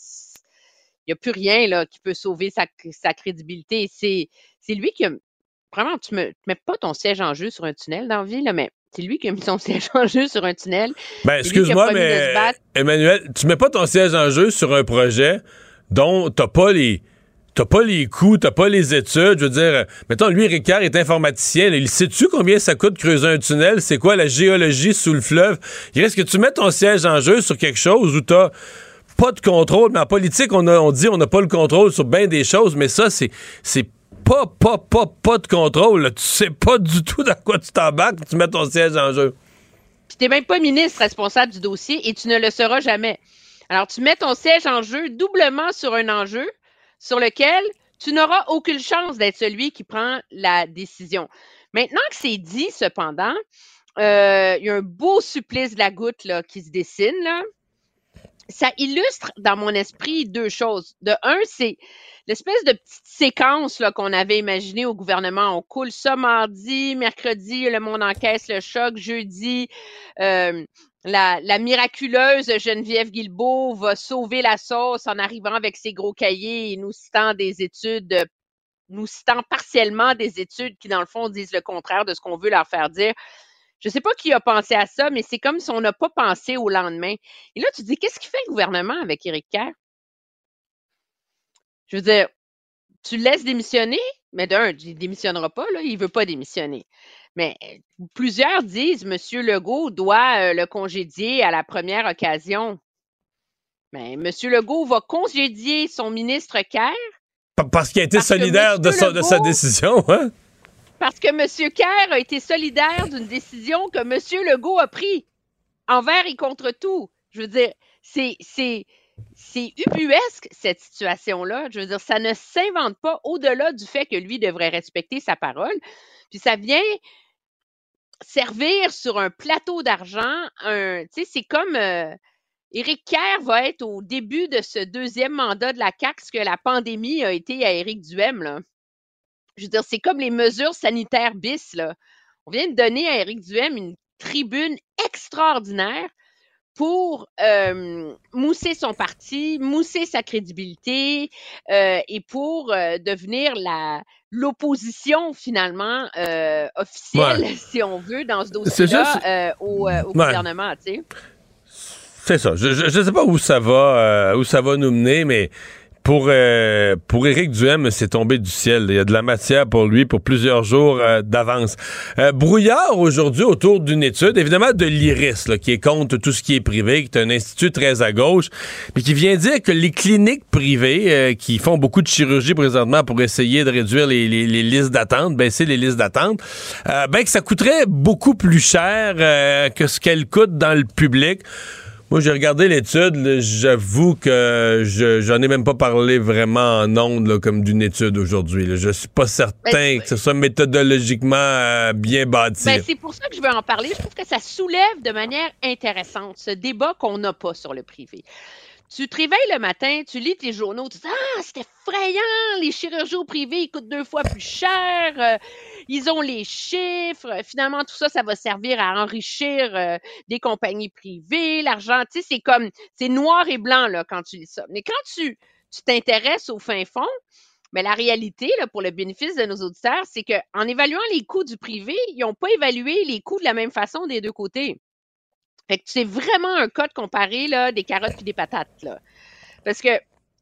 il n'y a plus rien là, qui peut sauver sa, sa crédibilité. C'est, c'est lui qui a. Vraiment, tu ne mets pas ton siège en jeu sur un tunnel dans la vie, là, mais c'est lui qui a mis son [laughs] siège en jeu sur un tunnel. Ben, excuse-moi, mais Emmanuel, tu mets pas ton siège en jeu sur un projet dont t'as pas les t'as pas les coûts, t'as pas les études. Je veux dire, mettons, lui, Ricard est informaticien. il sait-tu combien ça coûte creuser un tunnel? C'est quoi la géologie sous le fleuve? Il reste que tu mets ton siège en jeu sur quelque chose où t'as pas de contrôle. Mais en politique, on, a, on dit on n'a pas le contrôle sur bien des choses, mais ça, c'est, c'est pas, pas, pas, pas de contrôle. Tu sais pas du tout dans quoi tu t'embarques, tu mets ton siège en jeu. Puis t'es même pas ministre responsable du dossier et tu ne le seras jamais. Alors, tu mets ton siège en jeu doublement sur un enjeu sur lequel tu n'auras aucune chance d'être celui qui prend la décision. Maintenant que c'est dit, cependant, euh, il y a un beau supplice de la goutte là, qui se dessine. Là. Ça illustre dans mon esprit deux choses. De un, c'est l'espèce de petite séquence qu'on avait imaginée au gouvernement. On coule ça mardi, mercredi, le monde encaisse le choc, jeudi, euh, la, miraculeuse Geneviève Guilbeault va sauver la sauce en arrivant avec ses gros cahiers et nous citant des études, nous citant partiellement des études qui, dans le fond, disent le contraire de ce qu'on veut leur faire dire. Je ne sais pas qui a pensé à ça, mais c'est comme si on n'a pas pensé au lendemain. Et là, tu dis, qu'est-ce qui fait le gouvernement avec Éric Kerr? Je veux dire, tu le laisses démissionner, mais d'un, il ne démissionnera pas, là, il ne veut pas démissionner. Mais plusieurs disent M. Legault doit euh, le congédier à la première occasion. Mais M. Legault va congédier son ministre Kerr. Parce qu'il a été solidaire de, de, sa décision, hein? Parce que M. Kerr a été solidaire d'une décision que M. Legault a prise envers et contre tout. Je veux dire, c'est, c'est, c'est ubuesque, cette situation-là. Je veux dire, ça ne s'invente pas au-delà du fait que lui devrait respecter sa parole. Puis ça vient servir sur un plateau d'argent. Tu sais, c'est comme euh, Éric Kerr va être au début de ce deuxième mandat de la CAQ, ce que la pandémie a été à Éric Duhem. Là. Je veux dire, c'est comme les mesures sanitaires bis. Là. On vient de donner à Éric Duhem une tribune extraordinaire pour euh, mousser son parti, mousser sa crédibilité euh, et pour euh, devenir la l'opposition finalement officielle, Ouais. [laughs] si on veut, dans ce dossier-là juste- au, au Ouais. gouvernement. Tu sais. C'est ça. Je, je sais pas où ça va, où ça va nous mener, mais pour euh, pour Éric Duhem, c'est tombé du ciel. Il y a de la matière pour lui pour plusieurs jours euh, d'avance. Euh, brouillard aujourd'hui autour d'une étude, évidemment de l'IRIS, là, qui est contre tout ce qui est privé, qui est un institut très à gauche, mais qui vient dire que les cliniques privées euh, qui font beaucoup de chirurgie présentement pour essayer de réduire les, les- les listes d'attente, baisser les listes d'attente, euh, ben que ça coûterait beaucoup plus cher que ce qu'elles coûtent dans le public. Moi, j'ai regardé l'étude. J'avoue que je j'en ai même pas parlé vraiment en ondes là, comme d'une étude aujourd'hui. Je suis pas certain Ben, que ce soit méthodologiquement euh, bien bâti. Ben, c'est pour ça que je veux en parler. Je trouve que ça soulève de manière intéressante ce débat qu'on n'a pas sur le privé. Tu te réveilles le matin, tu lis tes journaux, tu dis Ah, c'est effrayant, les chirurgies au privé, ils coûtent deux fois plus cher, euh, ils ont les chiffres, euh, finalement, tout ça, ça va servir à enrichir euh, des compagnies privées, l'argent, tu sais, c'est comme, c'est noir et blanc, là, quand tu lis ça. Mais quand tu tu t'intéresses au fin fond, mais la réalité, là, pour le bénéfice de nos auditeurs, c'est qu'en évaluant les coûts du privé, ils n'ont pas évalué les coûts de la même façon des deux côtés. Fait que c'est vraiment un cas de comparer là, des carottes puis des patates. Là. Parce que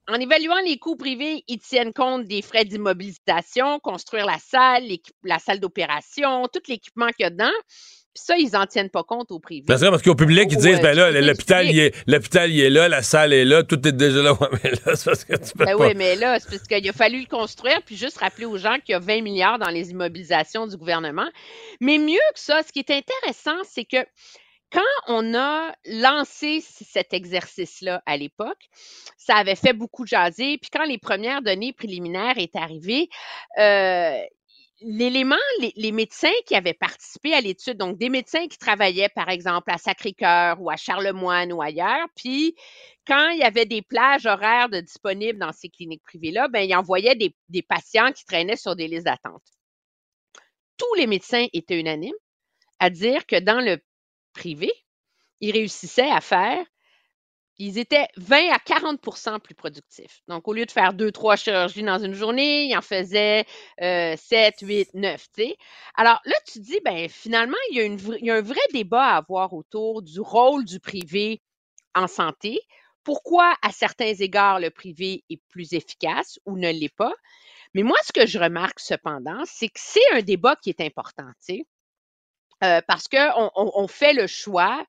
en évaluant les coûts privés, ils tiennent compte des frais d'immobilisation, construire la salle, la salle d'opération, tout l'équipement qu'il y a dedans. Puis ça, ils n'en tiennent pas compte au privé. Parce que parce qu'au public, ils disent, euh, ben là, l'hôpital, il est, l'hôpital, il est là, la salle est là, tout est déjà là. [laughs] Ouais, mais là, c'est parce que tu peux Ben pas. oui, mais là, c'est parce qu'il a fallu le construire, puis juste rappeler aux gens qu'il y a 20 milliards dans les immobilisations du gouvernement. Mais mieux que ça, ce qui est intéressant, c'est que quand on a lancé cet exercice-là à l'époque, ça avait fait beaucoup jaser. Puis quand les premières données préliminaires étaient arrivées, euh, l'élément, les, médecins qui avaient participé à l'étude, donc des médecins qui travaillaient, par exemple, à Sacré-Cœur ou à Charlemagne ou ailleurs, puis quand il y avait des plages horaires disponibles dans ces cliniques privées-là, ben, ils envoyaient des patients qui traînaient sur des listes d'attente. Tous les médecins étaient unanimes à dire que dans le privé, ils réussissaient à faire, ils étaient 20 à 40% plus productifs. Donc, au lieu de faire deux, trois chirurgies dans une journée, ils en faisaient euh, 7, 8, 9. tu sais. Alors là, tu dis, ben finalement, il y, a une vra- il y a un vrai débat à avoir autour du rôle du privé en santé. Pourquoi, à certains égards, le privé est plus efficace ou ne l'est pas? Mais moi, ce que je remarque cependant, c'est que c'est un débat qui est important. Euh, parce qu'on on, on fait le choix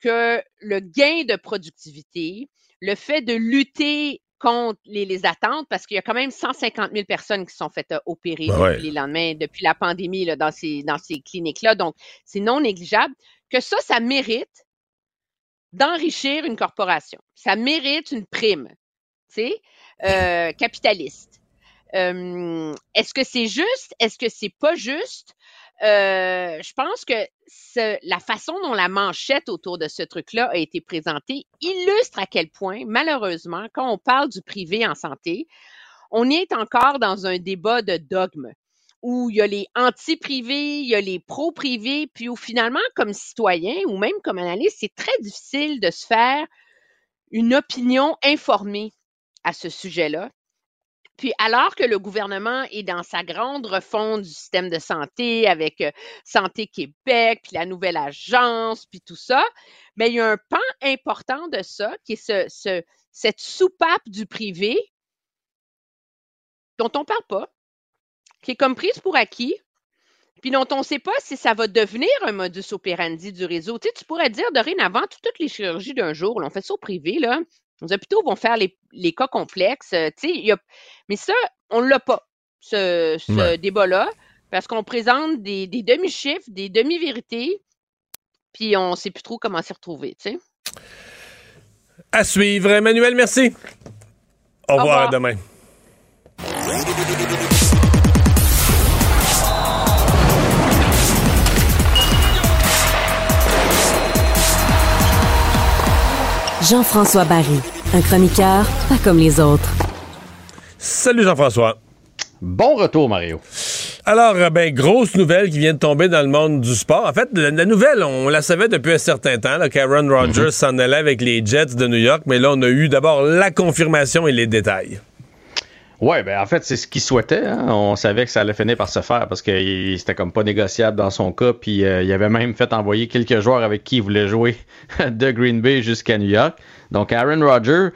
que le gain de productivité, le fait de lutter contre les, les attentes, parce qu'il y a quand même 150 000 personnes qui sont faites euh, opérer Ben depuis ouais. les lendemains, depuis la pandémie là, dans ces, dans ces cliniques-là. Donc, c'est non négligeable. Que ça, ça mérite d'enrichir une corporation. Ça mérite une prime, tu sais, euh, [laughs] capitaliste. Euh, Est-ce que c'est juste? Est-ce que c'est pas juste? Euh, je pense que la façon dont la manchette autour de ce truc-là a été présentée illustre à quel point, malheureusement, quand on parle du privé en santé, on est encore dans un débat de dogme où il y a les anti-privés, il y a les pro-privés, puis où finalement, comme citoyen ou même comme analyste, c'est très difficile de se faire une opinion informée à ce sujet-là. Puis alors que le gouvernement est dans sa grande refonte du système de santé avec euh, Santé Québec, puis la nouvelle agence, puis tout ça, mais il y a un pan important de ça qui est ce, ce- cette soupape du privé dont on parle pas, qui est comme prise pour acquis, puis dont on ne sait pas si ça va devenir un modus operandi du réseau. Tu, sais, tu pourrais dire dorénavant, tout- toutes les chirurgies d'un jour, on fait ça au privé, là, Les hôpitaux vont faire les, les cas complexes. euh, y a- Mais ça, on ne l'a pas, ce, ce Ouais. débat-là, parce qu'on présente des, demi-chiffres, des demi-vérités, puis on ne sait plus trop comment s'y retrouver. À suivre. Emmanuel, merci. Au, Au revoir, demain. Jean-François Barry, un chroniqueur pas comme les autres. Salut Jean-François. Bon retour, Mario. Alors, euh, ben, grosse nouvelle qui vient de tomber dans le monde du sport. En fait, la, la nouvelle, on la savait depuis un certain temps, là, qu'Aaron Rodgers s'en allait avec les Jets de New York, mais là, on a eu d'abord la confirmation et les détails. Ouais, ben en fait, c'est ce qu'il souhaitait. hein. On savait que ça allait finir par se faire parce que c'était comme pas négociable dans son cas. Puis euh, il avait même fait envoyer quelques joueurs avec qui il voulait jouer [laughs] de Green Bay jusqu'à New York. Donc Aaron Rodgers,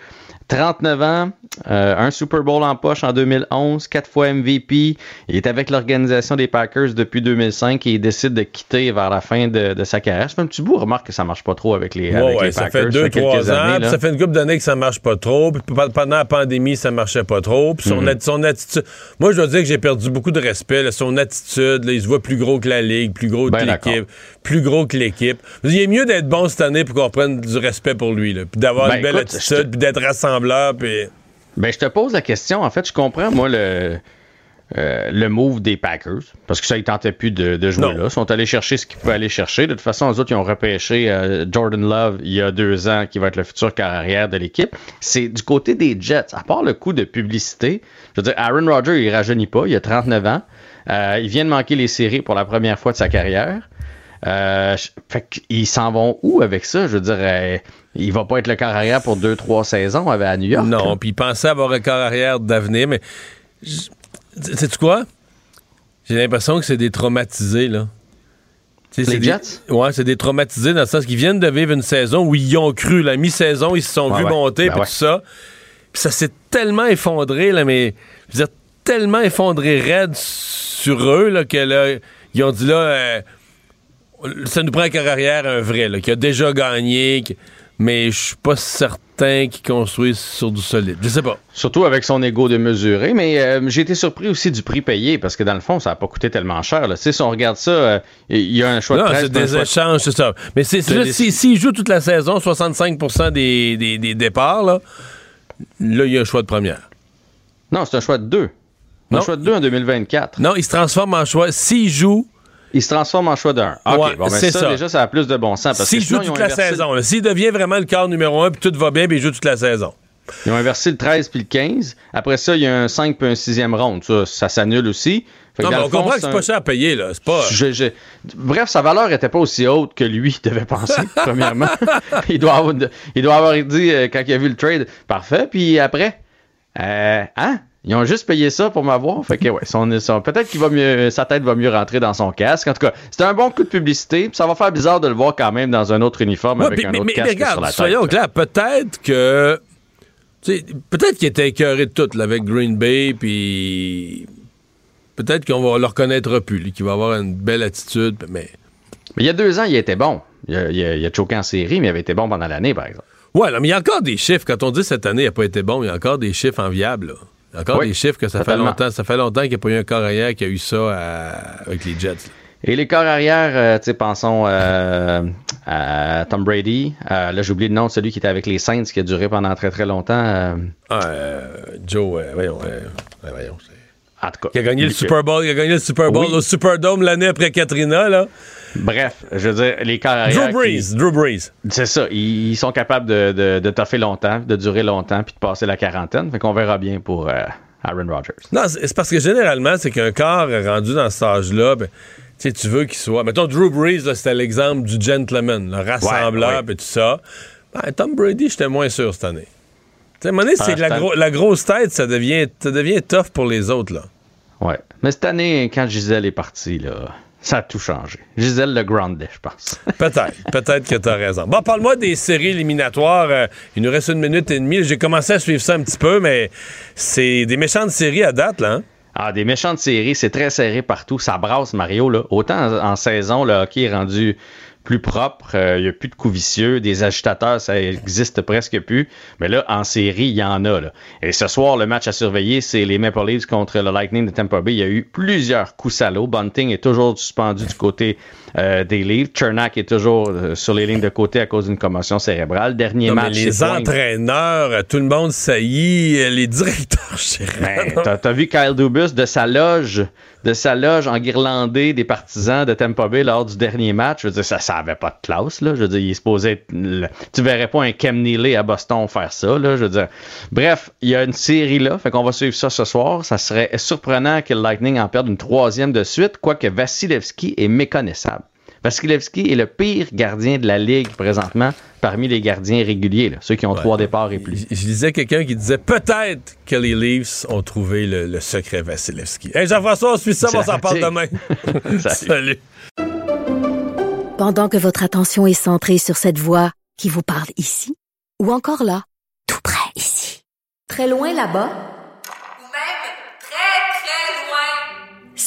39 ans, euh, un Super Bowl en poche en 2011, quatre fois MVP. Il est avec l'organisation des Packers depuis 2005 et il décide de quitter vers la fin de, de sa carrière. Ça fait un petit bout, remarque que ça marche pas trop avec les, Ouais, avec ouais, les ça Packers. fait deux, trois ans, années, puis là. ça fait une couple d'années que ça marche pas trop, puis pe- pendant la pandémie, ça marchait pas trop, puis son, Mhm. son attitude... Moi, je dois dire que j'ai perdu beaucoup de respect, là, son attitude, là, il se voit plus gros que la Ligue, plus gros que Ben d'accord. l'équipe, plus gros que l'équipe. Il est mieux d'être bon cette année pour qu'on reprenne du respect pour lui, là, puis d'avoir Ben, une belle écoute, je te- attitude, puis d'être rassembleur, puis... Ben, je te pose la question. En fait, je comprends, moi, le, euh, le move des Packers. Parce que ça, ils tentaient plus de, de jouer là. Ils sont allés chercher ce qu'ils pouvaient aller chercher. De toute façon, eux autres, ils ont repêché euh, Jordan Love il y a deux ans, qui va être le futur carrière de l'équipe. C'est du côté des Jets. À part le coup de publicité, je veux dire, Aaron Rodgers, il rajeunit pas. Il a 39 ans. Euh, il vient de manquer les séries pour la première fois de sa carrière. Fait qu'ils s'en vont où avec ça? Je veux dire, il va pas être le carrière pour deux, trois saisons à New York. Non, puis il pensait avoir un corps arrière d'avenir, mais. Sais-tu quoi? J'ai l'impression que c'est des traumatisés, là. Les c'est des- Jets? Ouais, c'est des traumatisés dans le sens qu'ils viennent de vivre une saison où ils y ont cru. La mi-saison, ils se sont vus ouais. monter, Ben puis ouais. tout ça. Puis ça s'est tellement effondré, là, mais. Je veux dire, tellement effondré raide sur eux, là, que là, ils ont dit, là. euh, ça nous prend un corps arrière, un vrai, là, qui a déjà gagné, qui- mais je suis pas certain qu'il construise sur du solide. Je sais pas. Surtout avec son ego de mesurer, mais euh, j'ai été surpris aussi du prix payé parce que dans le fond, ça n'a pas coûté tellement cher. là. Si on regarde ça, euh, il y a un choix Non, de 13, c'est des échanges, c'est ça. Mais c'est des- si- s'il joue toute la saison, 65 des, des, des départs, là, là, il y a un choix de première. Non, c'est un choix de deux. Un Non. choix de deux en 2024. Non, il se transforme en choix. S'il joue, Il se transforme en choix d'un. OK, Ouais, bon, ben c'est ça, ça. déjà, ça a plus de bon sens. Parce s'il joue sinon, toute la inversé saison, s'il devient vraiment le quart numéro un, puis tout va bien, puis il joue toute la saison. Ils ont inversé le 13 puis le 15. Après ça, il y a un 5 puis un 6e round. Ça, ça s'annule aussi. Fait Non, mais on fond, comprend que c'est pas cher à payer, là. Pas. Je- je- Bref, sa valeur était pas aussi haute que lui [laughs] devait penser, [laughs] premièrement. il, doit avoir, il doit avoir dit, euh, quand il a vu le trade, parfait. Puis après, euh, hein? Ils ont juste payé ça pour m'avoir. Fait que, ouais, son, son- peut-être qu'il va mieux, sa tête va mieux rentrer dans son casque. En tout cas, c'était un bon coup de publicité. Puis ça va faire bizarre de le voir quand même dans un autre uniforme Ouais, avec puis- un mais, autre mais- casque mais regarde, sur la tête. soyons clairs, peut-être que. Peut-être qu'il était écœuré de tout là, avec Green Bay, puis. Peut-être qu'on va le reconnaître plus, qu'il va avoir une belle attitude, mais. Mais il y a deux ans, il était bon. Il a, il a- il a choqué en série, mais il avait été bon pendant l'année, par exemple. Ouais, là, mais il y a encore des chiffres. Quand on dit cette année, il n'a pas été bon, il y a encore des chiffres enviables. là. Encore Oui, des chiffres que ça fait longtemps. Ça fait longtemps qu'il n'y a pas eu un corps arrière qui a eu ça à- avec les Jets. Et les corps arrière, euh, tu sais, pensons euh, à Tom Brady. Euh, là, j'ai oublié le nom de celui qui était avec les Saints, qui a duré pendant très très longtemps. euh, Ah, euh, Joe, euh, voyons, euh, voyons. en tout cas. Qui a gagné le Super Bowl, il a gagné le Super Bowl Oui. au Superdome l'année après Katrina, là. Bref, je veux dire, les corps arrière. Drew Brees, Drew Brees. C'est ça, ils, ils sont capables de, de, de toffer longtemps, de durer longtemps, puis de passer la quarantaine. Fait qu'on verra bien pour euh, Aaron Rodgers. Non, c'est parce que généralement, c'est qu'un corps rendu dans cet âge-là, ben, tu veux qu'il soit. Mettons, Drew Brees, là, c'était l'exemple du gentleman, le rassembleur, Ouais, ouais. puis tout ça. Ben, Tom Brady, j'étais moins sûr cette année. Tu sais, à un moment donné, Ah, c'est la, gro- la grosse tête, ça devient, ça devient tough pour les autres, là. Ouais. Mais cette année, quand Gisèle est partie, là, ça a tout changé. Gisèle le grandait, je pense. [laughs] Peut-être, peut-être que t'as raison. Bon, parle-moi des séries éliminatoires. Euh, il nous reste une minute et demie. J'ai commencé à suivre ça un petit peu, mais c'est des méchantes séries à date, là. hein? Ah, des méchantes séries, c'est très serré partout. Ça brasse, Mario. Là. Autant en, en saison, le hockey est rendu plus propre. Euh, il n'y a plus de coups vicieux. Des agitateurs, ça existe presque plus. Mais là, en série, il y en a. Là. Et ce soir, le match à surveiller, c'est les Maple Leafs contre le Lightning de Tampa Bay. Il y a eu plusieurs coups salauds. Bunting est toujours suspendu du côté euh, des Leafs. Chernak est toujours euh, sur les lignes de côté à cause d'une commotion cérébrale. Dernier match. les entraîneurs, tout le monde saillit, les [laughs] directeurs ben, T'as as vu Kyle Dubus de sa loge de sa loge en guirlandais des partisans de Tampa Bay lors du dernier match. Je veux dire, ça, ça avait pas de classe, là. Je veux dire, il se posait. Tu verrais pas un Kem Neely à Boston faire ça, là. Je veux dire. Bref, il y a une série là. Fait qu'on va suivre ça ce soir. Ça serait surprenant que le Lightning en perde une troisième de suite, quoique Vasilevski est méconnaissable. Vasilevski est le pire gardien de la Ligue présentement parmi les gardiens réguliers, ceux qui ont trois départs et plus. Je, disais quelqu'un qui disait peut-être que les Leafs ont trouvé le, secret Vasilevski. Hey Jean-François, on suit ça, on s'en parle demain. [laughs] Salut. Pendant que votre attention est centrée sur cette voix qui vous parle ici, ou encore là, tout près ici, très loin là-bas,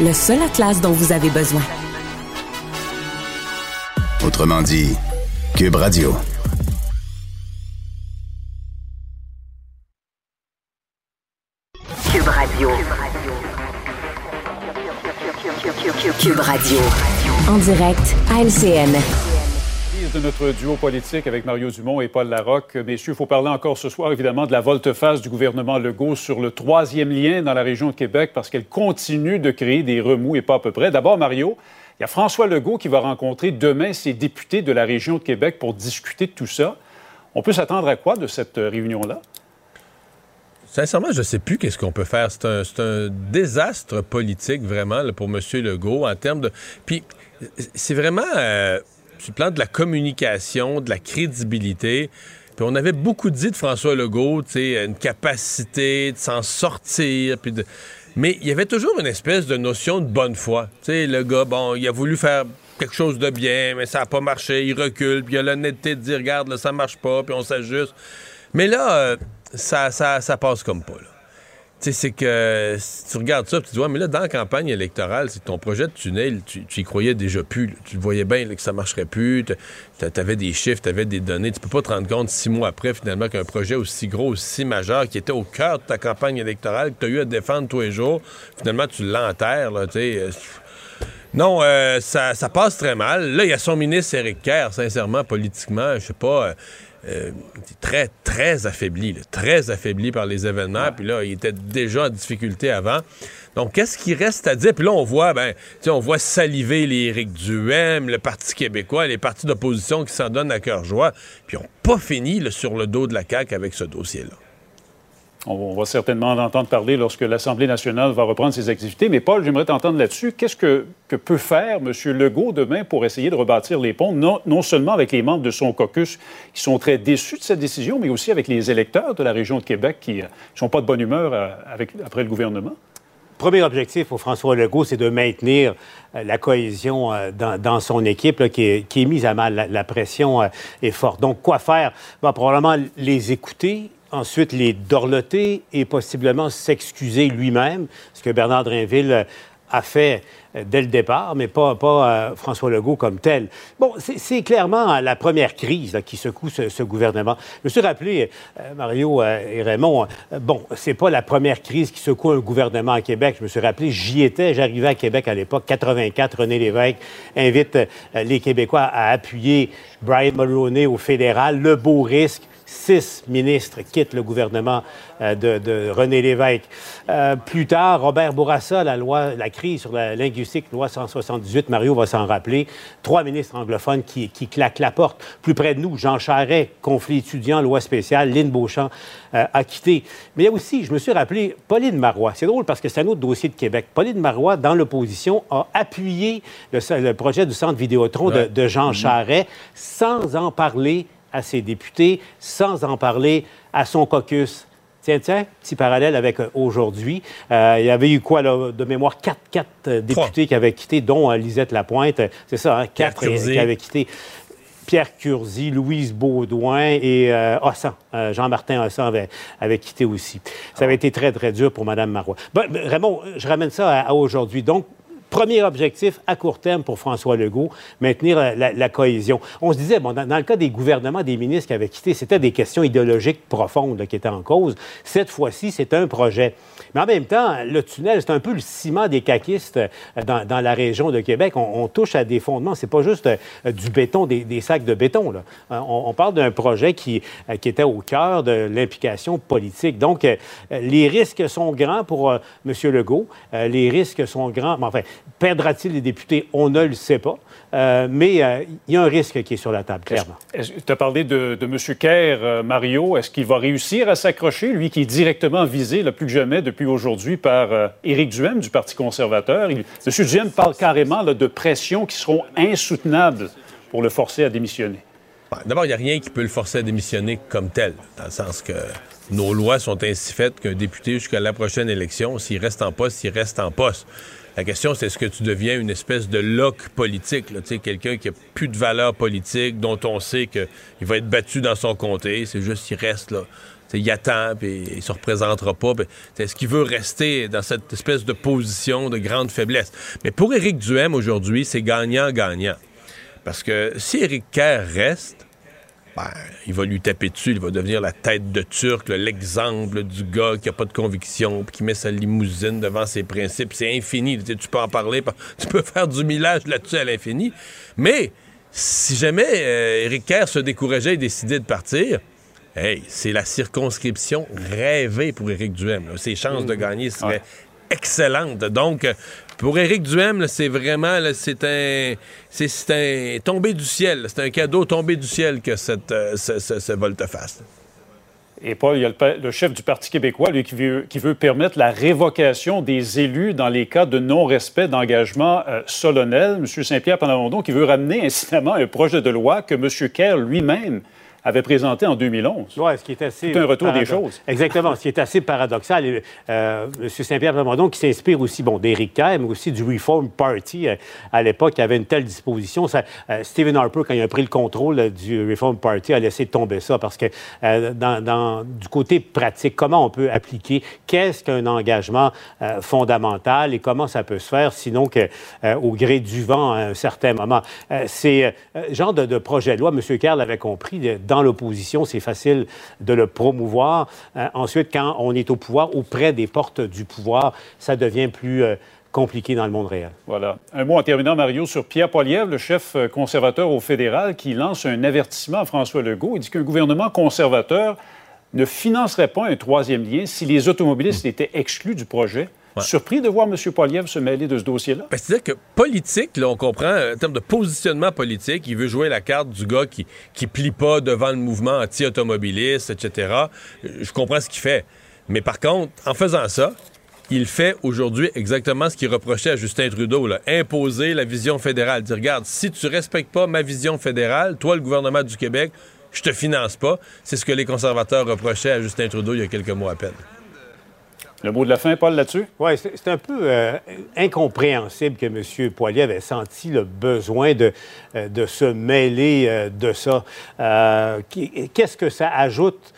le seul atlas dont vous avez besoin. Autrement dit, Cube Radio. Cube Radio. Cube Radio. En direct à LCN de notre duo politique avec Mario Dumont et Paul Larocque. Messieurs, il faut parler encore ce soir, évidemment, de la volte-face du gouvernement Legault sur le troisième lien dans la région de Québec parce qu'elle continue de créer des remous et pas à peu près. D'abord, Mario, il y a François Legault qui va rencontrer demain ses députés de la région de Québec pour discuter de tout ça. On peut s'attendre à quoi de cette réunion-là? Sincèrement, je ne sais plus qu'est-ce qu'on peut faire. C'est un, désastre politique, vraiment, pour M. Legault, en termes de... Puis, c'est vraiment... Euh, le plan de la communication, de la crédibilité. Puis on avait beaucoup dit de François Legault, tu sais, une capacité de s'en sortir, puis de... Mais il y avait toujours une espèce de notion de bonne foi. Tu sais, le gars, bon, il a voulu faire quelque chose de bien, mais ça n'a pas marché, il recule, puis il a l'honnêteté de dire, regarde, là, ça marche pas, puis on s'ajuste. Mais là, euh, ça, ça, ça passe comme pas, là c'est que si tu regardes ça, tu te dis, mais là, dans la campagne électorale, c'est ton projet de tunnel, tu, y croyais déjà plus. Tu le voyais bien que ça marcherait plus. Tu avais des chiffres, tu avais des données. Tu peux pas te rendre compte six mois après, finalement, qu'un projet aussi gros, aussi majeur, qui était au cœur de ta campagne électorale, que tu as eu à défendre tous les jours, finalement, tu l'enterres. Là, euh, non, euh, ça, passe très mal. Là, il y a son ministre Éric Kerr, sincèrement, politiquement, je sais pas. Euh, euh, très, très affaibli, très affaibli par les événements. Puis là, il était déjà en difficulté avant. Donc, qu'est-ce qui reste à dire? Puis là, on voit, ben, on voit saliver les Éric Duhem, le Parti québécois, les partis d'opposition qui s'en donnent à cœur joie. Puis ils n'ont pas fini sur le dos de la CAQ avec ce dossier-là. On va certainement en entendre parler lorsque l'Assemblée nationale va reprendre ses activités. Mais Paul, j'aimerais t'entendre là-dessus. Qu'est-ce que, peut faire M. Legault demain pour essayer de rebâtir les ponts, non, seulement avec les membres de son caucus qui sont très déçus de cette décision, mais aussi avec les électeurs de la région de Québec qui ne euh, sont pas de bonne humeur euh, après le gouvernement? premier objectif pour François Legault, c'est de maintenir euh, la cohésion dans, son équipe qui, est, mise à mal. La, pression est forte. Donc, quoi faire? Va probablement les écouter, ensuite les dorloter et possiblement s'excuser lui-même, ce que Bernard Drinville a fait euh, dès le départ, mais pas, pas euh, François Legault comme tel. Bon, c'est clairement la première crise qui secoue ce, gouvernement. Je me suis rappelé, euh, Mario et Raymond, bon, c'est pas la première crise qui secoue un gouvernement à Québec. Je me suis rappelé, j'y étais, j'arrivais à Québec à l'époque, 84, René Lévesque invite les Québécois à appuyer Brian Mulroney au fédéral, le beau risque Six ministres quittent le gouvernement euh, de, de, René Lévesque. Euh, plus tard, Robert Bourassa, la loi, la crise sur la linguistique, loi 178, Mario va s'en rappeler. Trois ministres anglophones qui, qui, claquent la porte. Plus près de nous, Jean Charest, conflit étudiant, loi spéciale. Lynn Beauchamp euh, a quitté. Mais il y a aussi, je me suis rappelé, Pauline Marois. C'est drôle parce que c'est un autre dossier de Québec. Pauline Marois, dans l'opposition, a appuyé le, le, projet du centre Vidéotron ouais. de, de, Jean Charest sans en parler à ses députés, sans en parler à son caucus. Tiens, tiens, petit parallèle avec euh, aujourd'hui. Euh, il y avait eu quoi, là, de mémoire, quatre, quatre euh, députés qui avaient quitté, dont Lisette Lapointe. C'est ça, hein, quatre qui avaient quitté. Pierre Curzi, Louise Baudouin et euh, Ossan. Euh, Jean-Martin Ossan avait, avait, quitté aussi. Ça avait été très, très dur pour Mme Marois. Ben, Raymond, je ramène ça à, à aujourd'hui. Donc, Premier objectif à court terme pour François Legault, maintenir la, la, cohésion. On se disait, bon, dans, le cas des gouvernements, des ministres qui avaient quitté, c'était des questions idéologiques profondes qui étaient en cause. Cette fois-ci, c'est un projet. Mais en même temps, le tunnel, c'est un peu le ciment des caquistes dans, dans la région de Québec. On, touche à des fondements. C'est pas juste euh, du béton, des, sacs de béton. Là. Euh, on, parle d'un projet qui, euh, était au cœur de l'implication politique. Donc, euh, les risques sont grands pour M. Legault. les risques sont grands. Enfin, Perdra-t-il les députés? On ne le sait pas. Euh, mais euh, il y a un risque qui est sur la table, clairement. Tu as parlé de, M. Kerr, euh, Mario. Est-ce qu'il va réussir à s'accrocher, lui qui est directement visé, là, plus que jamais, depuis aujourd'hui, par Éric Duhem du Parti conservateur? Il, M. Duhem parle carrément de pressions qui seront insoutenables pour le forcer à démissionner. D'abord, il n'y a rien qui peut le forcer à démissionner comme tel, dans le sens que nos lois sont ainsi faites qu'un député, jusqu'à la prochaine élection, s'il reste en poste, s'il reste en poste. La question, c'est est-ce que tu deviens une espèce de loc politique, quelqu'un qui a plus de valeur politique, dont on sait qu'il va être battu dans son comté, c'est juste qu'il reste là. il attend, puis il se représentera pas. Est-ce qu'il veut rester dans cette espèce de position de grande faiblesse? Mais pour Éric Duhem, aujourd'hui, c'est gagnant-gagnant. Parce que si Éric Kerr reste, ben, il va lui taper dessus, il va devenir la tête de Turc, l'exemple du gars qui a pas de conviction, puis qui met sa limousine devant ses principes. C'est infini. Tu, peux en parler, [laughs] tu peux faire du millage là-dessus à l'infini. Mais si jamais euh, Éric Kerr se décourageait et décidait de partir, hey, c'est la circonscription rêvée pour Éric Duhem. Là. Ses chances mmh. de gagner seraient ouais. excellentes. Donc, pour Éric Duhem, c'est vraiment c'est un c'est un tombé du ciel. C'est un cadeau tombé du ciel que cette, euh, ce, ce, ce volte-face. Et Paul, il y a le, le, chef du Parti québécois, lui, qui veut, qui veut, permettre la révocation des élus dans les cas de non-respect d'engagement euh, solennel. M. Saint-Pierre Plamondon, qui veut ramener incidemment un projet de loi que M. Kerr lui-même avait présenté en 2011. Oui, ce qui est assez. C'est un retour des choses. Exactement. ce qui est assez paradoxal. Euh, M. Saint-Pierre Plamondon, qui s'inspire aussi bon, d'Éric Kerr, mais aussi du Reform Party euh, à l'époque, qui avait une telle disposition. Ça, euh, Stephen Harper, quand il a pris le contrôle du Reform Party, a laissé tomber ça parce que dans, dans, du côté pratique, comment on peut appliquer? Qu'est-ce qu'un engagement fondamental et comment ça peut se faire, sinon que au gré du vent à un certain moment? c'est genre de, de, projet de loi, M. Kerr l'avait compris. De, dans l'opposition, c'est facile de le promouvoir. Euh, ensuite, quand on est au pouvoir, auprès des portes du pouvoir, ça devient plus euh, compliqué dans le monde réel. Voilà. Un mot en terminant, Mario, sur Pierre Poilievre, le chef euh, conservateur au fédéral, qui lance un avertissement à François Legault. Il dit qu'un gouvernement conservateur ne financerait pas un troisième lien si les automobilistes étaient exclus du projet. Ouais. Surpris de voir M. Poliev se mêler de ce dossier-là? Ben, C'est-à-dire que politique, là, on comprend, en termes de positionnement politique, il veut jouer la carte du gars qui, qui plie pas devant le mouvement anti-automobiliste, etc. Je comprends ce qu'il fait. Mais par contre, en faisant ça, il fait aujourd'hui exactement ce qu'il reprochait à Justin Trudeau, là, imposer la vision fédérale. Dire, regarde, si tu respectes pas ma vision fédérale, toi, le gouvernement du Québec, je te finance pas. C'est ce que les conservateurs reprochaient à Justin Trudeau il y a quelques mois à peine. Le mot de la fin, Paul, là-dessus? Oui, c'est un peu euh, incompréhensible que M. Poilier avait senti le besoin de, euh, de se mêler euh, de ça. Qu'est-ce que ça ajoute?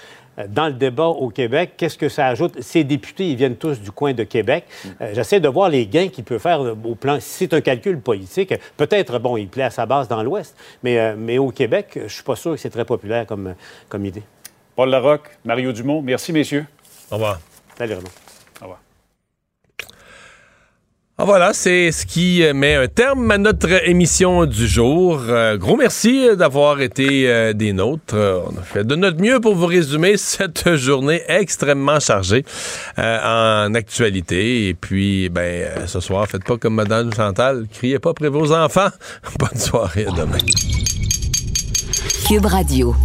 dans le débat au Québec, qu'est-ce que ça ajoute? Ces députés, ils viennent tous du coin de Québec. Euh, J'essaie de voir les gains qu'il peut faire au plan. Si c'est un calcul politique, peut-être, bon, il plaît à sa base dans l'Ouest, mais, euh, mais au Québec, je suis pas sûr que c'est très populaire comme, comme idée. Paul Larocque, Mario Dumont, merci, messieurs. Au revoir. Salut, Raymond. Ah, voilà, c'est ce qui euh, met un terme à notre émission du jour. Euh, gros merci d'avoir été euh, des nôtres. on a fait de notre mieux pour vous résumer [laughs] cette journée extrêmement chargée en actualité. Et puis, ben, ce soir, faites pas comme Madame Chantal, criez pas après vos enfants. [laughs] Bonne soirée à demain. Cube Radio.